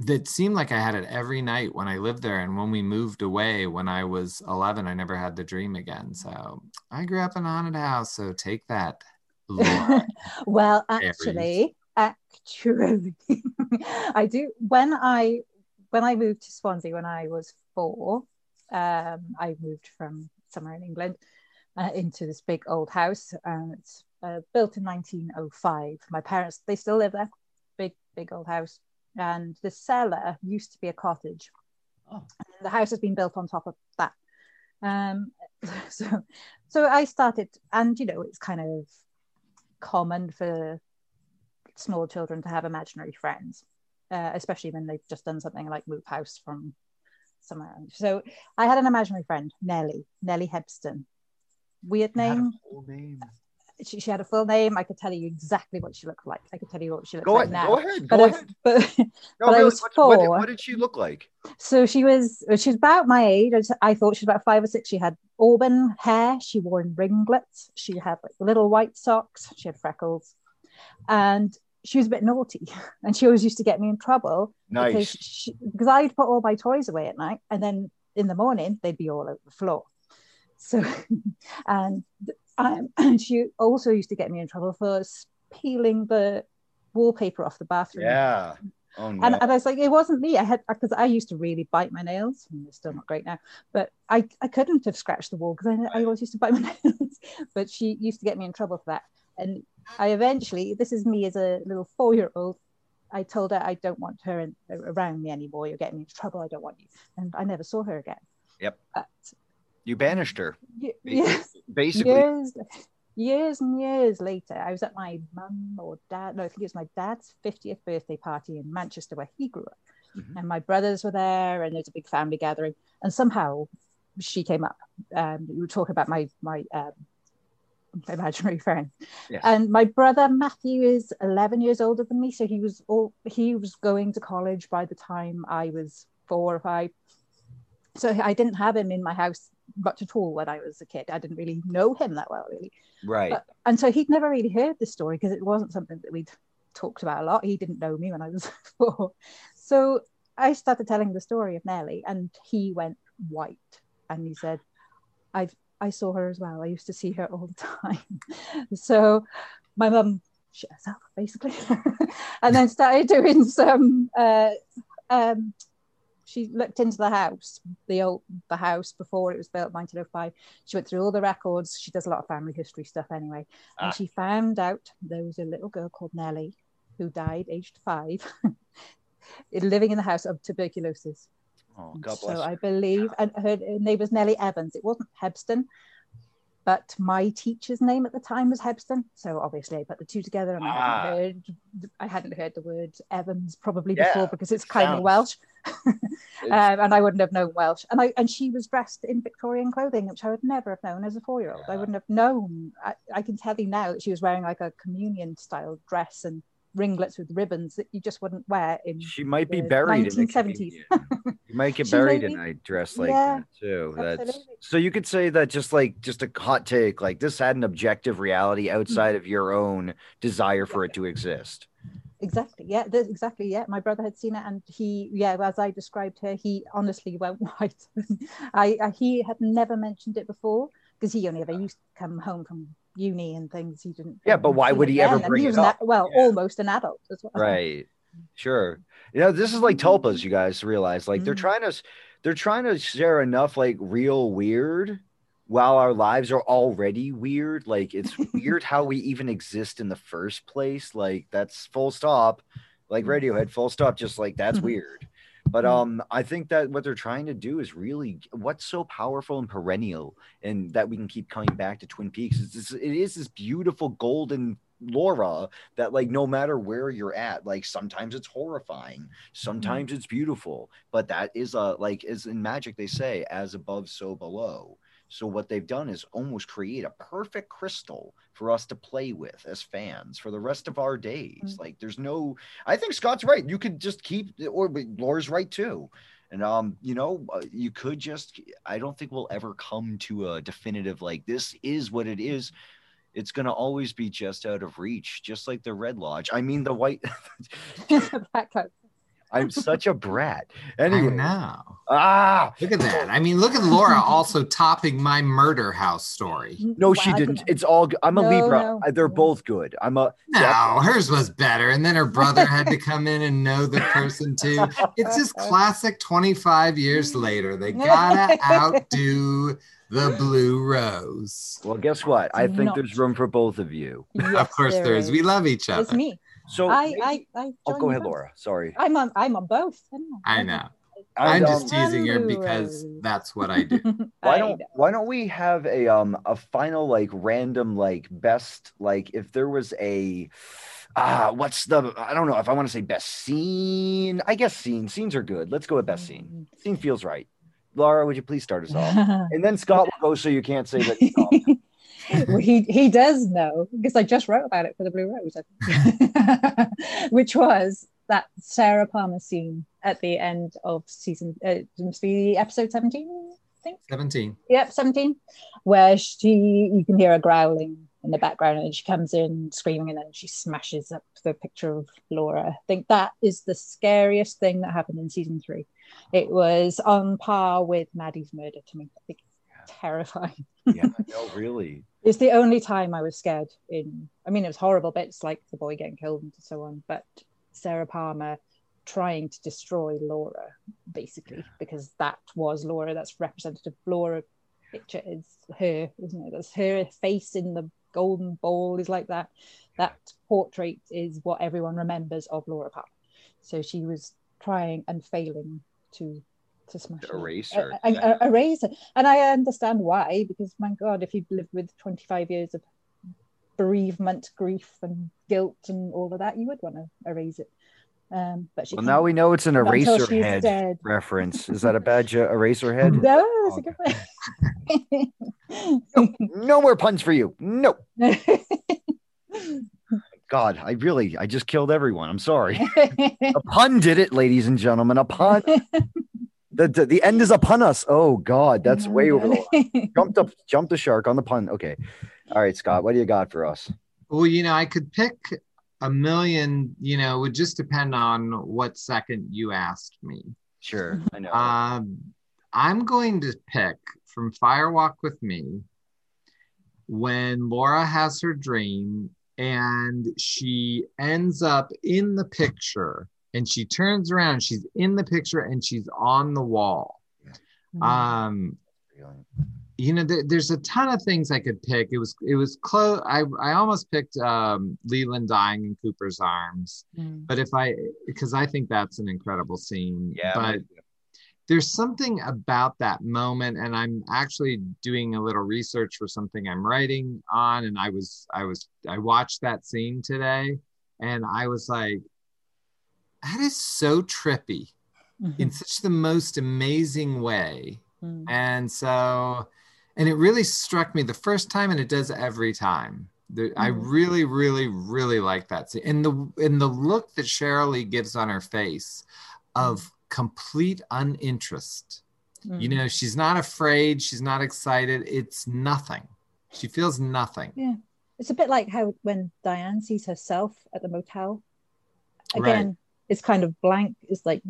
that seemed like I had it every night when I lived there. And when we moved away when I was 11, I never had the dream again. So I grew up in a haunted house. So take that, Laura. well, actually, actually, I do. When I when I moved to Swansea when I was four, um, I moved from somewhere in England uh, into this big old house, and it's uh, built in 1905. My parents they still live there, big big old house, and the cellar used to be a cottage. Oh. The house has been built on top of that. Um, so, so I started, and you know, it's kind of common for small children to have imaginary friends, uh, especially when they've just done something like move house from somewhere. So I had an imaginary friend, Nellie, Nellie Hebston. Weird name. name. She, she had a full name. I could tell you exactly what she looked like. I could tell you what she looked Go like ahead. now. Go ahead. But, Go I- ahead. but No, but I really, was what, what did- four. what did she look like? so she was she was about my age. I thought she was about five or six. She had auburn hair. She wore ringlets. She had like little white socks. She had freckles, and she was a bit naughty. And she always used to get me in trouble because Nice. she, because I'd put all my toys away at night, and then in the morning they'd be all over the floor. So, and um, and she also used to get me in trouble for peeling the wallpaper off the bathroom Yeah. Oh no. and, and I was like, it wasn't me. I had because I used to really bite my nails. and they're still not great now, but I, I couldn't have scratched the wall because I, I always used to bite my nails. but she used to get me in trouble for that. And I eventually, this is me as a little four year old. I told her I don't want her in, around me anymore. You're getting me into trouble. I don't want you. And I never saw her again. Yep. But you banished her. y- yes, Basically. years years and years later i was at my mum or dad no i think it was my dad's 50th birthday party in manchester where he grew up Mhm. and my brothers were there and there's a big family gathering and somehow she came up um we were talking about my my um imaginary friend Yes. and my brother matthew is 11 years older than me so he was all he was going to college by the time i was four or five so i didn't have him in my house much at all when i was a kid i didn't really know him that well really right. but, and so he'd never really heard the story because it wasn't something that we'd talked about a lot. He didn't know me when I was four. So I started telling the story of Nellie, and he went white and he said, I've I saw her as well. I used to see her all the time. so my mum shit herself basically. and then started doing some uh um she looked into the house, the old the house before it was built, 1905. She went through all the records. She does a lot of family history stuff anyway. And Ah. she found out there was a little girl called Nellie who died aged five, living in the house of tuberculosis. oh, God bless. so. I believe, and her name was Nellie Evans. It wasn't Hebston, but my teacher's name at the time was Hebston. So obviously I put the two together, and I Ah. hadn't heard, I hadn't heard the word Evans probably Yeah, before because it's it kind of Welsh, um, and I wouldn't have known Welsh. And I and she was dressed in Victorian clothing, which I would never have known as a four-year-old. I wouldn't have known. I, I can tell you now that she was wearing like a communion style dress and ringlets with ribbons that you just wouldn't wear in She might be buried in the 1970s. You might get buried in a dress like Yeah, that too. That's absolutely. so you could say that just like just a hot take, like this had an objective reality Mm. outside of your own desire for it to exist. Exactly. Yeah. exactly. Yeah. My brother had seen it, and he, yeah, as I described her, he honestly went white. I, I he had never mentioned it before because he only ever used to come home from uni and things. He didn't. Yeah, but why would he ever bring he it an up? a- well, Yeah. almost an adult as well. Right. Sure. You know, this is like tulpas, you guys realize. Like they're Mm. trying to they're trying to share enough like real weird while our lives are already weird. Like it's weird how we even exist in the first place. Like that's full stop. Like Mm. Radiohead, full stop, just like that's Mhm. weird. But Mm. um, I think that what they're trying to do is really what's so powerful and perennial, and that we can keep coming back to Twin Peaks. Is this, it is this beautiful golden Laura that like no matter where you're at, like sometimes it's horrifying, sometimes it's beautiful, but that is a like is in magic they say as above so below. So what they've done is almost create a perfect crystal for us to play with as fans for the rest of our days. Mm. Like there's no I think Scott's right. You could just keep or but Laura's right too. And um, you know, uh, you could just I don't think we'll ever come to a definitive like this is what it is. It's gonna always be just out of reach, just like the Red Lodge. I mean the white That kind of- I'm such a brat. I Anyway, know. ah Look at that. I mean, look at Laura also topping my murder house story. no, she Wow, I didn't. It's all. I'm a No, Libra. no, They're both good. I'm a. No, hers was better. And then her brother had to come in and know the person too. It's just classic 25 years later. They gotta outdo the blue rose. Well, guess what? I think Not- there's room for both of you. of course there is. We love each other. It's other. me. So I, I, I. oh, go ahead, both. Laura. Sorry. I'm on. I'm on both. isn't I know. And, I'm just teasing her because that's what I do. why don't why don't we have a um a final like random like best like if there was a ah what's the I don't know if I want to say best scene I guess scene scenes are good let's go with best scene scene feels right Laura would you please start us off and then Scott will go so you can't say that you know. well, he he does know because I just wrote about it for the Blue Rose, I think. which was that Sarah Palmer scene at the end of season. Uh, must be episode seventeen, I think. 17. Yep, seventeen, where she you can hear her growling in the background, and she comes in screaming, and then she smashes up the picture of Laura. I think that is the scariest thing that happened in season three. It was on par with Maddy's murder to me. I think it's terrifying. yeah no really It's the only time I was scared in I mean it was horrible bits like the boy getting killed and so on, but Sarah Palmer trying to destroy Laura, basically, because that was Laura, that's representative Laura picture is her, isn't it? That's her face in the golden ball is like that. That portrait is what everyone remembers of Laura Palmer. So she was trying and failing to to smash To erase erase it. And I understand why, because my God, if you've lived with 25 years of bereavement, grief, and guilt, and all of that, you would want to erase it. Um, but she well now we know it's an Eraserhead dead. reference. Is that a bad jo- Eraserhead? No, that's a good one. no more puns for you. No. God I really I just killed everyone. I'm sorry. A pun did it ladies and gentlemen. A pun the, the the end is upon us. Oh god that's way over the line. jumped up jumped the shark on the pun. Okay. All right scott what do you got for us? Well, you know, I could pick a million, you know, it would just depend on what second you asked me. sure i know. Um, I'm going to pick from Fire Walk with Me when Laura has her dream and she ends up in the picture and she turns around, she's in the picture and she's on the wall. Um, you know, there, there's a ton of things I could pick. It was, it was close. I, I almost picked um, Leland dying in Cooper's arms, Mm. but if I, because I think that's an incredible scene. yeah but there's something about that moment and i'm actually doing a little research for something i'm writing on and i was i was i watched that scene today and i was like that is so trippy in such the most amazing way Mm. and so and it really struck me the first time and it does every time There, I Mm. really, really, really like that scene. And the in the look that Lee gives on her face of complete uninterest. You Mm. know, she's not afraid, she's not excited. It's nothing. She feels nothing. Yeah. It's a bit like how when Diane sees herself at the motel. Right. Again, it's kind of blank. It's like,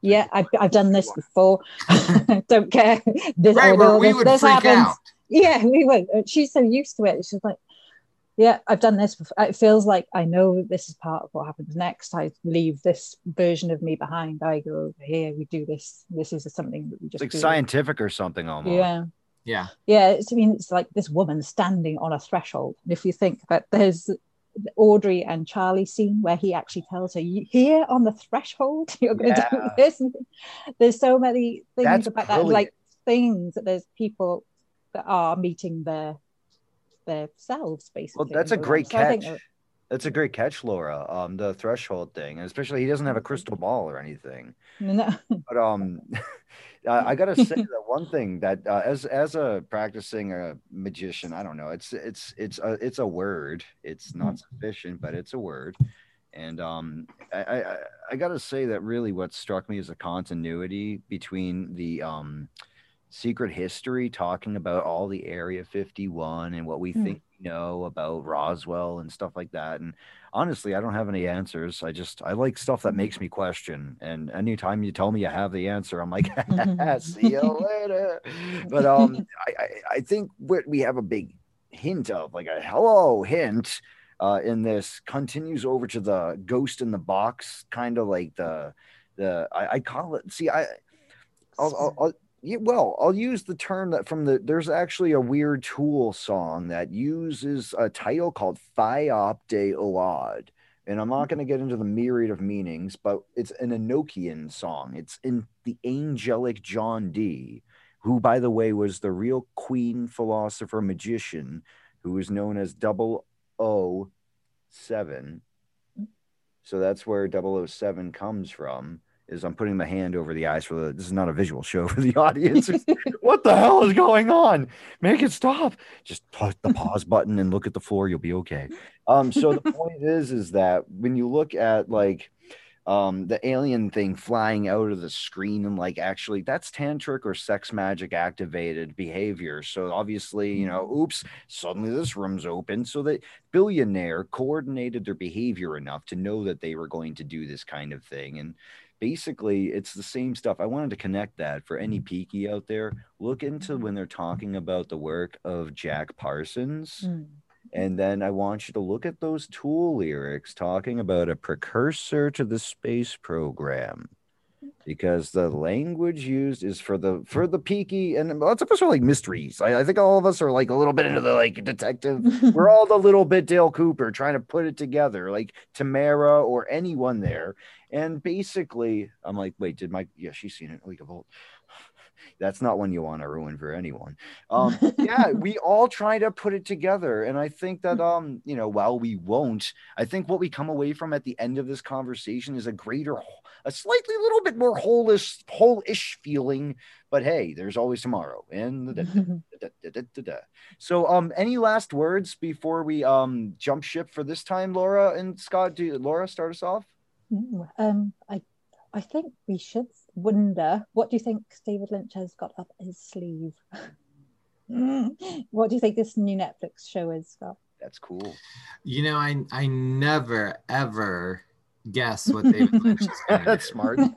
yeah, I've, I've done this before. Don't care. This, Right, I where know we this- would this freak happens. out. Yeah, we would. She's so used to it. She's like, yeah, I've done this. Before. It feels like I know this is part of what happens next. I leave this version of me behind. I go over here. We do this. This is something that we It's just like do. scientific or something almost. Yeah. Yeah. Yeah, it's, I mean, it's like this woman standing on a threshold. And if you think that there's the Audrey and Charlie scene where he actually tells her, "You here on the threshold, you're going to Yeah. do this." There's so many things That's about that, like things that there's people that are meeting their their selves, basically. Well, that's a great. So catch. that- That's a great catch, Laura. Um, the threshold thing, and especially he doesn't have a crystal ball or anything. no, But um, I, I gotta say that one thing that uh, as as a practicing a magician, I don't know. It's it's it's a it's a word. It's not sufficient, but it's a word. And um, I, I I- gotta say that really what struck me is a continuity between the um secret history talking about all the area 51 and what we Hmm. think know about roswell and stuff like that and honestly i don't have any answers. I just i like stuff that makes me question and anytime you tell me you have the answer i'm like see you later. But um i i, I think what we have a big hint of like a hello hint uh in this continues over to the ghost in the box kind of like the the I, I call it see i I'll, I'll, I'll yeah, well, I'll use the term that from the there's actually a weird tool song that uses a title called Faaip de Oiad. And I'm not hmm. going to get into the myriad of meanings, but it's an Enochian song. It's in the angelic John Dee, who, by the way, was the real queen philosopher magician who was known as 007. Hmm. So that's where 007 comes from. Is I'm putting my hand over the eyes for the. This is not a visual show for the audience. what the hell is going on? Make it stop. Just push the pause button and look at the floor. You'll be okay. Um, so the point is, is that when you look at like um the alien thing flying out of the screen and like actually that's tantric or sex magic activated behavior so obviously you know oops suddenly this room's open so that billionaire coordinated their behavior enough to know that they were going to do this kind of thing and basically it's the same stuff i wanted to connect that for any peaky out there look into when they're talking about the work of jack parsons Mm. and then I want you to look at those Tool lyrics talking about a precursor to the space program. Because the language used is for the for the peaky and lots of us are like mysteries. I, I think all of us are like a little bit into the like detective. We're all the little bit Dale Cooper trying to put it together, like Tamara or anyone there. And basically, I'm like, wait, did my yeah, she's seen it. Of Volt. That's not one you want to ruin for anyone. Um, yeah, we all try to put it together, and I think that um, you know, while we won't, I think what we come away from at the end of this conversation is a greater, a slightly little bit more whole-ish, whole-ish feeling. But hey, there's always tomorrow, and da- da- da- da- da- da. so um, any last words before we um jump ship for this time, Laura and Scott? Do Laura start us off? Mm, um, I, I think we should wonder what do you think David Lynch has got up his sleeve? what do you think this new Netflix show is, Scott? That's cool. You know, I I never ever guess what David Lynch is going to That's do. smart.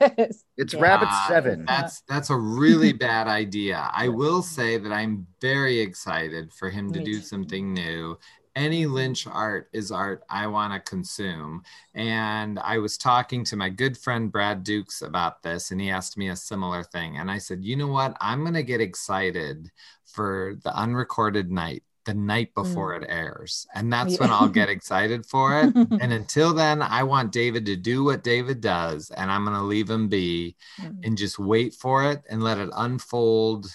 It's Yeah. Rabbit Uh, Seven. That's that's a really bad idea. I will say that I'm very excited for him to Me do too. something new. Any Lynch art is art I want to consume. And I was talking to my good friend Brad Dukes about this, and he asked me a similar thing. And I said, you know what? I'm going to get excited for the unrecorded night, the night before it airs. And that's Yeah. when I'll get excited for it. and until then, I want David to do what David does, and I'm going to leave him be Mm. and just wait for it and let it unfold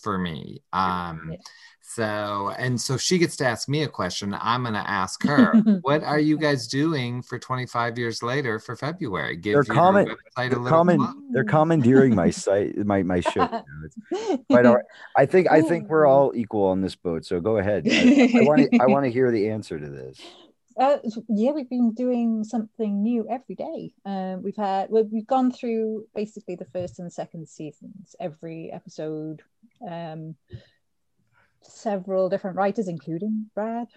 for me. Um, Yeah. So, and so she gets to ask me a question. I'm going to ask her, what are you guys doing for 25 years later for February? Give They're your comment- website They're, little comment, they're commandeering my site, my my show. you know, it's- But all right, I think I think we're all equal on this boat. So go ahead. I want to I want to hear the answer to this. Uh, yeah, we've been doing something new every day. Um, we've had well, we've gone through basically the first and second seasons. Every episode, um, several different writers, including Brad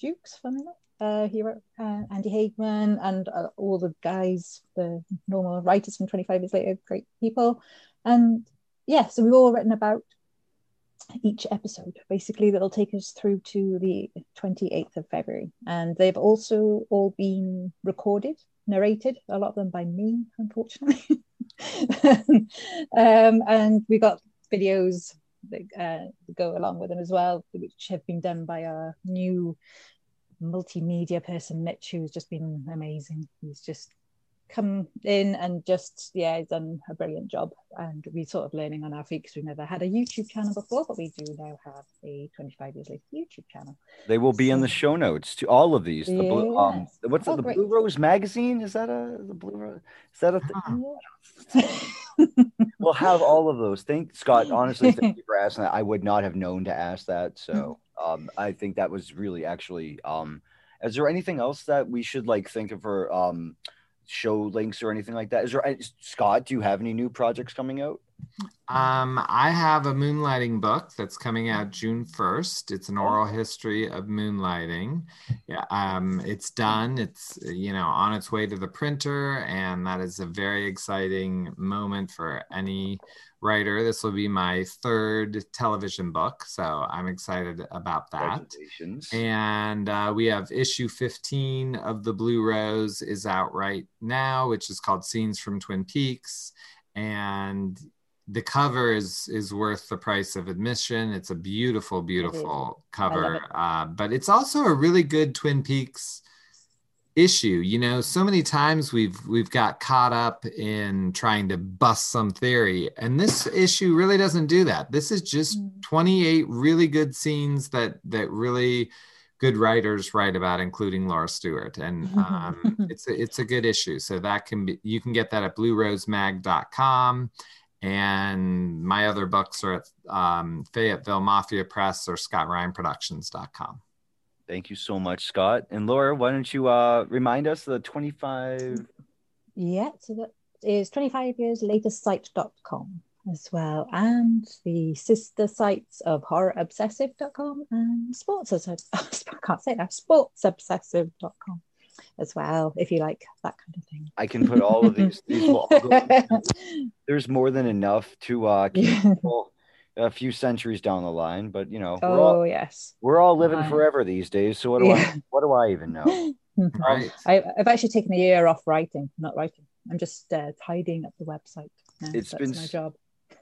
Dukes, enough. Uh, he wrote uh, Andy Hagman and uh, all the guys, the normal writers from 25 Years Later, great people. And yeah, so we've all written about each episode basically that'll take us through to the 28th of February. And they've also all been recorded, narrated, a lot of them by me, unfortunately. um, and we got videos that uh, go along with them as well, which have been done by our new multimedia person, Mitch, who's just been amazing. He's just come in and just yeah done a brilliant job and we sort of learning on our feet because we never had a youtube channel before but we do now have a 25 years later youtube channel They will be in the show notes to all of these. The blue, um, what's Oh? The great. Blue Rose magazine? Is that a the Blue Rose? Is that a? Th- Huh. we'll have all of those. Thank Scott. Honestly, thank you for asking that. I would not have known to ask that. So um, I think that was really actually. Um, is there anything else that we should like think of for um, show links or anything like that? Is there Scott? Do you have any new projects coming out? Um, I have a moonlighting book that's coming out June 1st. It's an oral history of moonlighting. Yeah, um, it's done. It's you know on its way to the printer, and that is a very exciting moment for any writer. This will be my third television book, so I'm excited about that. And uh, we have issue 15 of The Blue Rose is out right now, which is called Scenes from Twin Peaks. And the cover is is worth the price of admission. It's a beautiful, beautiful cover. it. Uh, but it's also a really good Twin Peaks issue. You know, so many times we've we've got caught up in trying to bust some theory, and this issue really doesn't do that. This is just Mm. 28 really good scenes that that really good writers write about, including Laura Stewart, and um, it's a, it's a good issue. So that can be you can get that at BlueRoseMag.com. And my other books are at um, Fayetteville Mafia Press or ScottRyanProductions.com. Thank you so much, Scott. And Laura, why don't you uh, remind us the 25 yeah so that is 25 years later site.com as well and the sister sites of horrorobsessive.com and sports I can't say that sportsobsessive.com as well if you like that kind of thing I can put all of these. these will all go- there's more than enough to uh, keep people a few centuries down the line. But you know, we're all oh yes we're all living Right. forever these days. So what do Yeah. I what do I even know? Right. I, I've actually taken a year off writing not writing I'm just uh, tidying up the website now. It's That's been my job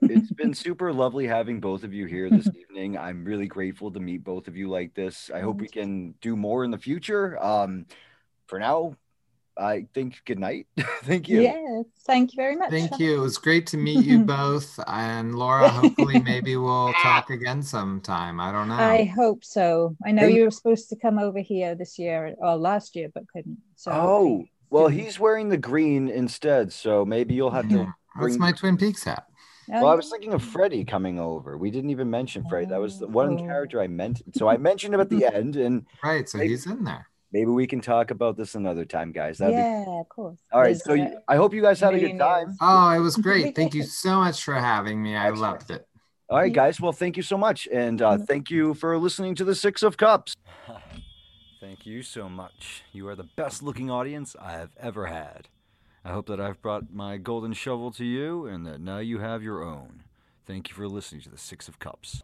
It's been super lovely having both of you here this evening. I'm really grateful to meet both of you like this. I hope we can do more in the future. Um, for now, I think good night. Thank you. Yes, thank you very much Thank you. It was great to meet you both. And Laura, hopefully, maybe we'll talk again sometime. I don't know. I hope so. I know Thank- you were supposed to come over here this year or last year, but couldn't. So Oh, well, he's wearing the green instead, so maybe you'll have to. Yeah, That's my Twin Peaks hat. Oh, well, I was thinking of Freddie coming over. We didn't even mention Freddie. That was the one Oh. character I meant. So I mentioned him at the end, and Right. So Maybe- he's in there. Maybe we can talk about this another time, guys. That'd be yeah, of course. all right. There's, So you, I hope you guys had a good time. Oh, it was great. Thank you so much for having me. I Excellent. loved it. All right, guys. Well, thank you so much, and uh, Mhm. thank you for listening to the Six of Cups. Thank you so much. You are the best looking audience I have ever had. I hope that I've brought my golden shovel to you and that now you have your own. Thank you for listening to the Six of Cups.